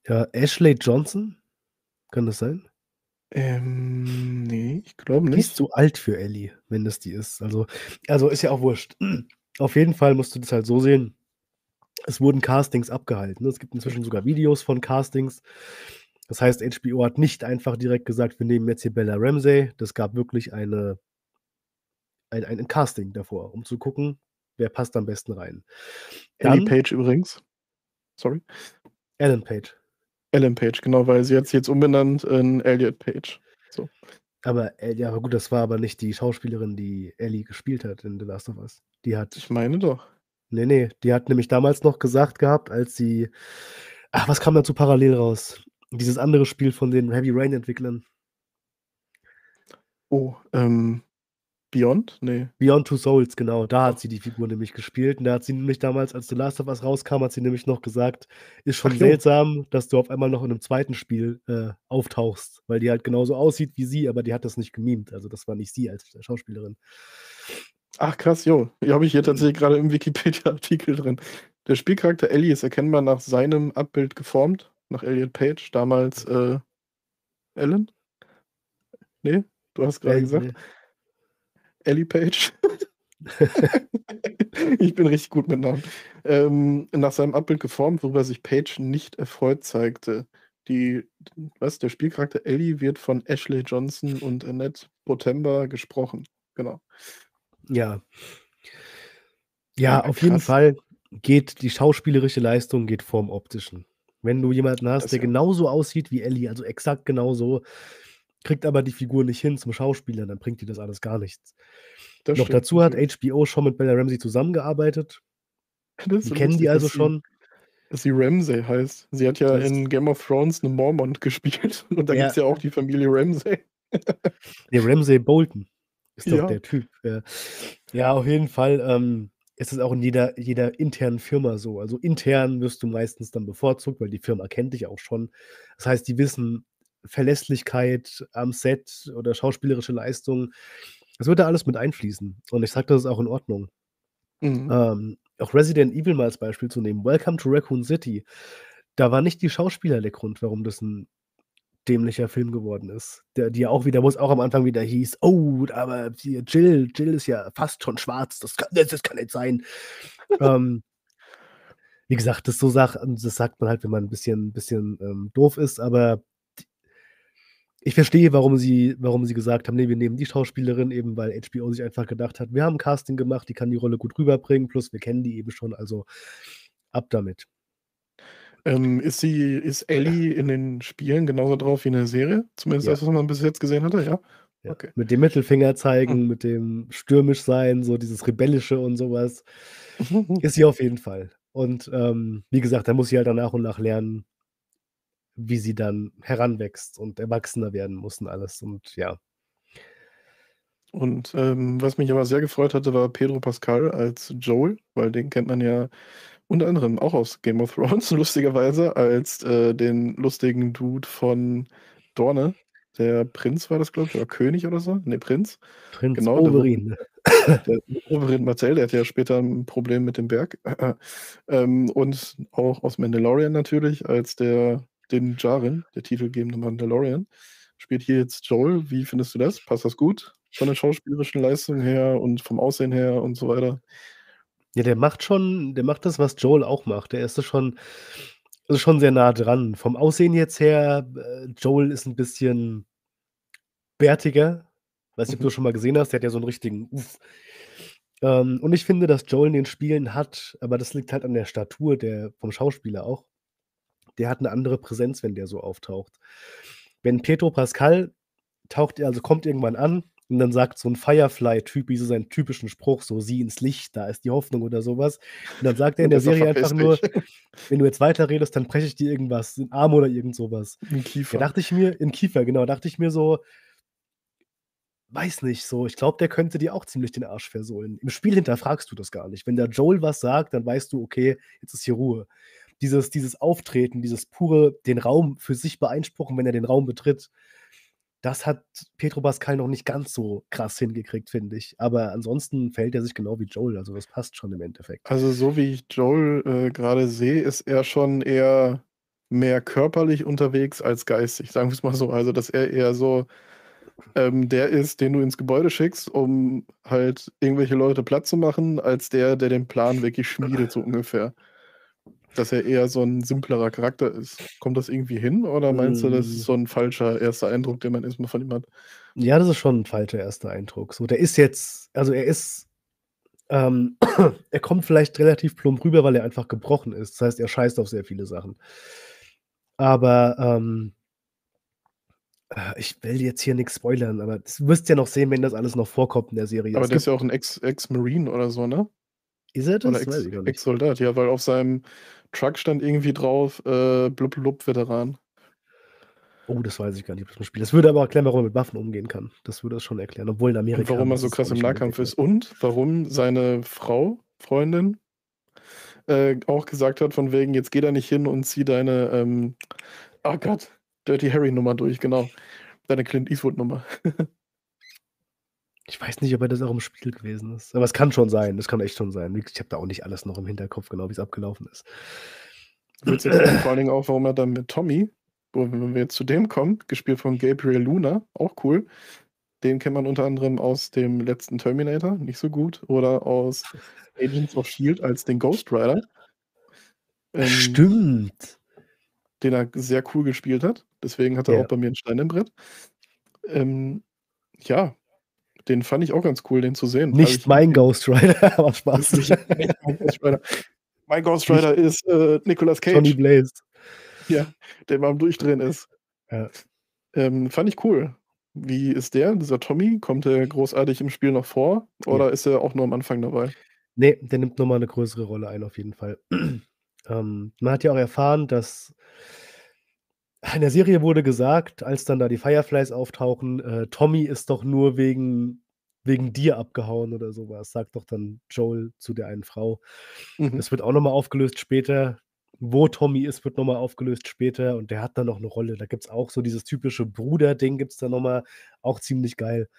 Ja, Ashley Johnson? Kann das sein? Ähm, ne, ich glaube Die ist nicht. zu alt für Ellie, wenn das die ist. Also also, ist ja auch wurscht. Auf jeden Fall musst du das halt so sehen, es wurden Castings abgehalten. Es gibt inzwischen sogar Videos von Castings. Das heißt, HBO hat nicht einfach direkt gesagt: „Wir nehmen jetzt hier Bella Ramsey.“ Das gab wirklich eine ein ein Casting davor, um zu gucken, wer passt am besten rein. Ellie Dann Page übrigens. Sorry. Ellen Page. Ellen Page, genau, weil sie hat jetzt umbenannt in Elliot Page. So. Aber, äh, ja, aber gut, das war aber nicht die Schauspielerin, die Ellie gespielt hat in „The Last of Us“. Die hat Ich meine doch. ne, ne, die hat nämlich damals noch gesagt gehabt, als sie ach, was kam dazu parallel raus? Dieses andere Spiel von den Heavy Rain Entwicklern. Oh, ähm, Beyond? Ne. Beyond Two Souls, genau. Da hat sie die Figur nämlich gespielt und da hat sie nämlich damals, als The Last of Us rauskam, hat sie nämlich noch gesagt: „Ist schon Ach seltsam, dass du auf einmal noch in 'nem 2. Spiel, äh, auftauchst“, weil die halt genauso aussieht wie sie, aber die hat das nicht gemimt. Also, das war nicht sie als Schauspielerin. Ach krass, jo. Ja, habe ich hier tatsächlich grade im Wikipedia-Artikel drin. Der Spielcharakter Ellie ist erkennbar nach seinem Abbild geformt, nach Elliot Page, damals, äh, Ellen? Ne? Du hast grade Äh, gesagt? ne. Ellie Page? Ich bin richtig gut mit Namen. Ähm, nach seinem Abbild geformt, worüber sich Page nicht erfreut zeigte. Die was? Der Spielcharakter Ellie wird von Ashley Johnson und Annette Botemba gesprochen. Genau. Ja. Ja, Ja, auf jeden. Fall geht die schauspielerische Leistung geht vorm Optischen. Wenn du jemanden hast, Das der ja. genauso aussieht wie Ellie, also exakt genauso, kriegt aber die Figur nicht hin zum Schauspielern, dann bringt dir das alles gar nichts. Das Noch stimmt dazu hat. HBO schon mit Bella Ramsey zusammengearbeitet. Das Die kennen die also schon. dass sie Ramsay heißt. Sie hat ja Das in Game of Thrones 'ne Mormont gespielt und da Ja. gibt's ja auch die Familie Ramsay. Ne, Ramsay Bolton ist doch Ja. der Typ, ja. Ja, auf jeden Fall, ähm, ist es auch in jeder jeder internen Firma so. Also, intern wirst du meistens dann bevorzugt, weil die Firma kennt dich auch schon. Das heißt, die wissen Verlässlichkeit am Set oder schauspielerische Leistung. Das wird da alles mit einfließen und ich sage, das ist auch in Ordnung. Mhm. Ähm, auch Resident Evil mal als Beispiel zu nehmen. Welcome to Raccoon City. Da waren nicht die Schauspieler der Grund, warum das 'n dämlicher Film geworden ist. Der die ja auch wieder wo es auch am Anfang wieder hieß: „Oh, aber Jill Jill ist ja fast schon schwarz. Das kann das das kann nicht sein.“ Ähm wie gesagt, das so Sachen das sagt man halt, wenn man 'n bisschen bisschen, ähm, doof ist, aber ich verstehe, warum sie warum sie gesagt haben: „Ne, wir nehmen die Schauspielerin“, eben weil HBO sich einfach gedacht hat: „Wir haben 'n Casting gemacht, die kann die Rolle gut rüberbringen, plus wir kennen die eben schon, also ab damit.“ Ähm, ist sie ist Ellie in den Spielen genauso drauf wie in der Serie? Zumindest Ja. das, was man bis jetzt gesehen hatte, ja? Ja. Okay. Mit dem Mittelfinger zeigen, mit dem stürmisch sein, so dieses Rebellische und so was, ist sie auf jeden Fall. Und, ähm, wie gesagt, da muss sie halt dann nach und nach lernen wie sie dann heranwächst und erwachsener werden muss und alles und ja. Und, ähm, was mich aber sehr gefreut hatte, war Pedro Pascal als Joel, weil den kennt man ja unter anderem auch aus Game of Thrones, lustigerweise, als, äh, den lustigen Dude von Dorne. Der Prinz war das, glaube ich, oder König oder so? Ne, Prinz. Prinz Genau, der wo Oberyn. der Oberyn Martell, der hatte ja später 'n Problem mit dem Berg. Ähm, und auch aus Mandalorian natürlich als der Din Djarin, der titelgebende Mandalorian. Spielt hier jetzt Joel. Wie findest du das? Passt das gut von der schauspielerischen Leistung her und vom Aussehen her und so weiter? Ja, der macht schon der macht das, was Joel auch macht. Der ist schon ist schon sehr nah dran. Vom Aussehen jetzt her, äh, Joel ist 'n bisschen bärtiger. Weiß nicht, ob Mhm. du das schon mal gesehen hast, der hat ja so 'n richtigen Uff. Ähm, und ich finde, dass Joel in den Spielen hat aber das liegt halt an der Statur der vom Schauspieler auch. Der hat 'ne andere Präsenz, wenn der so auftaucht. Wenn Pedro Pascal taucht also kommt irgendwann an und dann sagt so 'n Firefly-Typ, wie so seinen typischen Spruch, so: „Sieh ins Licht, da ist die Hoffnung“ oder so was. Und dann sagt er in der er Serie einfach „Verpiss nur: dich.“ „Wenn du jetzt weiterredest, dann breche ich dir irgendwas, 'n Arm oder irgend so was.“ Im Da Kiefer. dachte ich mir im Kiefer, genau, dachte ich mir so weiß nicht, so, ich glaube, der könnte dir auch ziemlich den Arsch versohlen. Im Spiel hinterfragst du das gar nicht. Wenn der Joel was sagt, dann weißt du: „Okay, jetzt ist hier Ruhe.“ Dieses dieses Auftreten, dieses pure den Raum für sich beanspruchen, wenn er den Raum betritt, das hat Pedro Pascal noch nicht ganz so krass hingekriegt, finde ich. Aber ansonsten verhält er sich genau wie Joel, also das passt schon im Endeffekt. Also, so wie ich Joel, äh, grade sehe, ist er schon eher mehr körperlich unterwegs als geistig, sagen wir's mal so. Also, dass er eher so, ähm, der ist, den du ins Gebäude schickst, um halt irgendwelche Leute platt zu machen, als der, der den Plan wirklich schmiedet, so ungefähr. Dass er eher so 'n simplerer Charakter ist. Kommt das irgendwie hin oder meinst du, das ist Hm. so 'n falscher erster Eindruck, den man erst mal von ihm hat? Ja, das ist schon 'n falscher erster Eindruck. So, der ist jetzt also, er ist ähm, er kommt vielleicht relativ plump rüber, weil er einfach gebrochen ist. Das heißt, er scheißt auf sehr viele Sachen. Aber, ähm äh, ich will jetzt hier nix spoilern, aber das wirst du ja noch sehen, wenn das alles noch vorkommt in der Serie. Aber Es der ist ja auch 'n Ex Ex-Marine oder so, ne? Ist er Oder das? Weiß Ex. Ex-Soldat, ja, weil auf seinem Truck stand irgendwie drauf, äh, blub blub Veteran. Oh, das weiß ich gar nicht, ob das Spiel Das würde aber erklären, warum er mit Waffen umgehen kann. Das würde das schon erklären, obwohl in Amerika Und warum er so krass im Nahkampf ist und warum seine Frau, Freundin, äh, auch gesagt hat von wegen: „Jetzt geh da nicht hin und zieh deine, ähm, oh Gott, Dirty Harry Nummer durch“, genau. Deine Clint Eastwood Nummer. Ich weiß nicht, ob er das auch im Spiel gewesen ist, aber es kann schon sein. Das kann echt schon sein. Wie ich habe da auch nicht alles noch im Hinterkopf, genau wie's abgelaufen ist. Wird's jetzt vor allen Dingen auch, warum er dann mit Tommy, wo wenn wir jetzt zu dem kommen, gespielt von Gabriel Luna, auch cool. Den kennt man unter anderem aus dem letzten Terminator, nicht so gut, oder aus Agents of Shield als den Ghost Rider. Ähm, Stimmt. Den er sehr cool gespielt hat. Deswegen hat er Ja. auch bei mir 'n Stein im Brett. Ähm, ja, den fand ich auch ganz cool, den zu sehen, Nicht ich mein Ghost Rider, aber Spaß. Nicht nicht mein Ghost Rider. Mein Ghost Rider ist, äh, Nicolas Johnny Cage. Blaze. Ja, der immer am Durchdrehen ist. Ja. Ähm, fand ich cool. Wie ist der, dieser Tommy? Kommt der großartig im Spiel noch vor oder Ja. ist er auch nur am Anfang dabei? Ne, der nimmt noch mal 'ne größere Rolle ein auf jeden Fall. Ähm, man hat ja auch erfahren, dass in der Serie wurde gesagt, als dann da die Fireflies auftauchen, äh: „Tommy ist doch nur wegen wegen dir abgehauen“ oder so was, sagt doch dann Joel zu der einen Frau. Mhm. Das wird auch noch mal aufgelöst später. Wo Tommy ist, wird noch mal aufgelöst später und der hat dann noch 'ne Rolle. Da gibt's auch so dieses typische Bruder-Ding gibt's da noch mal, auch ziemlich geil.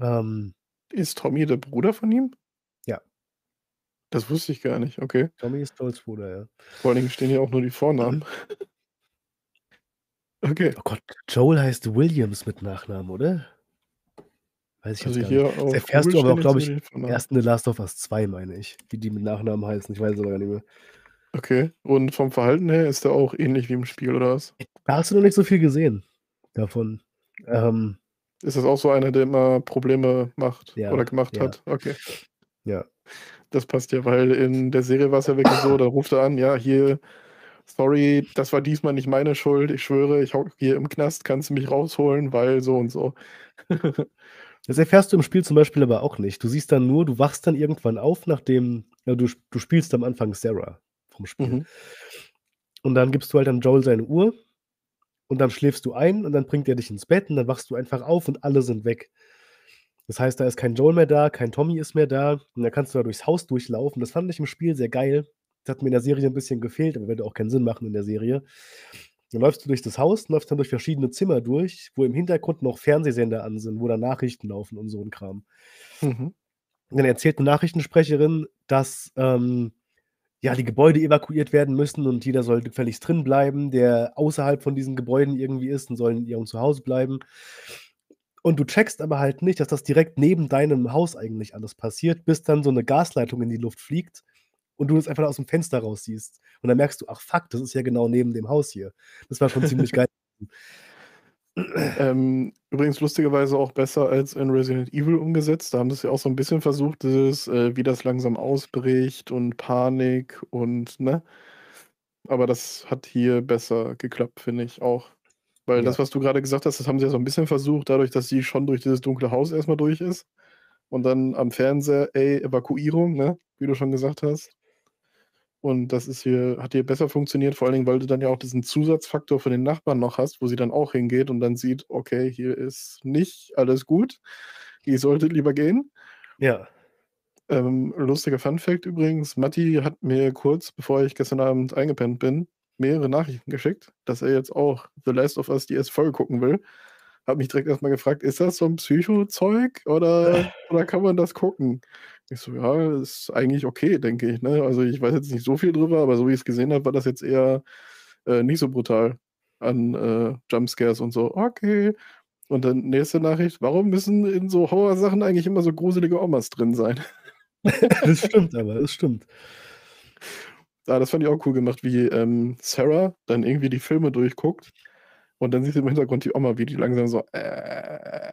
Ähm Ist Tommy der Bruder von ihm? Ja. Das wusste ich gar nicht, okay. Tommy ist Joels Bruder, ja. Vor allen Dingen stehen hier auch nur die Vornamen. Okay. Oh Gott, Joel heißt Williams mit Nachnamen, oder? Weiß ich Also jetzt gar hier nicht. Das erfährst Google du aber auch, glaube ich, Vornamen. erst in The Last of Us 2, meine ich, wie die mit Nachnamen heißen. Ich weiß es aber gar nicht mehr. Okay. Und vom Verhalten her ist der auch ähnlich wie im Spiel oder was? Da hast du noch nicht so viel gesehen davon. Ähm Ist das auch so einer, der immer Probleme macht Ja, oder gemacht ja. hat? Okay. Ja. Das passt ja, weil in der Serie war's ja wirklich so, da ruft er an: „Ja, hier, sorry, das war diesmal nicht meine Schuld. Ich schwöre, ich hocke hier im Knast, kannst du mich rausholen, weil so und so.“ Das erfährst du im Spiel zum Beispiel aber auch nicht. Du siehst dann nur du wachst dann irgendwann auf, nachdem ja, du sp du spielst am Anfang Sarah vom Spiel. Mhm. Und dann gibst du halt dann Joel seine Uhr und dann schläfst du ein und dann bringt er dich ins Bett und dann wachst du einfach auf und alle sind weg. Das heißt, da ist kein Joel mehr da, kein Tommy ist mehr da und dann kannst du da durchs Haus durchlaufen. Das fand ich im Spiel sehr geil. Das hat mir in der Serie 'n bisschen gefehlt, aber würde auch keinen Sinn machen in der Serie. Dann läufst du durch das Haus, läufst dann durch verschiedene Zimmer durch, wo im Hintergrund noch Fernsehsender an sind, wo dann Nachrichten laufen und so 'n Kram. Mhm. Und dann erzählt 'ne Nachrichtensprecherin, dass, ähm, ja, die Gebäude evakuiert werden müssen und jeder soll gefälligst drin bleiben, der außerhalb von diesen Gebäuden irgendwie ist und soll in ihrem Zuhause bleiben. Und du checkst aber halt nicht, dass das direkt neben deinem Haus eigentlich alles passiert, bis dann so 'ne Gasleitung in die Luft fliegt und du das einfach aus'm Fenster raus siehst. Und dann merkst du: „Ach fuck, das ist ja genau neben dem Haus hier.“ Das war schon ziemlich geil. Ähm, übrigens lustigerweise auch besser als in Resident Evil umgesetzt. Da haben sie's ja auch so 'n bisschen versucht, dieses, äh, wie das langsam ausbricht und Panik und ne? Aber das hat hier besser geklappt, finde ich auch. Weil das, Ja. was du grade gesagt hast, das haben sie ja so 'n bisschen versucht, dadurch, dass sie schon durch dieses dunkle Haus erst mal durch ist und dann am Fernseher: „Ey, Evakuierung“, ne, wie du schon gesagt hast. Und das ist hier hat hier besser funktioniert, vor allen Dingen, weil du dann ja auch diesen Zusatzfaktor von den Nachbarn noch hast, wo sie dann auch hingeht und dann sieht: „Okay, hier ist nicht alles gut. Ihr solltet lieber gehen.“ Ja. Ähm, lustiger Funfact übrigens: Matti hat mir kurz, bevor ich gestern Abend eingepennt bin, mehrere Nachrichten geschickt, dass er jetzt auch The Last of Us die erste Folge gucken will. Hat mich direkt erst mal gefragt: „Ist das so 'n Psycho-Zeug oder oder kann man das gucken?“ Ich so: „Ja, ist eigentlich okay, denke ich, ne?“ Also, ich weiß jetzt nicht so viel drüber, aber so wie ich's gesehen habe, war das jetzt eher, äh, nicht so brutal an, äh, Jumpscares und so. Okay. Und dann nächste Nachricht: „Warum müssen in so Horrorsachen eigentlich immer so gruselige Omas drin sein?“ Das stimmt aber, das stimmt. Ja, das fand ich auch cool gemacht, wie, ähm, Sarah dann irgendwie die Filme durchguckt und dann siehst du im Hintergrund die Oma, wie die langsam so, äh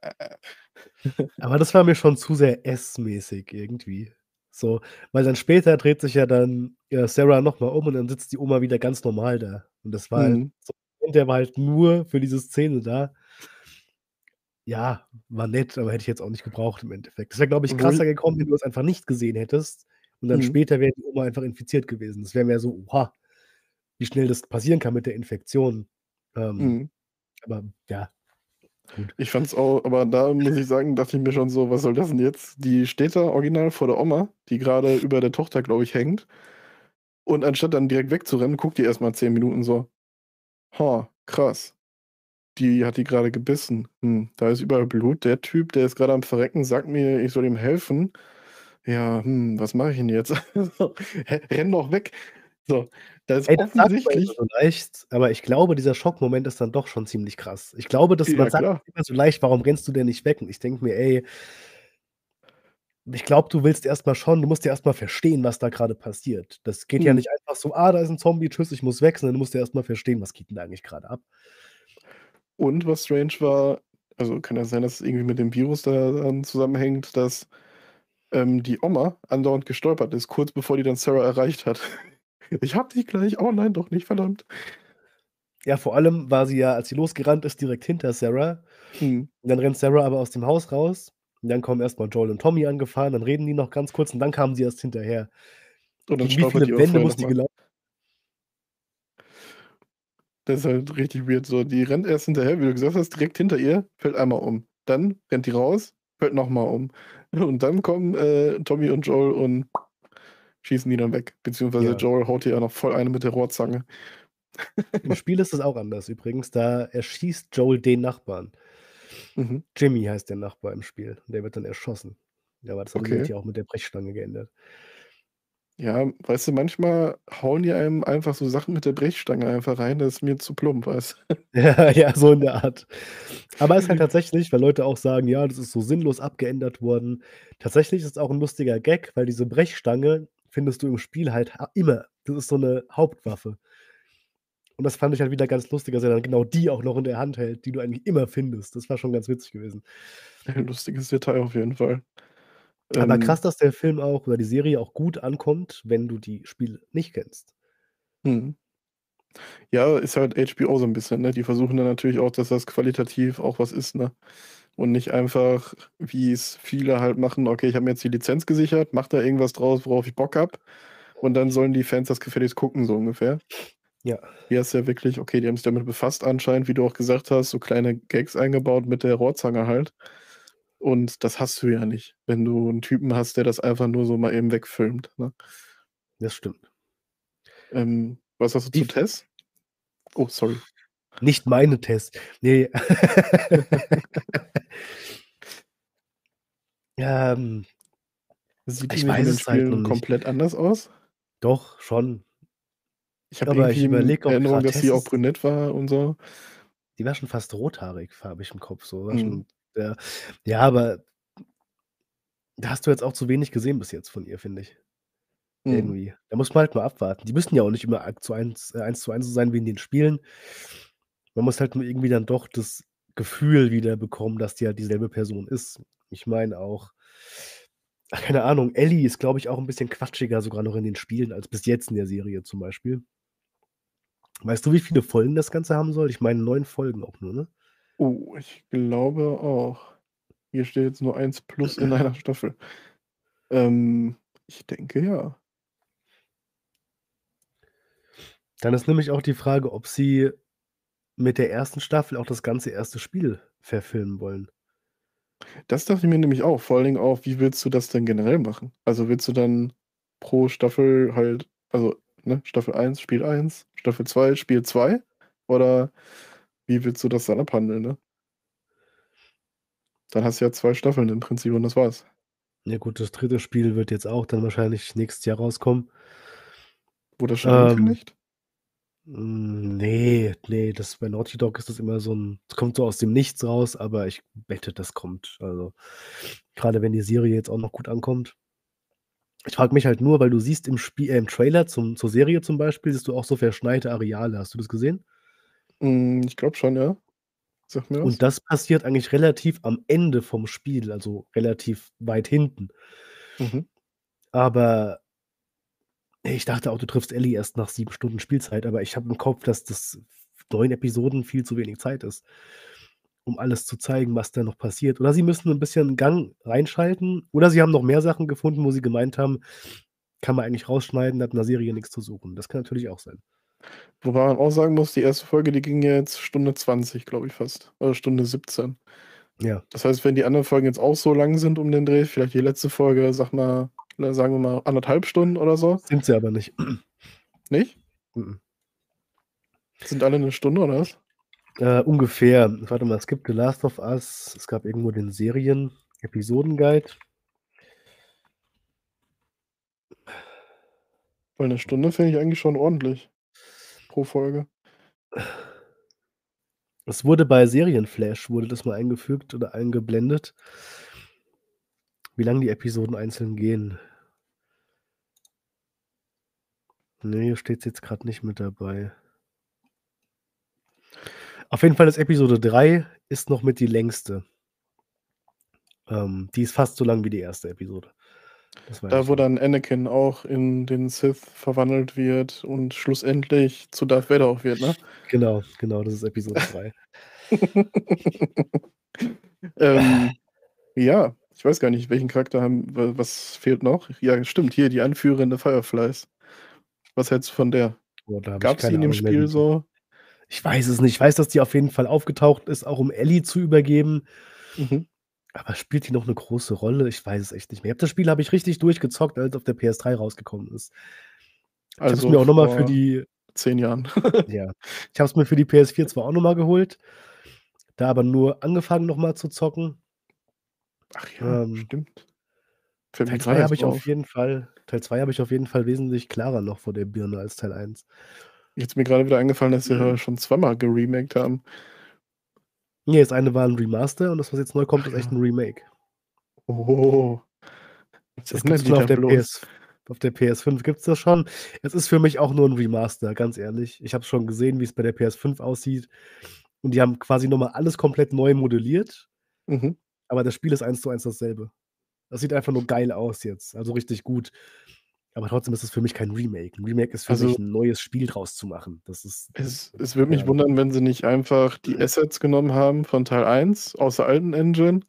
Aber das war mir schon zu sehr S-mäßig irgendwie. So, weil dann später dreht sich ja dann, äh, Sarah noch mal um und dann sitzt die Oma wieder ganz normal da. Und das war halt Mhm. so und der war halt nur für diese Szene da. Ja, war nett, aber hätte ich jetzt auch nicht gebraucht im Endeffekt. Das wäre, glaube ich, krasser gekommen, wenn du das einfach nicht gesehen hättest und dann Mhm. später wäre die Oma einfach infiziert gewesen. Das wäre mehr so: „Oha, wie schnell das passieren kann mit der Infektion.“ Ähm, Mhm. Aber ja, gut. Ich fand's auch aber da muss ich sagen, dachte ich mir schon so: „Was soll das denn jetzt?“ Die steht da original vor der Oma, die grade über der Tochter, glaube ich, hängt. Und anstatt dann direkt wegzurennen, guckt die erst mal 10 Minuten so: „Ha, krass. Die hat die grade gebissen. Hm, da ist überall Blut. Der Typ, der ist grade am Verrecken, sagt mir, ich soll ihm helfen. Ja, hm, was mache ich denn jetzt?“ So, „Hä, renn doch weg.“ So, da ist Ey, das offensichtlich so leicht, aber ich glaube, dieser Schockmoment ist dann doch schon ziemlich krass. Ich glaube, dass man Ja, sagt klar. immer so leicht: „Warum rennst du denn nicht weg?“ Und ich denke mir: „Ey“ „ich glaube, du willst erst mal schon du musst ja erst mal verstehen, was da grade passiert.“ Das geht ja Mhm. nicht einfach so: „Ah, da ist 'n Zombie, tschüss, ich muss weg“, sondern du musst ja erst mal verstehen: „Was geht denn da eigentlich grade ab?“ Und was strange war also, kann ja sein, dass es irgendwie mit dem Virus da dann zusammenhängt, dass, ähm, die Oma andauernd gestolpert ist, kurz bevor die dann Sarah erreicht hat. „Ich habe dich gleich. Oh nein, doch nicht, verdammt.“ Ja, vor allem war sie ja, als sie losgerannt ist, direkt hinter Sarah. Und dann rennt Sarah aber aus dem Haus raus und dann kommen erst mal Joel und Tommy angefahren, dann reden die noch ganz kurz und dann kam sie erst hinterher. Und dann wie die viele aber Wände muss die mal. gelau Das ist halt richtig weird so. Die rennt erst hinterher, wie du gesagt hast, direkt hinter ihr, fällt einmal um. Dann rennt die raus, fällt noch mal um. Und dann kommen, äh, Tommy und Joel und schießen die dann weg. Beziehungsweise Ja. Joel haut ihr ja noch voll eine mit der Rohrzange. Im Spiel ist das auch anders übrigens, da erschießt Joel den Nachbarn. Mhm. Jimmy heißt der Nachbar im Spiel und der wird dann erschossen. Ja, aber das haben sie Okay. hier auch mit der Brechstange geändert. Ja, weißt du, manchmal hauen die einem einfach so Sachen mit der Brechstange einfach rein, das ist mir zu plump, weißt du? Ja, ja, so in der Art. Aber ist halt tatsächlich, weil Leute auch sagen: „Ja, das ist so sinnlos abgeändert worden.“ Tatsächlich ist es auch 'n lustiger Gag, weil diese Brechstange findest du im Spiel halt ha immer. Das ist so 'ne Hauptwaffe. Und das fand ich halt wieder ganz lustig, dass er dann genau die auch noch in der Hand hält, die du eigentlich immer findest. Das war schon ganz witzig gewesen. Lustiges Detail auf jeden Fall. Aber Ähm krass, dass der Film auch oder die Serie auch gut ankommt, wenn du die Spiele nicht kennst. Mhm. Ja, ist halt HBO so 'n bisschen, ne? Die versuchen dann natürlich auch, dass das qualitativ auch was ist, ne? Und nicht einfach, wie es viele halt machen: „Okay, ich habe mir jetzt die Lizenz gesichert, mache da irgendwas draus, worauf ich Bock habe. Und dann sollen die Fans das gefälligst gucken“, so ungefähr. Ja. Hier ist ja wirklich okay, die haben sich damit befasst anscheinend, wie du auch gesagt hast, so kleine Gags eingebaut mit der Rohrzange halt. Und das hast du ja nicht, wenn du 'n Typen hast, der das einfach nur so mal eben wegfilmt, ne? Das stimmt. Ähm, was hast du Die zu Tess? Oh, sorry. Nicht meine Tess. Ne. Ähm Sieht ich weiß den es halt noch nicht. komplett anders aus? Doch, schon. Ich habe ich irgendwie in überlege, ob Erinnerung, dass sie auch brünett war und so. Die war schon fast rothaarig, habe ich im Kopf so, Mhm. schon ja. Ja, aber da hast du jetzt auch zu wenig gesehen bis jetzt von ihr, finde ich. Mhm. Irgendwie. Da muss man halt mal abwarten. Die müssen ja auch nicht immer eins zu eins äh, eins zu eins so sein wie in den Spielen. Man muss halt nur irgendwie dann doch das Gefühl wieder bekommen, dass die halt dieselbe Person ist. Ich meine auch keine Ahnung, Ellie ist, glaube ich, auch 'n bisschen quatschiger sogar noch in den Spielen als bis jetzt in der Serie zum Beispiel. Weißt du, wie viele Folgen das Ganze haben soll? Ich meine 9 Folgen auch nur, ne? Oh, ich glaube auch. Hier steht jetzt nur 1+ in einer Staffel. Ähm, ich denke, ja. Dann ist nämlich auch die Frage, ob sie mit der 1. Staffel auch das ganze 1. Spiel verfilmen wollen. Das dachte ich mir nämlich auch. Vor allen Dingen auch, wie willst du das denn generell machen? Also, willst du dann pro Staffel halt also, ne, Staffel 1, Spiel 1, Staffel 2, Spiel 2? Oder wie willst du das dann abhandeln, ne? Dann hast du ja 2 Staffeln im Prinzip und das war's. Ja gut, das 3. Spiel wird jetzt auch dann wahrscheinlich nächstes Jahr rauskommen. Wurde das schon Ähm angekündigt? Hm, ne, ne, das bei Naughty Dog ist das immer so 'n es kommt so aus dem Nichts raus, aber ich wette, das kommt. Also, grade wenn die Serie jetzt auch noch gut ankommt. Ich frage mich halt nur, weil du siehst im Spie äh, im Trailer zum zur Serie zum Beispiel, siehst du auch so verschneite Areale. Hast du das gesehen? Hm, ich glaube schon, ja. Sagt mir was. Und das passiert eigentlich relativ am Ende vom Spiel, also, relativ weit hinten. Mhm. Aber ich dachte auch, du triffst Ellie erst nach 7 Stunden Spielzeit, aber ich habe im Kopf, dass das 9 Episoden viel zu wenig Zeit ist, um alles zu zeigen, was da noch passiert. Oder sie müssen 'n bisschen Gang reinschalten oder sie haben noch mehr Sachen gefunden, wo sie gemeint haben: „Kann man eigentlich rausschneiden, hat in der Serie nix zu suchen.“ Das kann natürlich auch sein. Wobei man auch sagen muss, die erste Folge, die ging jetzt Stunde 20, glaube ich fast. Oder Stunde 17. Ja. Das heißt, wenn die anderen Folgen jetzt auch so lang sind um den Dreh, vielleicht die letzte Folge, sag mal, sagen wir mal anderthalb Stunden oder so. Sind sie aber nicht. Nicht? Mhm. Sind alle eine Stunde oder was? Äh, ungefähr. Warte mal, es gibt The Last of Us, es gab irgendwo den Serien-Episoden-Guide. Weil eine Stunde finde ich eigentlich schon ordentlich. Pro Folge. Es wurde bei Serienflash, wurde das mal eingefügt oder eingeblendet, wie lange die Episoden einzeln gehen. Ne, hier steht es jetzt gerade nicht mit dabei. Auf jeden Fall ist Episode 3 ist noch mit die längste. Ähm, die ist fast so lang wie die erste Episode. Da, wo dann Anakin auch in den Sith verwandelt wird und schlussendlich zu Darth Vader auch wird, ne? Genau, genau, das ist Episode 3. ähm, ja, ich weiß gar nicht, welchen Charakter haben, wa- was fehlt noch? Ja, stimmt, hier die anführende Fireflies. Was hältst du von der? Ich Gab es keine in dem Spiel so? Ich weiß es nicht. Ich weiß, dass die auf jeden Fall aufgetaucht ist, auch um Ellie zu übergeben. Mhm. Aber spielt die noch eine große Rolle? Ich weiß es echt nicht mehr. Ich habe das Spiel habe ich richtig durchgezockt, als es auf der PS3 rausgekommen ist. Ich habe es Also mir auch noch mal für die zehn Jahren. ja, ich habe es mir für die PS4 zwar auch noch mal geholt, da aber nur angefangen noch mal zu zocken. Ach ja, Ähm, stimmt. Mir Teil 2 gerade habe ich auf jeden Fall Teil 2 habe ich auf jeden Fall wesentlich klarer noch vor der Birne als Teil 1. Jetzt ist mir gerade wieder eingefallen, dass sie Mhm. schon zweimal geremaked haben. Ne, das eine war 'n Remaster und das, was jetzt neu kommt, Ach ist echt ja. 'n Remake. Oh. Das ist nur die auf der? PS auf der PS5 gibt's das schon. Es ist für mich auch nur 'n Remaster, ganz ehrlich. Ich habe schon gesehen, wie's bei der PS5 aussieht und die haben quasi noch mal alles komplett neu modelliert, Mhm. Aber das Spiel ist 1 zu 1 dasselbe. Das sieht einfach nur geil aus jetzt, also richtig gut. Aber trotzdem ist es für mich kein Remake. 'N Remake ist für Also mich 'n neues Spiel draus zu machen. Das ist Es es würde mich ja. wundern, wenn sie nicht einfach die Assets genommen haben von Teil 1 aus der alten Engine,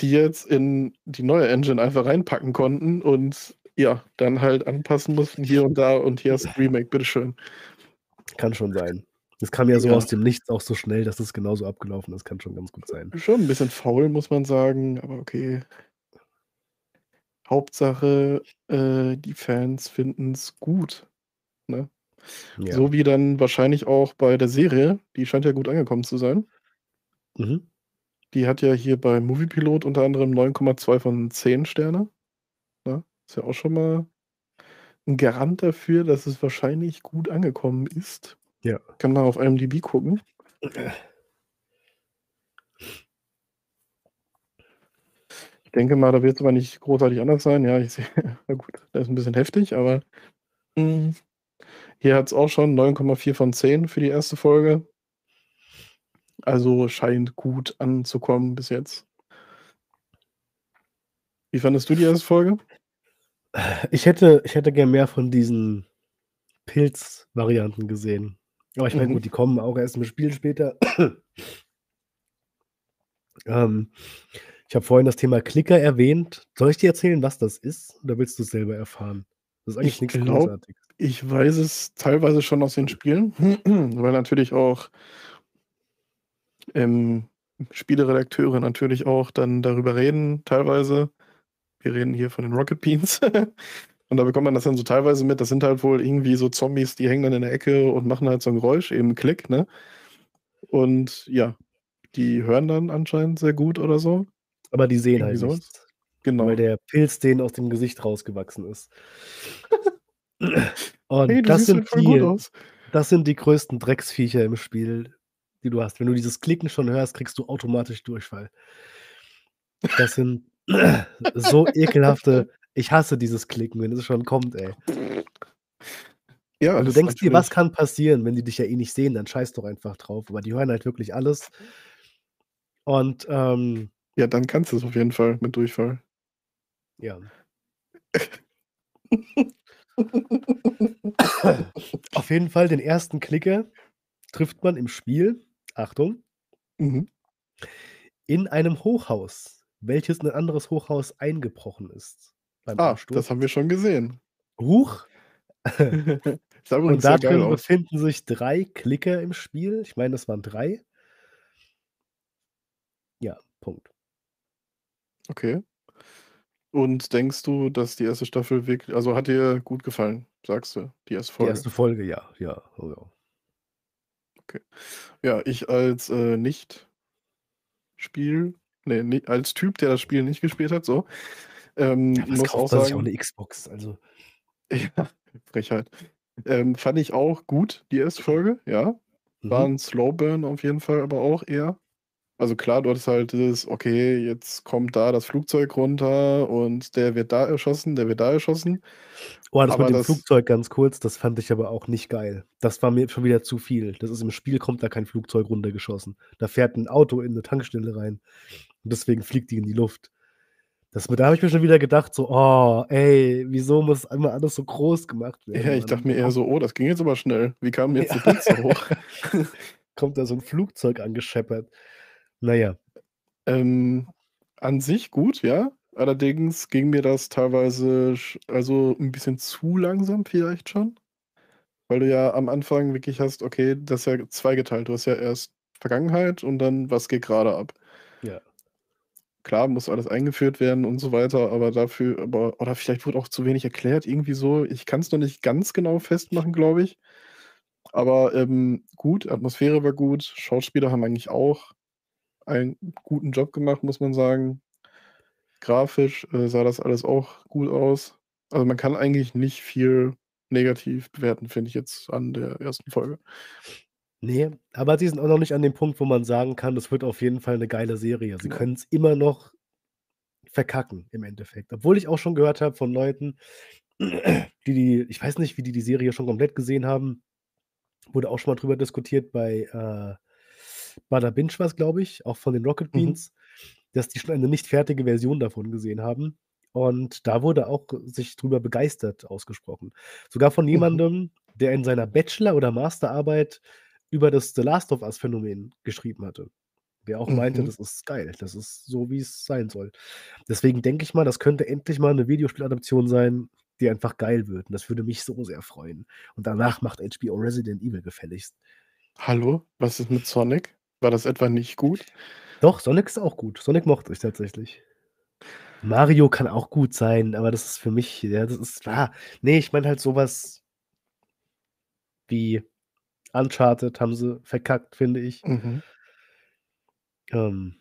die jetzt in die neue Engine einfach reinpacken konnten und ja, dann halt anpassen mussten hier und da und hier hast du Remake, bitteschön. Kann schon sein. Das kam ja so Ja. aus dem Nichts auch so schnell, dass es genauso abgelaufen ist. Kann schon ganz gut sein. Schon 'n bisschen faul, muss man sagen, aber okay. Hauptsache, äh, die Fans finden's gut, ne? Ja. So wie dann wahrscheinlich auch bei der Serie, die scheint ja gut angekommen zu sein. Mhm. Die hat ja hier bei Moviepilot unter anderem 9,2 von 10 Sterne, ne? Ist ja auch schon mal 'n Garant dafür, dass es wahrscheinlich gut angekommen ist. Ja. Kann mal auf IMDb gucken. Ich denke mal, da wird's aber nicht großartig anders sein. Ja, ich sehe na gut, das ist 'n bisschen heftig, aber, hm, hier hat's auch schon 9,4 von 10 für die erste Folge. Also, scheint gut anzukommen bis jetzt. Wie fandest du die erste Folge? Ich hätte ich hätte gern mehr von diesen Pilz-Varianten gesehen. Aber ich meine, Mhm. gut, die kommen auch erst im Spiel später. Ähm, ich habe vorhin das Thema Klicker erwähnt. Soll ich dir erzählen, was das ist, oder willst du's selber erfahren? Das ist eigentlich Ich nix glaube, Großartiges. ich weiß es teilweise schon aus den Spielen, weil natürlich auch ähm, Spieleredakteure natürlich auch dann darüber reden teilweise. Wir reden hier von den Rocket Beans. Und da bekommt man das dann so teilweise mit. Das sind halt wohl irgendwie so Zombies, die hängen dann in der Ecke und machen halt so 'n Geräusch, eben Klick, ne? Und ja, die hören dann anscheinend sehr gut oder so. Aber die sehen halt nichts. Genau. Weil der Pilz denen aus dem Gesicht rausgewachsen ist. Und Hey, das sind halt die das sind die größten Drecksviecher im Spiel, die du hast. Wenn du dieses Klicken schon hörst, kriegst du automatisch Durchfall. Das sind so ekelhafte ich hasse dieses Klicken, wenn es schon kommt, ey. Ja, Und du denkst dir: „Was kann passieren, wenn die dich ja eh nicht sehen, dann scheiß doch einfach drauf.“ Aber die hören halt wirklich alles. Und, ähm Ja, dann kannst du's auf jeden Fall mit Durchfall. Ja. Auf jeden Fall den ersten Klicker trifft man im Spiel, Achtung Mhm. in einem Hochhaus, welches in ein anderes Hochhaus eingebrochen ist beim Ah, Absturz. das haben wir schon gesehen. Huch. Und da aus. befinden sich 3 Klicker im Spiel. Ich meine, das waren 3. Ja, Punkt. Okay. Und denkst du, dass die erste Staffel wirklich also, hat dir gut gefallen, sagst du, die erste Die Folge? erste Folge, ja, ja, oh ja. Okay. Ja, ich als, äh, nicht Spiel ne, ni als Typ, der das Spiel nicht gespielt hat, so, ähm, Ja, was muss auch kauft man sich auch sagen 'ne Xbox? Also Ja, Frechheit. Ähm, fand ich auch gut, die erste Folge, ja. War Mhm. 'n Slow Burn auf jeden Fall, aber auch eher. Also klar, du hattest halt dieses: Okay, jetzt kommt da das Flugzeug runter und der wird da erschossen, der wird da erschossen. Oh, das Aber mit dem das Flugzeug ganz kurz, das fand ich aber auch nicht geil. Das war mir schon wieder zu viel. Das ist im Spiel kommt da kein Flugzeug runtergeschossen. Da fährt 'n Auto in 'ne Tankstelle rein und deswegen fliegt die in die Luft. Das da habe ich mir schon wieder gedacht so: „Oh, ey, wieso muss immer alles so groß gemacht werden, Ja, ich dachte Da mir eher so: „Oh, das ging jetzt aber schnell. Wie kam jetzt die Ja. Pizza hoch?“ Kommt da so 'n Flugzeug angescheppert. Na ja. Ähm, an sich gut, ja. Allerdings ging mir das teilweise also 'n bisschen zu langsam vielleicht schon. Weil du ja am Anfang wirklich hast okay, das ist ja zweigeteilt. Du hast ja erst Vergangenheit und dann, was geht grade ab? Ja. Klar, muss alles eingeführt werden und so weiter, aber dafür aber oder vielleicht wurde auch zu wenig erklärt, irgendwie so. Ich kann's noch nicht ganz genau festmachen, glaube ich. Aber, ähm, gut, Atmosphäre war gut. Schauspieler haben eigentlich auch einen guten Job gemacht, muss man sagen. Grafisch, äh, sah das alles auch gut aus. Also, man kann eigentlich nicht viel negativ bewerten, finde ich jetzt an der ersten Folge. Ne, aber sie sind auch noch nicht an dem Punkt, wo man sagen kann, das wird auf jeden Fall 'ne geile Serie. Sie Genau. können's immer noch verkacken im Endeffekt. Obwohl ich auch schon gehört habe von Leuten, die die ich weiß nicht, wie die die Serie schon komplett gesehen haben. Wurde auch schon mal drüber diskutiert bei, äh, Bada Binge war's, glaube ich, auch von den Rocket Mhm. Beans, dass die schon eine nicht fertige Version davon gesehen haben. Und da wurde auch sich drüber begeistert ausgesprochen. Sogar von Mhm. jemandem, der in seiner Bachelor oder Masterarbeit über das The Last of Us Phänomen geschrieben hatte. Der auch meinte, Mhm. das ist geil. Das ist so, wie's sein soll. Deswegen denke ich mal, das könnte endlich mal 'ne Videospieladaption sein, die einfach geil wird. Und das würde mich so sehr freuen. Und danach macht HBO Resident Evil gefälligst. Hallo, was ist mit Sonic? War das etwa nicht gut? Doch, Sonic ist auch gut. Sonic mochte ich tatsächlich. Mario kann auch gut sein, aber das ist für mich ja, das ist ah, ne, ich meine halt so was wie Uncharted haben sie verkackt, finde ich. Mhm. Ähm,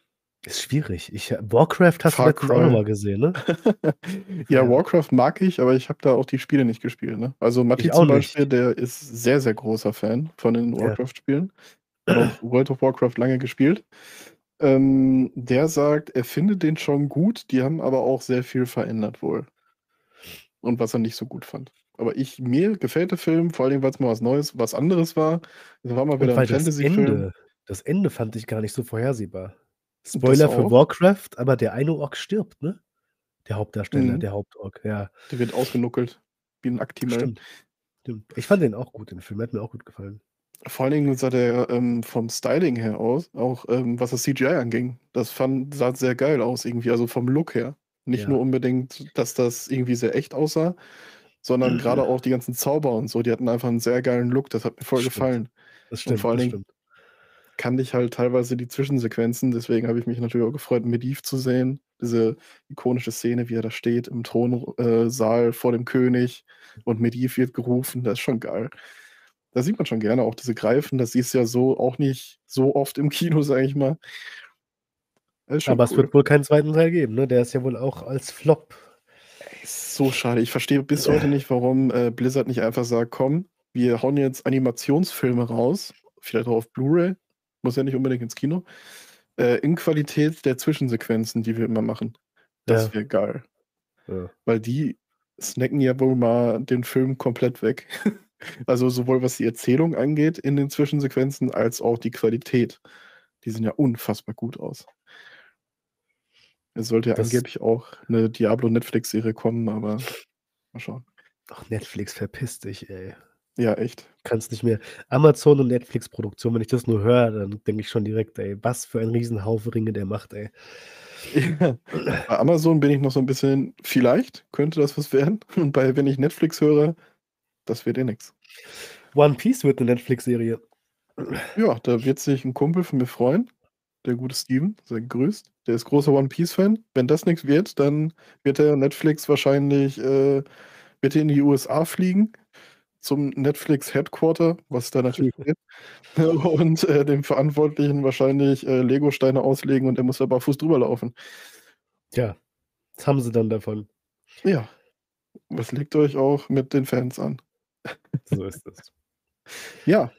ist schwierig. Ich Warcraft hast du Far letztens auch noch Cry. mal gesehen, ne? Ja, Ja. Warcraft mag ich, aber ich habe da auch die Spiele nicht gespielt, ne? Also, Matti zum Beispiel, nicht. der ist sehr, sehr großer Fan von den Ja. Warcraft-Spielen. Hat auch World of Warcraft lange gespielt. Ähm, der sagt, er findet den schon gut, die haben aber auch sehr viel verändert wohl. Und was er nicht so gut fand. Aber ich mir gefällt der Film, vor allen Dingen, weil's mal was Neues was anderes war. Es war mal wieder Und 'n weil das Fantasyfilm. Ende das Ende fand ich gar nicht so vorhersehbar. Spoiler für. Warcraft, aber der eine Ork stirbt, ne? Der Hauptdarsteller, Mhm. der Hauptork, ja. Der wird ausgenuckelt wie 'n Actimel. Stimmt. Stimmt. Ich fand den auch gut, den Film, hat mir auch gut gefallen. Vor allen Dingen sah der, ähm, vom Styling her aus auch, ähm, was das CGI anging. Das fand sah sehr geil aus irgendwie, also vom Look her. Nicht nur Ja. unbedingt, dass das irgendwie sehr echt aussah, sondern grade auch die ganzen Zauber und so, die hatten einfach 'n sehr geilen Look. Das hat mir voll Das stimmt. gefallen. Das Und vor stimmt, allen Dingen stimmt. kannte ich halt teilweise die Zwischensequenzen, deswegen habe ich mich natürlich auch gefreut, Medivh zu sehen. Diese ikonische Szene, wie er da steht im Thron äh, Saal vor dem König und Medivh wird gerufen, das ist schon geil. Da sieht man schon gerne auch diese Greifen, das siehst du ja so auch nicht so oft im Kino, sage ich mal. Aber es cool. wird wohl keinen 2. Teil geben, ne? Der ist ja wohl auch als Flop so schade. Ich verstehe bis heute nicht, warum, äh, Blizzard nicht einfach sagt: „Komm, wir hauen jetzt Animationsfilme raus, vielleicht auch auf Blu-ray, muss ja nicht unbedingt ins Kino, äh, in Qualität der Zwischensequenzen, die wir immer machen.“ Das Ja. wäre geil. Ja. Weil die snacken ja wohl mal den Film komplett weg. Also, sowohl was die Erzählung angeht in den Zwischensequenzen als auch die Qualität. Die sehen ja unfassbar gut aus. Es sollte ja Das angeblich auch 'ne Diablo-Netflix-Serie kommen, aber mal schauen. Ach, Netflix, verpiss dich, ey. Ja, echt. Kannst nicht mehr Amazon und Netflix-Produktion, wenn ich das nur höre, dann denke ich schon direkt: „Ey, was für ein Riesenhaufen Ringe der macht, ey.“ Ja. Bei Amazon bin ich noch so 'n bisschen vielleicht könnte das was werden. Und bei wenn ich Netflix höre, das wird eh nix. One Piece wird 'ne Netflix-Serie. Ja, da wird sich 'n Kumpel von mir freuen, der gute Steven, sei gegrüßt. Der ist großer One Piece-Fan. Wenn das nix wird, dann wird der Netflix wahrscheinlich äh, wird er in die USA fliegen zum Netflix Headquarter, was da natürlich gibt, und, äh, dem Verantwortlichen wahrscheinlich, äh, Legosteine auslegen und er muss da barfuß drüber laufen. Tja, was haben sie dann davon? Ja. Was legt euch auch mit den Fans an? So ist es. Ja.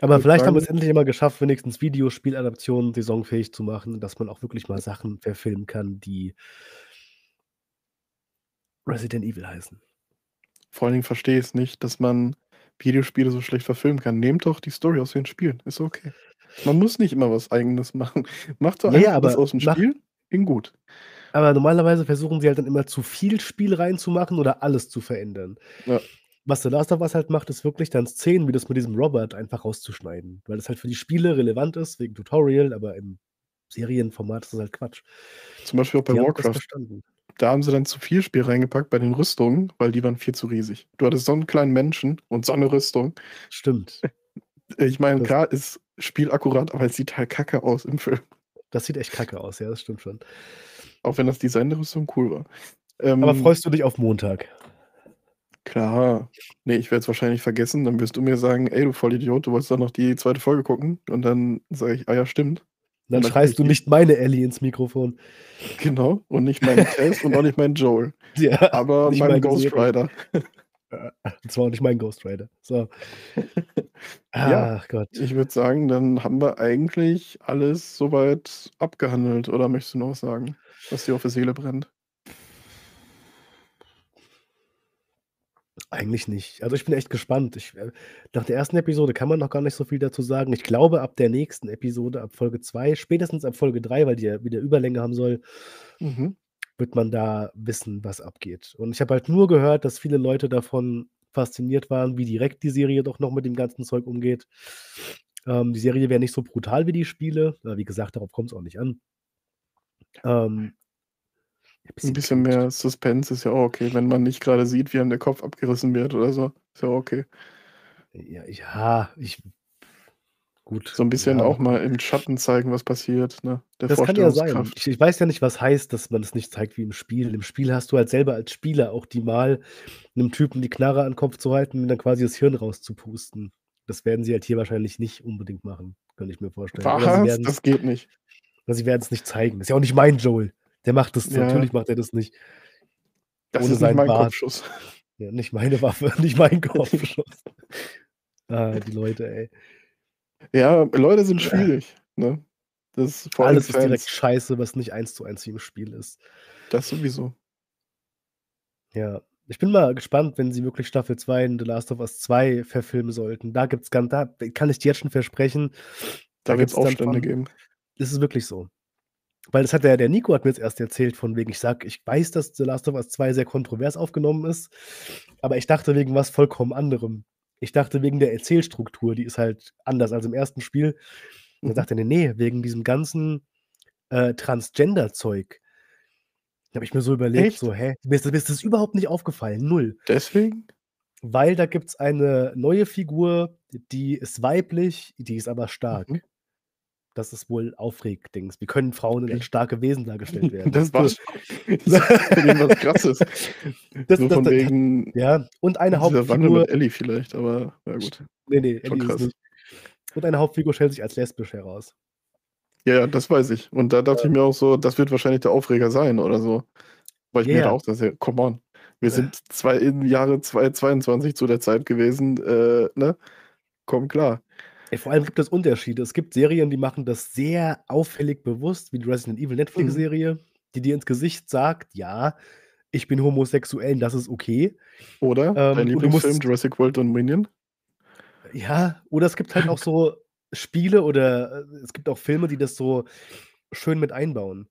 Aber Würde vielleicht haben sagen wir's endlich mal geschafft, wenigstens Videospieladaptionen saisonfähig zu machen, dass man auch wirklich mal Sachen verfilmen kann, die Resident Evil heißen. Vor allen Dingen verstehe ich's nicht, dass man Videospiele so schlecht verfilmen kann. Nehmt doch die Story aus den Spielen, ist okay. Man muss nicht immer was Eigenes machen. Macht doch Ja, aber aus 'm mach Spiel in gut. Aber normalerweise versuchen sie halt dann immer zu viel Spiel reinzumachen oder alles zu verändern. Ja. Was The Last of Us halt macht, ist wirklich dann Szenen wie das mit diesem Robert einfach rauszuschneiden, weil das halt für die Spiele relevant ist wegen Tutorial, aber im Serienformat ist das halt Quatsch. Zum Beispiel auch bei Die haben Warcraft. verstanden. Da haben sie dann zu viel Spiel reingepackt bei den Rüstungen, weil die waren viel zu riesig. Du hattest so 'n kleinen Menschen und so 'ne Rüstung. Stimmt. Ich meine, klar ist spielakkurat, aber es sieht halt kacke aus im Film. Das sieht echt kacke aus, ja, das stimmt schon. Auch wenn das Design der Rüstung cool war. Aber Ähm freust du dich auf Montag? Klar. Ne, ich werde es wahrscheinlich vergessen, dann wirst du mir sagen: „Ey, du Vollidiot, du wolltest doch noch die 2. Folge gucken.“ Und dann sage ich: „Ah ja, stimmt.“ Dann Und dann schreist du nicht meine Ellie ins Mikrofon. Genau, und nicht meinen Tess und auch nicht meinen Joel. Ja, Aber meinen meine Ghost. Rider. Äh, das war auch nicht mein Ghost Rider. So. Ja, Ach Gott. ich würde sagen, dann haben wir eigentlich alles so weit abgehandelt. Oder möchtest du noch was sagen, was dir auf der Seele brennt? Eigentlich nicht. Also, ich bin echt gespannt. Ich äh, nach der 1. Episode kann man noch gar nicht so viel dazu sagen. Ich glaube, ab der nächsten Episode, ab Folge 2, spätestens ab Folge 3, weil die ja wieder Überlänge haben soll Mhm. wird man da wissen, was abgeht. Und ich habe halt nur gehört, dass viele Leute davon fasziniert waren, wie direkt die Serie doch noch mit dem ganzen Zeug umgeht. Ähm, die Serie wäre nicht so brutal wie die Spiele. Aber wie gesagt, darauf kommt's auch nicht an. Ähm 'N bisschen mehr Suspense ist ja auch okay, wenn man nicht grade sieht, wie einem der Kopf abgerissen wird oder so. Ist ja auch okay. Ja, ja, ich gut, So 'n bisschen ja. auch mal im Schatten zeigen, was passiert, ne? Der Das kann ja sein. Ich ich weiß ja nicht, was heißt, dass man es nicht zeigt wie im Spiel. Im Spiel hast du halt selber als Spieler auch die Wahl, 'nem Typen die Knarre an 'n Kopf zu halten und dann quasi das Hirn rauszupusten. Das werden sie halt hier wahrscheinlich nicht unbedingt machen, könnte ich mir vorstellen. Was? Das geht nicht. sie werden's nicht zeigen. Ist ja auch nicht mein Joel. Der macht das Ja. natürlich macht er das nicht. Das Ohne ist nicht mein Bart. Kopfschuss. Ja, nicht meine Waffe, nicht mein Kopfschuss. Ah, die Leute, ey. Ja, Leute sind schwierig, ne? Das allem Alles ist direkt scheiße, was nicht 1:1 wie im Spiel ist. Das sowieso. Ja, ich bin mal gespannt, wenn sie wirklich Staffel 2 in The Last of Us 2 verfilmen sollten. Da gibt's gan da kann ich dir jetzt schon versprechen, Da da gibt's dann Aufstände geben. das ist wirklich so. Weil das hat der der Nico hat mir jetzt erst erzählt von wegen ich sage: „Ich weiß, dass The Last of Us 2 sehr kontrovers aufgenommen ist, aber ich dachte wegen was vollkommen anderem. Ich dachte wegen der Erzählstruktur, die ist halt anders als im ersten Spiel.“ Und dann Mhm. sagt er: „Ne, ne, wegen diesem ganzen, äh, Transgender-Zeug.“ Da habe ich mir so überlegt, Echt? so: „Hä?“ Mir ist mir ist das überhaupt nicht aufgefallen, 0. Deswegen? Weil da gibt's eine neue Figur, die ist weiblich, die ist aber stark. Mhm. Das ist wohl Aufreg-Dings. Wie können Frauen als starke Wesen dargestellt werden? Das Das war das ist irgendwas Krasses. Das So das von da wegen ja, und eine dieser Wandel Hauptfigur mit Ellie vielleicht, aber ja gut. Ne, ne, Schon Ellie ist krass. nicht. Und eine Hauptfigur stellt sich als lesbisch heraus. Ja, ja, das weiß ich. Und da dachte Ja. ich mir auch so, das wird wahrscheinlich der Aufreger sein oder so. Weil ich Ja, mir auch dachte: „Come on. Wir sind zwei im Jahre 2022 zu der Zeit gewesen, äh, ne? Komm klar.“ Vor allem gibt es Unterschiede. Es gibt Serien, die machen das sehr auffällig bewusst, wie die Resident Evil Mhm. Netflix-Serie, die dir ins Gesicht sagt: „Ja, ich bin homosexuell und das ist okay.“ Oder dein Ähm, du Lieblingsfilm musst Jurassic World Dominion? Ja, oder es gibt halt auch so Spiele oder, äh, es gibt auch Filme, die das so schön mit einbauen.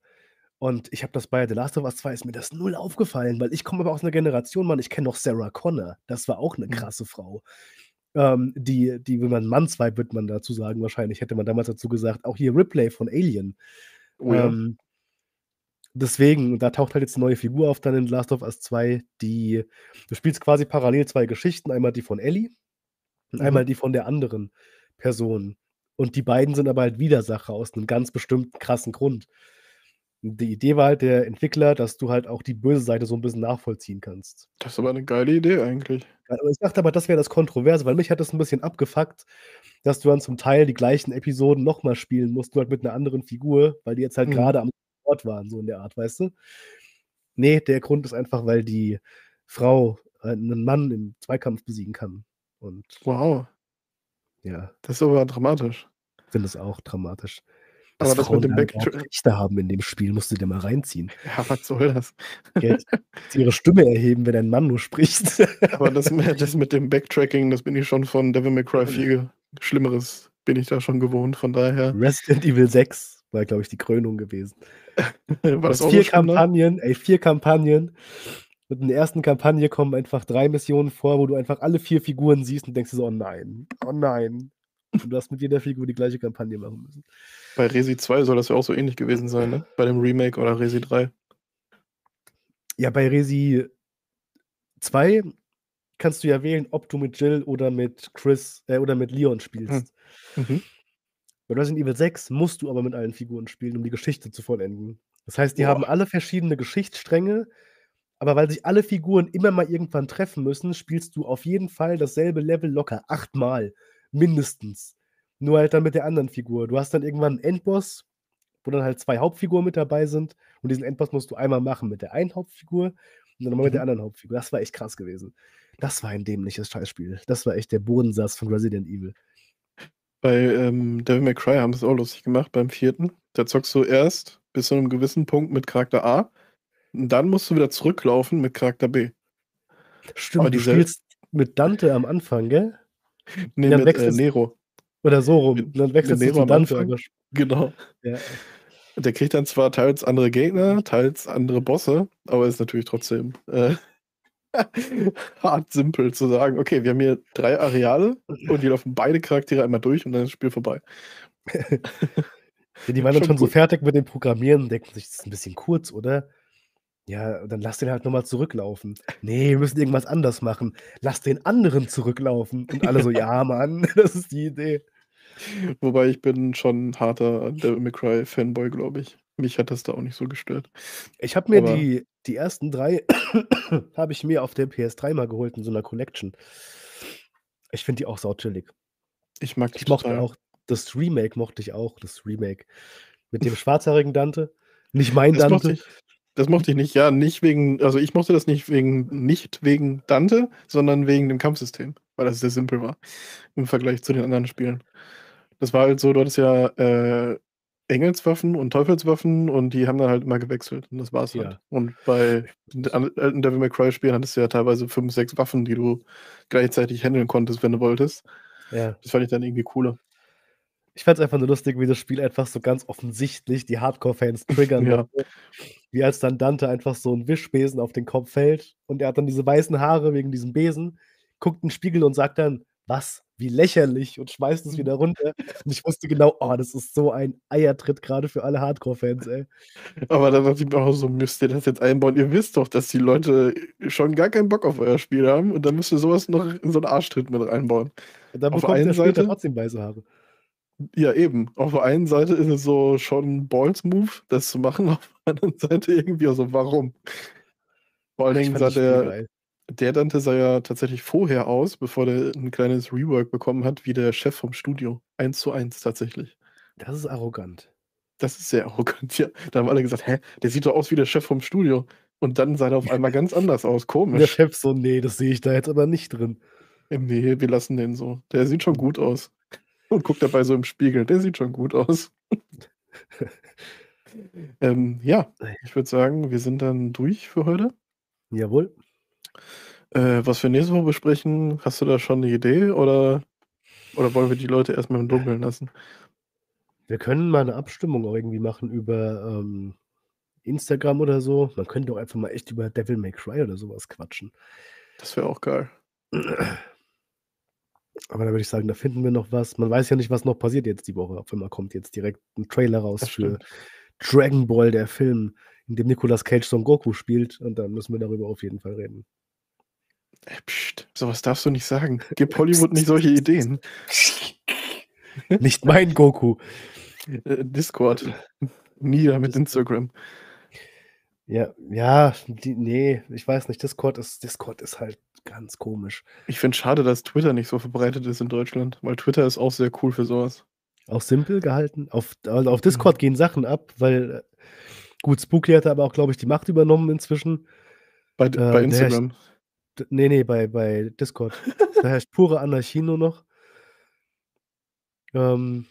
Und ich habe das bei The Last of Us 2 ist mir das 0 aufgefallen, weil ich komme aber aus 'ner Generation, Mann, ich kenne noch Sarah Connor. Das war auch 'ne Mhm. krasse Frau. Ähm, die die wenn man Mannsweib wird man dazu sagen wahrscheinlich, hätte man damals dazu gesagt. Auch hier Ripley von Alien. Oh ja. Ähm deswegen, da taucht halt jetzt 'ne neue Figur auf dann in Last of Us 2, die du spielst quasi parallel 2 Geschichten, einmal die von Ellie und Mhm. einmal die von der anderen Person. Und die beiden sind aber halt Widersacher aus 'nem ganz bestimmten krassen Grund. Die Idee war halt der Entwickler, dass du halt auch die böse Seite so 'n bisschen nachvollziehen kannst. Das ist aber 'ne geile Idee eigentlich. Aber ich dachte aber, das wäre das Kontroverse, weil mich hat das 'n bisschen abgefuckt, dass du dann zum Teil die gleichen Episoden noch mal spielen musst, nur halt mit 'ner anderen Figur, weil die jetzt halt Mhm. grade am Ort waren, so in der Art, weißt du? Ne, der Grund ist einfach, weil die Frau, äh, 'nen Mann im Zweikampf besiegen kann und Wow. ja. Das ist aber dramatisch. Finde es auch dramatisch. Aber Dass das Frauen mit dem da überhaupt Backtra Rechte haben in dem Spiel, musst du dir mal reinziehen. Ja, was soll das? Sie ihre Stimme erheben, wenn ein Mann nur spricht. Aber das mit das mit dem Backtracking, das bin ich schon von Devil May Cry 4 Schlimmeres bin ich da schon gewohnt, von daher Resident Evil 6 war, glaube ich, die Krönung gewesen. War das auch 4 so schlimm da? Kampagnen ey, 4 Kampagnen. In der ersten Kampagne kommen einfach 3 Missionen vor, wo du einfach alle 4 Figuren siehst und denkst dir so: „Oh nein, oh nein.“ Und du hast mit jeder Figur die gleiche Kampagne machen müssen. Bei Resi 2 soll das ja auch so ähnlich gewesen sein, ne? Bei dem Remake oder Resi 3. Ja, bei Resi 2 kannst du ja wählen, ob du mit Jill oder mit Chris äh, oder mit Leon Hm. spielst. Mhm. Bei Resident Evil 6 musst du aber mit allen Figuren spielen, um die Geschichte zu vollenden. Das heißt, die haben Boah. alle verschiedene Geschichtsstränge, aber weil sich alle Figuren immer mal irgendwann treffen müssen, spielst du auf jeden Fall dasselbe Level locker 8 Mal, mindestens. Nur halt dann mit der anderen Figur. Du hast dann irgendwann 'n Endboss, wo dann halt 2 Hauptfiguren mit dabei sind und diesen Endboss musst du einmal machen mit der einen Hauptfigur und dann noch mal mit der Mhm. anderen Hauptfigur. Das war echt krass gewesen. Das war ein dämliches Scheißspiel. Das war echt der Bodensatz von Resident Evil. Bei, ähm, Devil May Cry haben sie's auch lustig gemacht beim 4. Da zockst du erst bis zu 'nem gewissen Punkt mit Charakter A und dann musst du wieder zurücklaufen mit Charakter B. Stimmt, Aber du spielst mit Dante am Anfang, gell? Ne, Dann mit, äh, Nero. oder so rum. Mit dann du Nero zu sch Genau. Ja. Der kriegt dann zwar teils andere Gegner, teils andere Bosse, aber ist natürlich trotzdem, äh, hart simpel zu sagen: „Okay, wir haben hier 3 Areale und hier laufen beide Charaktere einmal durch und dann ist das Spiel vorbei.“ Ja, die waren dann Schon schon so fertig mit dem Programmieren denken sich: „Das ist 'n bisschen kurz, oder?“ Ja, dann lass den halt noch mal zurücklaufen. „Ne, wir müssen irgendwas anders machen. Lass den anderen zurücklaufen.“ Und alle so: „Ja, Mann, das ist die Idee.“ Wobei ich bin schon harter Devil May Cry Fanboy, glaube ich. Mich hat das da auch nicht so gestört. Ich habe mir Aber die die ersten 3 habe ich mir auf der PS3 mal geholt in so 'ner Collection. Ich finde die auch sauchillig. Ich mag die Ich mochte total. auch das Remake mochte ich auch, das Remake mit dem schwarzhaarigen Dante. Nicht mein Das mochte Dante. ich das mochte ich nicht. Ja, nicht wegen also, ich mochte das nicht wegen nicht wegen Dante, sondern wegen dem Kampfsystem, weil das sehr simpel war im Vergleich zu den anderen Spielen. Das war halt so, du hattest ja, äh, Engelswaffen und Teufelswaffen und die haben dann halt immer gewechselt und das war's halt. Ja. Und bei den alten Devil May Cry Spielen hattest du ja teilweise 5, 6 Waffen, die du gleichzeitig händeln konntest, wenn du wolltest. Ja. Das fand ich dann irgendwie cooler. Ich fand's einfach nur lustig, wie das Spiel einfach so ganz offensichtlich die Hardcore-Fans triggern Ja. wollte. Wie als dann Dante einfach so 'n Wischbesen auf den Kopf fällt und er hat dann diese weißen Haare wegen diesem Besen, guckt in 'n Spiegel und sagt dann: „Was? Wie lächerlich“ und schmeißt es wieder runter. Und ich wusste genau: „Oh, das ist so ein Eiertritt grade für alle Hardcore-Fans, ey.“ Aber da dachte ich mir auch so: „Müsst ihr das jetzt einbauen? Ihr wisst doch, dass die Leute schon gar keinen Bock auf euer Spiel haben und dann müsst ihr so was noch in so 'n Arschtritt mit reinbauen.“ Und dann Auf bekommt einen er später Seite trotzdem weiße Haare. Ja, eben. Auf der einen Seite ist es so schon 'n Balls-Move, das zu machen, auf der anderen Seite irgendwie auch so: „Warum?“ Vor allen Dingen sah der der Dante sah ja tatsächlich vorher aus, bevor der 'n kleines Rework bekommen hat, wie der Chef vom Studio. 1:1 tatsächlich. Das ist arrogant. Das ist sehr arrogant, ja. Da haben alle gesagt: „Hä, der sieht doch aus wie der Chef vom Studio.“ Und dann sah der auf einmal ganz anders aus. Und der Komisch. Chef so: „Ne, das sehe ich da jetzt aber nicht drin.“ Ähm, ne, wir lassen den so. Der sieht schon gut aus. Und guckt dabei so im Spiegel. Der sieht schon gut aus. Ähm, ja, ich würde sagen, wir sind dann durch für heute. Jawohl. Äh, was wir nächste Woche besprechen, hast du da schon 'ne Idee oder oder wollen wir die Leute erst mal im Dunkeln lassen? Wir können mal 'ne Abstimmung irgendwie machen über, ähm, Instagram oder so. Man könnte auch einfach mal echt über Devil May Cry oder so was quatschen. Das wäre auch geil. Aber da würde ich sagen, da finden wir noch was. Man weiß ja nicht, was noch passiert jetzt die Woche. Auf einmal kommt jetzt direkt 'n Trailer raus Das für stimmt. Dragon Ball, der Film, in dem Nicolas Cage Son Goku spielt und dann müssen wir darüber auf jeden Fall reden. Ey, pst, sowas darfst du nicht sagen. Gib Hollywood nicht solche Ideen. Nicht mein Goku. Äh, Discord. Nieder mit Instagram. Ja, ja, die, nee, ich weiß nicht. Discord ist, Discord ist halt ganz komisch. Ich finde schade, dass Twitter nicht so verbreitet ist in Deutschland, weil Twitter ist auch sehr cool für sowas. Auch simpel gehalten. Auf, also auf Discord mhm. gehen Sachen ab, weil äh, gut, Spooky hat aber auch, glaube ich, die Macht übernommen inzwischen. Bei, äh, bei Instagram. Herrscht, nee, nee, bei, bei Discord. da herrscht pure Anarchie nur noch. Ähm,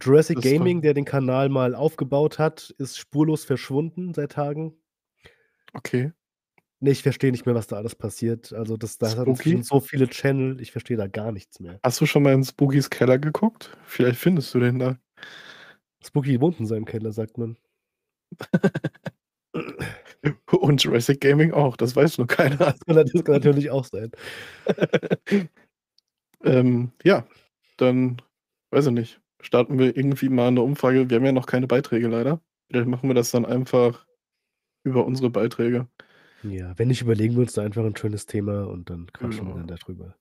Jurassic das Gaming, der den Kanal mal aufgebaut hat, ist spurlos verschwunden seit Tagen. Okay. Ne, ich verstehe nicht mehr, was da alles passiert. Also, das da inzwischen so viele Channel, ich verstehe da gar nichts mehr. Hast du schon mal in Spookys Keller geguckt? Vielleicht findest du den da. Spooky wohnt in seinem Keller, sagt man. Und Jurassic Gaming auch, das weiß nur keiner. Das kann, das kann natürlich auch sein. ähm, ja, dann weiß ich nicht. Starten wir irgendwie mal eine Umfrage. Wir haben ja noch keine Beiträge leider. Vielleicht machen wir das dann einfach über unsere Beiträge. Ja, wenn nicht, überlegen wir uns da einfach ein schönes Thema und dann quatschen genau. wir dann darüber.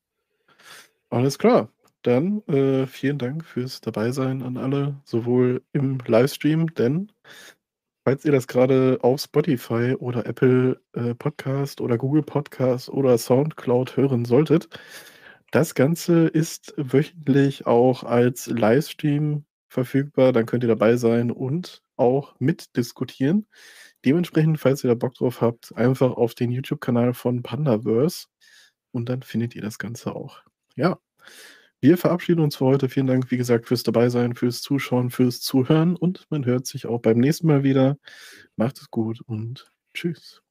Alles klar. Dann äh, vielen Dank fürs Dabeisein an alle, sowohl im Livestream, denn falls ihr das gerade auf Spotify oder Apple äh, Podcast oder Google Podcast oder Soundcloud hören solltet, das Ganze ist wöchentlich auch als Livestream verfügbar. Dann könnt ihr dabei sein und auch mitdiskutieren. Dementsprechend, falls ihr da Bock drauf habt, einfach auf den YouTube-Kanal von Pandaverse und dann findet ihr das Ganze auch. Ja, wir verabschieden uns für heute. Vielen Dank, wie gesagt, fürs Dabeisein, fürs Zuschauen, fürs Zuhören und man hört sich auch beim nächsten Mal wieder. Macht es gut und tschüss.